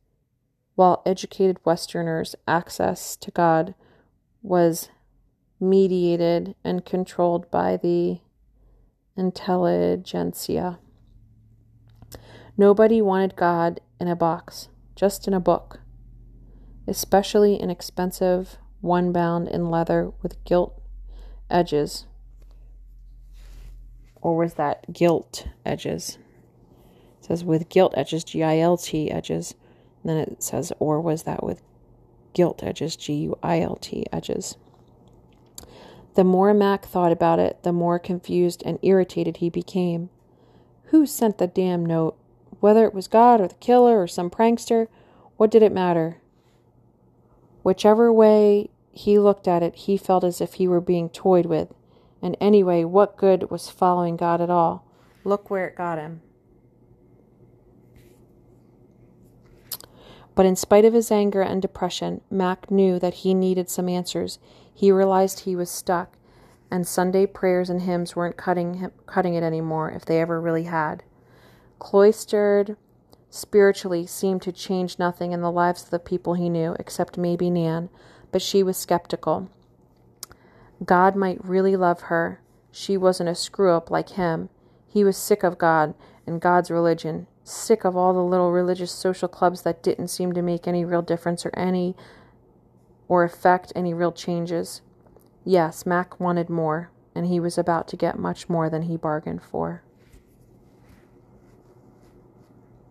while educated Westerners' access to God was mediated and controlled by the intelligentsia. Nobody wanted God in a box, just in a book, especially an expensive one bound in leather with gilt edges. Or was that gilt edges? It says with gilt edges, G I L T edges. And then it says, or was that with gilt edges, G U I L T edges? The more Mac thought about it, the more confused and irritated he became. Who sent the damn note? Whether it was God or the killer or some prankster, what did it matter? Whichever way he looked at it, he felt as if he were being toyed with. And anyway, what good was following God at all? Look where it got him. But in spite of his anger and depression, Mac knew that he needed some answers. He realized he was stuck, and Sunday prayers and hymns weren't cutting him, cutting it anymore if they ever really had. Cloistered spiritually seemed to change nothing in the lives of the people he knew, except maybe Nan, but she was skeptical. God might really love her. She wasn't a screw up like him. He was sick of God and God's religion, sick of all the little religious social clubs that didn't seem to make any real difference or any or effect any real changes. Yes, Mac wanted more, and he was about to get much more than he bargained for.